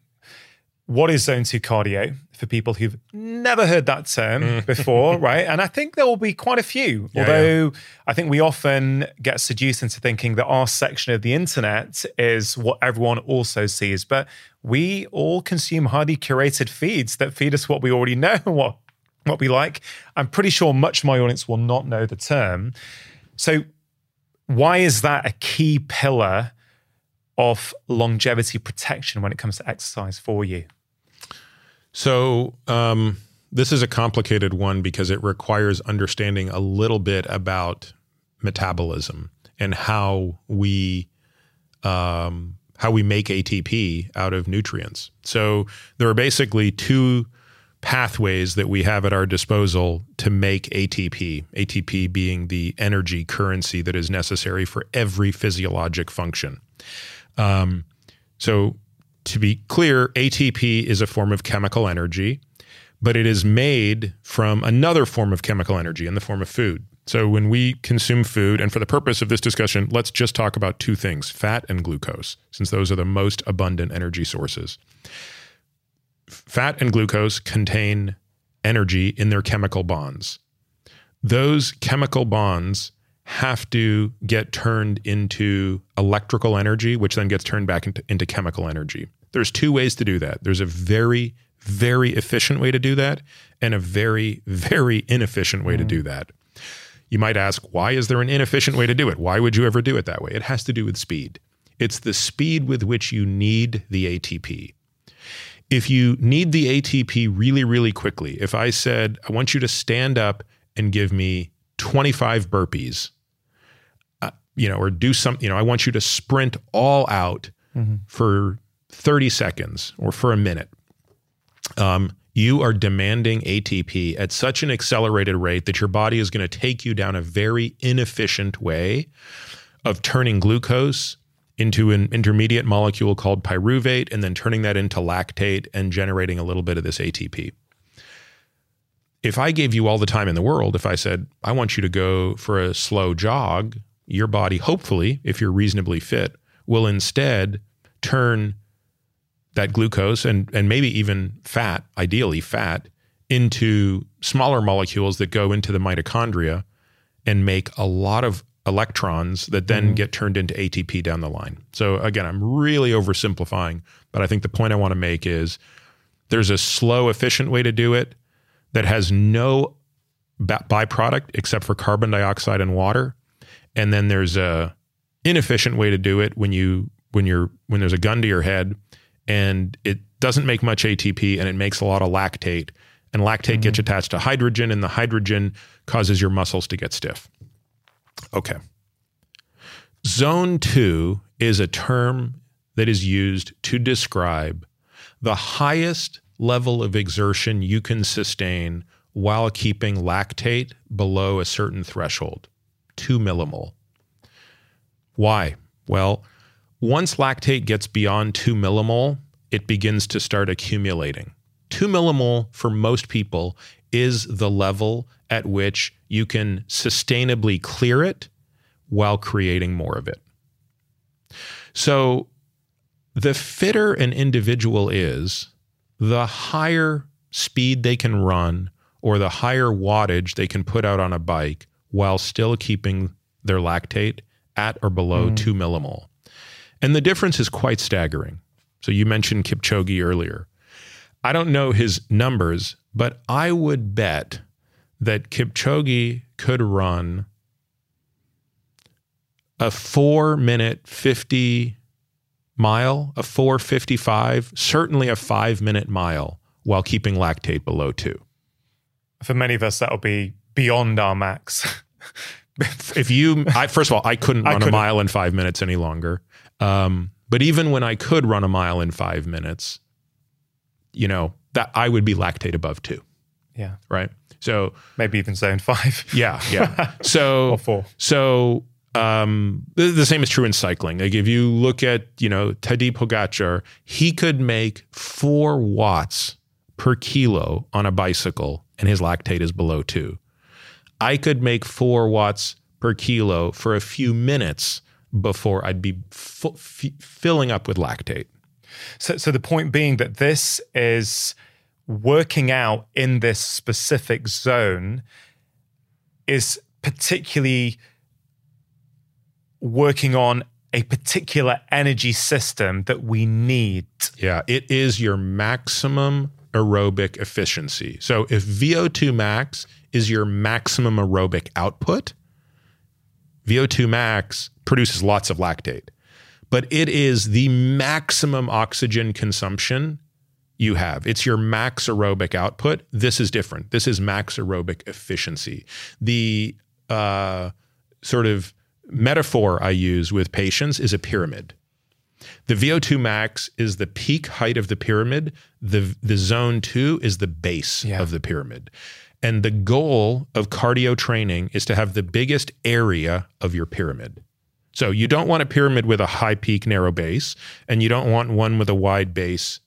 What is zone two cardio for people who've never heard that term mm. <laughs> before, right? And I think there will be quite a few. Yeah, Although I think we often get seduced into thinking that our section of the internet is what everyone also sees. But we all consume highly curated feeds that feed us what we already <laughs> know, what what we like. I'm pretty sure much of my audience will not know the term. So why is that a key pillar of longevity protection when it comes to exercise for you? So um, this is a complicated one because it requires understanding a little bit about metabolism and how we um, how we make ATP out of nutrients. So there are basically two pathways that we have at our disposal to make ATP. ATP being the energy currency that is necessary for every physiologic function. Um, so to be clear, ATP is a form of chemical energy, but it is made from another form of chemical energy in the form of food. So when we consume food, and for the purpose of this discussion, let's just talk about two things fat and glucose, since those are the most abundant energy sources. Fat and glucose contain energy in their chemical bonds. Those chemical bonds have to get turned into electrical energy, which then gets turned back into, into chemical energy. There's two ways to do that. There's a very, very efficient way to do that, and a very, very inefficient way to do mm. that. You might ask, why is there an inefficient way to do it? Why would you ever do it that way? It has to do with speed. It's the speed with which you need the ATP. If you need the ATP really, really quickly, if I said, I want you to stand up and give me 25 burpees, you know, or do something, you know, I want you to sprint all out for 30 seconds or for a minute. Um, you are demanding ATP at such an accelerated rate that your body is going to take you down a very inefficient way of turning glucose into an intermediate molecule called pyruvate and then turning that into lactate and generating a little bit of this ATP. If I gave you all the time in the world, if I said, I want you to go for a slow jog, your body, hopefully, if you're reasonably fit, will instead turn that glucose and, and maybe even fat, ideally fat, into smaller molecules that go into the mitochondria and make a lot of electrons that then mm-hmm. get turned into ATP down the line. So again, I'm really oversimplifying, but I think the point I want to make is there's a slow, efficient way to do it that has no byproduct except for carbon dioxide and water. And then there's a inefficient way to do it when you when you're when there's a gun to your head and it doesn't make much ATP and it makes a lot of lactate And lactate gets mm-hmm. attached to hydrogen, and the hydrogen causes your muscles to get stiff. Okay. Zone two is a term that is used to describe the highest level of exertion you can sustain while keeping lactate below a certain threshold, two millimole. Why? Well, once lactate gets beyond two millimole, it begins to start accumulating. Two millimole for most people is the level at which you can sustainably clear it while creating more of it. So, the fitter an individual is, the higher speed they can run or the higher wattage they can put out on a bike while still keeping their lactate at or below mm. two millimole. And the difference is quite staggering. So you mentioned Kipchoge earlier. I don't know his numbers, but I would bet that Kipchoge could run a four minute 50 mile, a 455, certainly a five minute mile while keeping lactate below two. For many of us, that'll be beyond our max. <laughs> If you, I, first of all, I couldn't run a mile in five minutes any longer. Um, but even when I could run a mile in five minutes, you know, that I would be lactate above two, yeah. right? So Maybe even zone five. yeah, yeah. <laughs> So Or four. So um, the, the same is true in cycling. Like if you look at you know Tadej Pogacar, he could make four watts per kilo on a bicycle, and his lactate is below two. I could make four watts per kilo for a few minutes before I'd be fu- f- filling up with lactate. So, so the point being that this is working out in this specific zone is particularly working on a particular energy system that we need. Yeah, it is your maximum aerobic efficiency. So if VO2 max is your maximum aerobic output, VO2 max produces lots of lactate, but it is the maximum oxygen consumption you have. It's your max aerobic output. This is different. This is max aerobic efficiency. The uh, sort of metaphor I use with patients is a pyramid. The VO2 max is the peak height of the pyramid. The, the zone two is the base Yeah. of the pyramid. And the goal of cardio training is to have the biggest area of your pyramid. So you don't want a pyramid with a high peak, narrow base, and you don't want one with a wide base,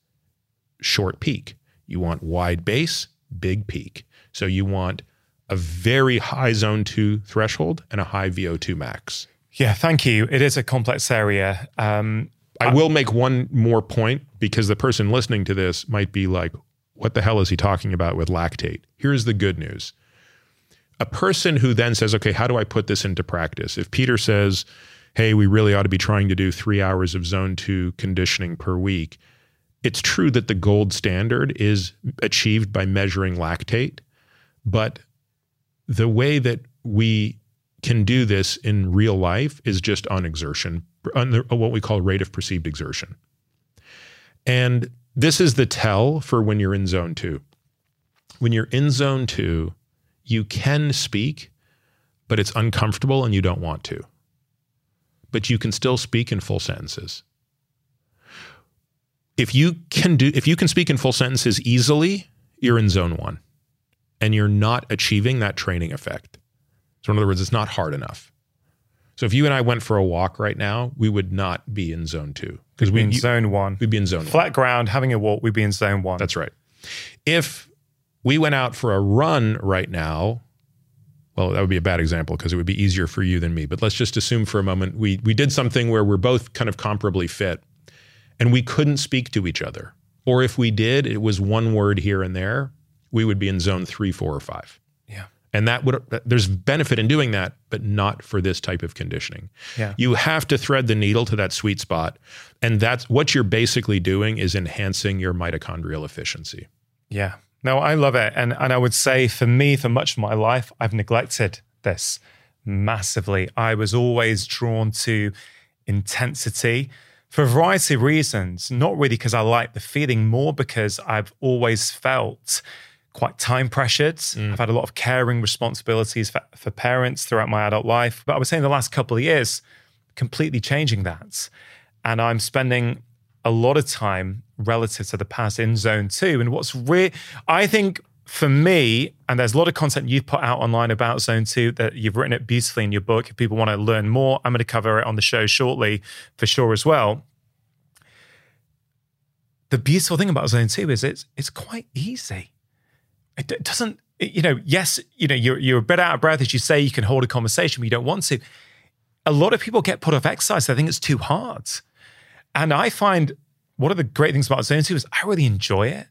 short peak. You want wide base, big peak. So you want a very high zone two threshold and a high VO2 max. Yeah, thank you. It is a complex area. Um, I will make one more point because the person listening to this might be like, what the hell is he talking about with lactate? Here's the good news. A person who then says, okay, how do I put this into practice? If Peter says, hey, we really ought to be trying to do three hours of zone two conditioning per week, it's true that the gold standard is achieved by measuring lactate, but the way that we can do this in real life is just on exertion, on the, what we call rate of perceived exertion. And this is the tell for when you're in zone two. When you're in zone two, you can speak, but it's uncomfortable and you don't want to. But you can still speak in full sentences. If you can do if you can speak in full sentences easily, you're in zone 1 and you're not achieving that training effect. So in other words, it's not hard enough. So if you and I went for a walk right now, we would not be in zone 2 because we're we in zone one. we'd be in zone 1. Flat ground, having a walk, we'd be in zone one. That's right. If we went out for a run right now, well, that would be a bad example because it would be easier for you than me. But let's just assume for a moment we we did something where we're both kind of comparably fit and we couldn't speak to each other. Or if we did, it was one word here and there, we would be in zone three, four, or five. And that would there's benefit in doing that, but not for this type of conditioning. Yeah. You have to thread the needle to that sweet spot. And that's what you're basically doing is enhancing your mitochondrial efficiency. Yeah. No, I love it. And and I would say for me, for much of my life, I've neglected this massively. I was always drawn to intensity for a variety of reasons. Not really because I like the feeling, more because I've always felt quite time pressured. Mm. I've had a lot of caring responsibilities for, for parents throughout my adult life. But I would say in the last couple of years, completely changing that. And I'm spending a lot of time relative to the past in zone two. And what's real, I think for me, and there's a lot of content you've put out online about zone two that you've written it beautifully in your book. If people want to learn more, I'm going to cover it on the show shortly for sure as well. The beautiful thing about zone two is it's it's quite easy. It, doesn't, you know, yes, you know, you're you're a bit out of breath as you say, you can hold a conversation, but you don't want to. A lot of people get put off exercise. They think it's too hard. And I find one of the great things about Zone 2 is I really enjoy it.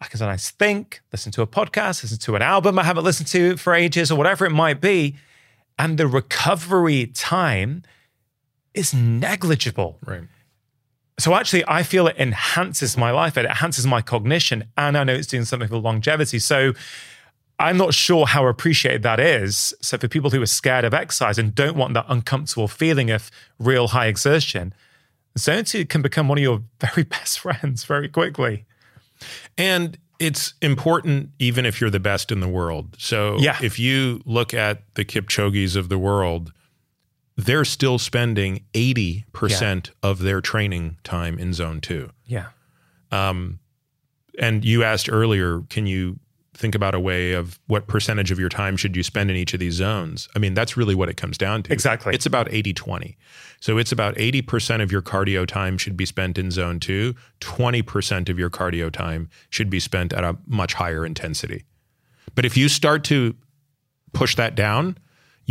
I can sometimes think, listen to a podcast, listen to an album I haven't listened to for ages or whatever it might be. And the recovery time is negligible. Right. So actually, I feel it enhances my life. It enhances my cognition, and I know it's doing something for longevity. So I'm not sure how appreciated that is. So for people who are scared of exercise and don't want that uncomfortable feeling of real high exertion, Zone 2 can become one of your <laughs> very best friends very quickly. And it's important even if you're the best in the world. So Yeah. if you look at the Kipchoges of the world, they're still spending 80% of their training time in zone two. Yeah. Um, and you asked earlier, can you think about a way of what percentage of your time should you spend in each of these zones? I mean, that's really what it comes down to. Exactly. It's about 80 20. So it's about 80% of your cardio time should be spent in zone two, 20% of your cardio time should be spent at a much higher intensity. But if you start to push that down,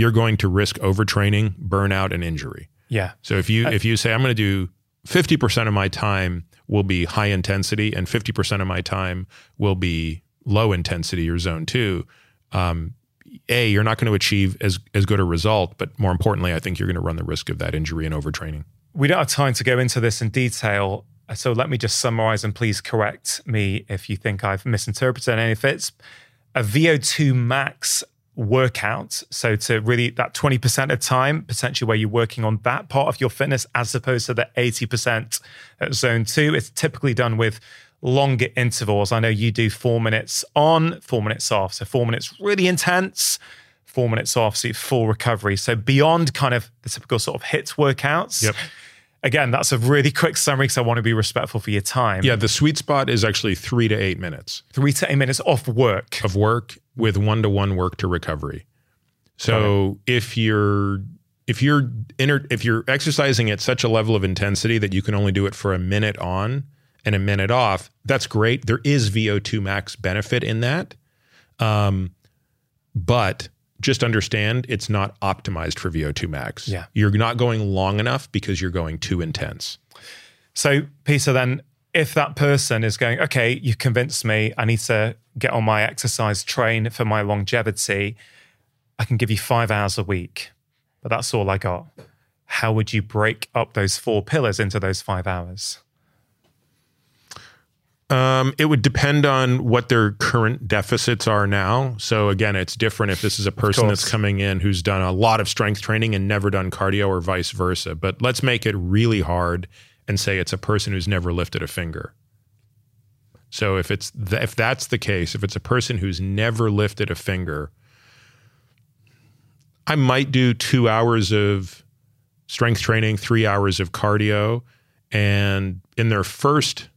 you're going to risk overtraining, burnout, and injury. Yeah. So if you if you say I'm going to do 50% of my time will be high intensity and 50% of my time will be low intensity or zone 2, um, a you're not going to achieve as as good a result, but more importantly, I think you're going to run the risk of that injury and overtraining. We don't have time to go into this in detail. So let me just summarize and please correct me if you think I've misinterpreted any of it. A VO2 max workout. So to really that 20% of time, potentially where you're working on that part of your fitness as opposed to the 80% at zone two. It's typically done with longer intervals. I know you do four minutes on, four minutes off. So four minutes really intense, four minutes off, so full recovery. So beyond kind of the typical sort of HIIT workouts. Yep. Again, that's a really quick summary because I want to be respectful for your time. Yeah, the sweet spot is actually 3 to 8 minutes Three to eight minutes off work. of work with one-to-one work to recovery. So if you're if you're inter- if you're exercising at such a level of intensity that you can only do it for a minute on and a minute off, that's great. There is VO2 max benefit in that. Um, but just understand it's not optimized for VO2 max. Yeah. You're not going long enough because you're going too intense. So, Peter, then if that person is going, okay, you convinced me, I need to get on my exercise train for my longevity, I can give you five hours a week, but that's all I got. How would you break up those four pillars into those five hours? Um, it would depend on what their current deficits are now. So again, it's different if this is a person that's coming in who's done a lot of strength training and never done cardio or vice versa. But let's make it really hard and say it's a person who's never lifted a finger. So if it's th- if that's the case, if it's a person who's never lifted a finger, I might do 2 hours of strength training, 3 hours of cardio and in their first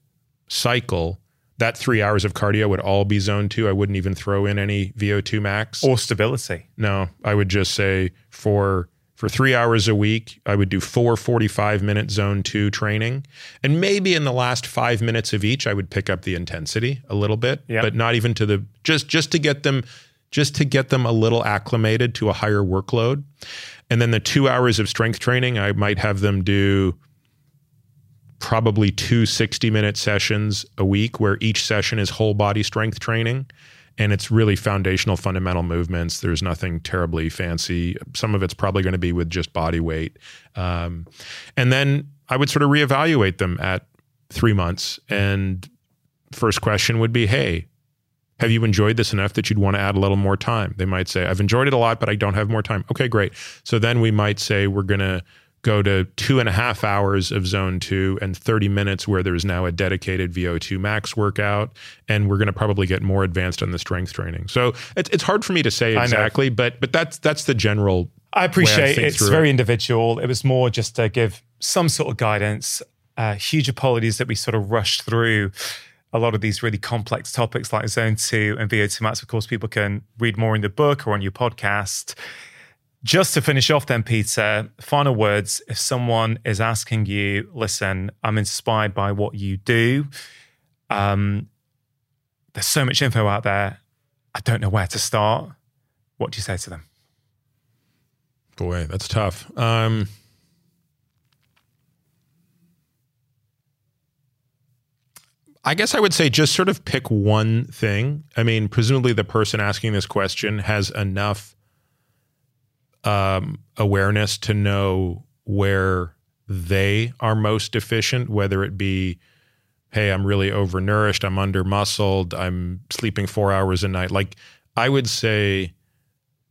cycle, that three hours of cardio would all be zone two. I wouldn't even throw in any VO2 max. Or stability? no, I would just say for for three hours a week, I would do four 45 minute zone two training. And maybe in the last five minutes of each, I would pick up the intensity a little bit, Yeah. but not even to the just just to get them just to get them a little acclimated to a higher workload. And then the two hours of strength training, I might have them do probably two 60 minute sessions a week where each session is whole body strength training and it's really foundational fundamental movements. There's nothing terribly fancy. Some of it's probably going to be with just body weight. Um, and then i would sort of reevaluate them at three months. And first question would be hey have you enjoyed this enough that you'd want to add a little more time? They might say i've enjoyed it a lot but i don't have more time. Okay great. So then we might say we're going to go to two and a half hours of zone two and 30 minutes where there's now a dedicated VO2 max workout. And we're going to probably get more advanced on the strength training. So it's, it's hard for me to say exactly, but but that's that's the general. I appreciate I it's very it. individual. It was more just to give some sort of guidance. Uh, huge apologies that we sort of rushed through a lot of these really complex topics like zone two and VO2 max. Of course, people can read more in the book or on your podcast. Just to finish off, then, Peter, final words. If someone is asking you, listen, I'm inspired by what you do, um, there's so much info out there. I don't know where to start. What do you say to them? Boy, that's tough. Um, I guess I would say just sort of pick one thing. I mean, presumably the person asking this question has enough um, awareness to know where they are most deficient, whether it be, hey, I'm really overnourished, I'm under muscled, I'm sleeping four hours a night. Like, I would say,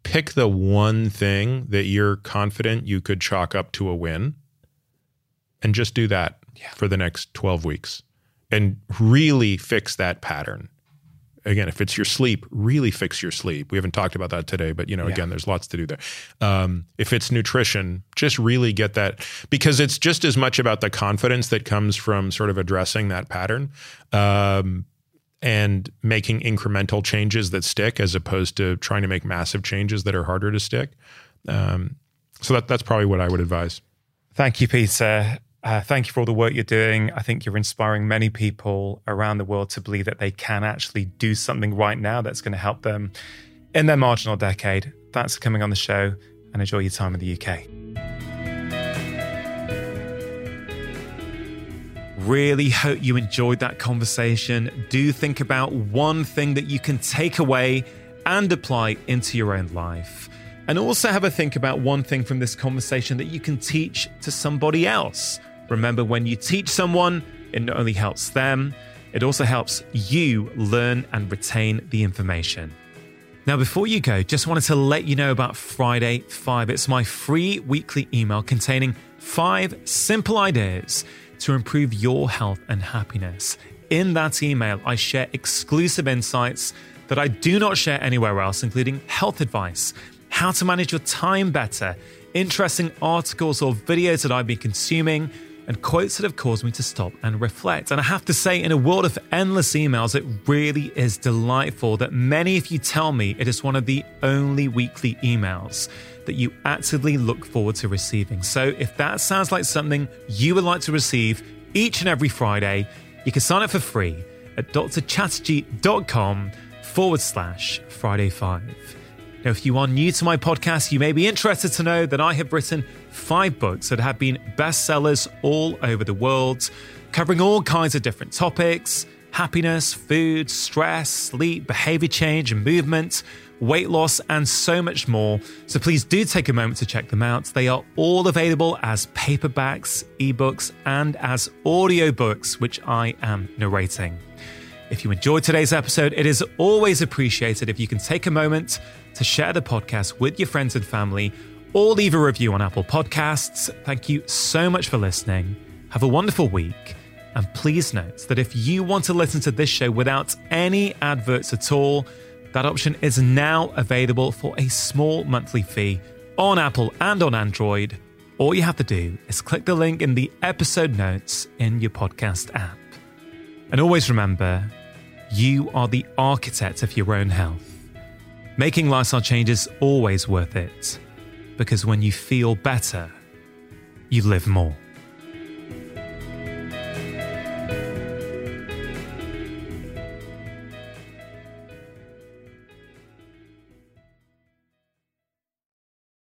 pick the one thing that you're confident you could chalk up to a win and just do that yeah. for the next 12 weeks and really fix that pattern again, if it's your sleep, really fix your sleep. We haven't talked about that today, but you know, yeah. again, there's lots to do there. Um, if it's nutrition, just really get that because it's just as much about the confidence that comes from sort of addressing that pattern. Um, and making incremental changes that stick as opposed to trying to make massive changes that are harder to stick. Um, so that, that's probably what I would advise. Thank you, Peter. Uh, thank you for all the work you're doing. I think you're inspiring many people around the world to believe that they can actually do something right now that's going to help them in their marginal decade. Thanks for coming on the show and enjoy your time in the UK. Really hope you enjoyed that conversation. Do think about one thing that you can take away and apply into your own life. And also have a think about one thing from this conversation that you can teach to somebody else. Remember, when you teach someone, it not only helps them, it also helps you learn and retain the information. Now, before you go, just wanted to let you know about Friday 5. It's my free weekly email containing five simple ideas to improve your health and happiness. In that email, I share exclusive insights that I do not share anywhere else, including health advice, how to manage your time better, interesting articles or videos that I've been consuming and quotes that have caused me to stop and reflect. And I have to say, in a world of endless emails, it really is delightful that many of you tell me it is one of the only weekly emails that you actively look forward to receiving. So if that sounds like something you would like to receive each and every Friday, you can sign up for free at drchatterjee.com forward slash Friday 5. Now, if you are new to my podcast, you may be interested to know that I have written five books that have been bestsellers all over the world, covering all kinds of different topics happiness, food, stress, sleep, behavior change and movement, weight loss, and so much more. So please do take a moment to check them out. They are all available as paperbacks, ebooks, and as audiobooks, which I am narrating. If you enjoyed today's episode, it is always appreciated if you can take a moment to share the podcast with your friends and family or leave a review on Apple Podcasts. Thank you so much for listening. Have a wonderful week. And please note that if you want to listen to this show without any adverts at all, that option is now available for a small monthly fee on Apple and on Android. All you have to do is click the link in the episode notes in your podcast app. And always remember, you are the architect of your own health. Making lifestyle changes always worth it because when you feel better, you live more.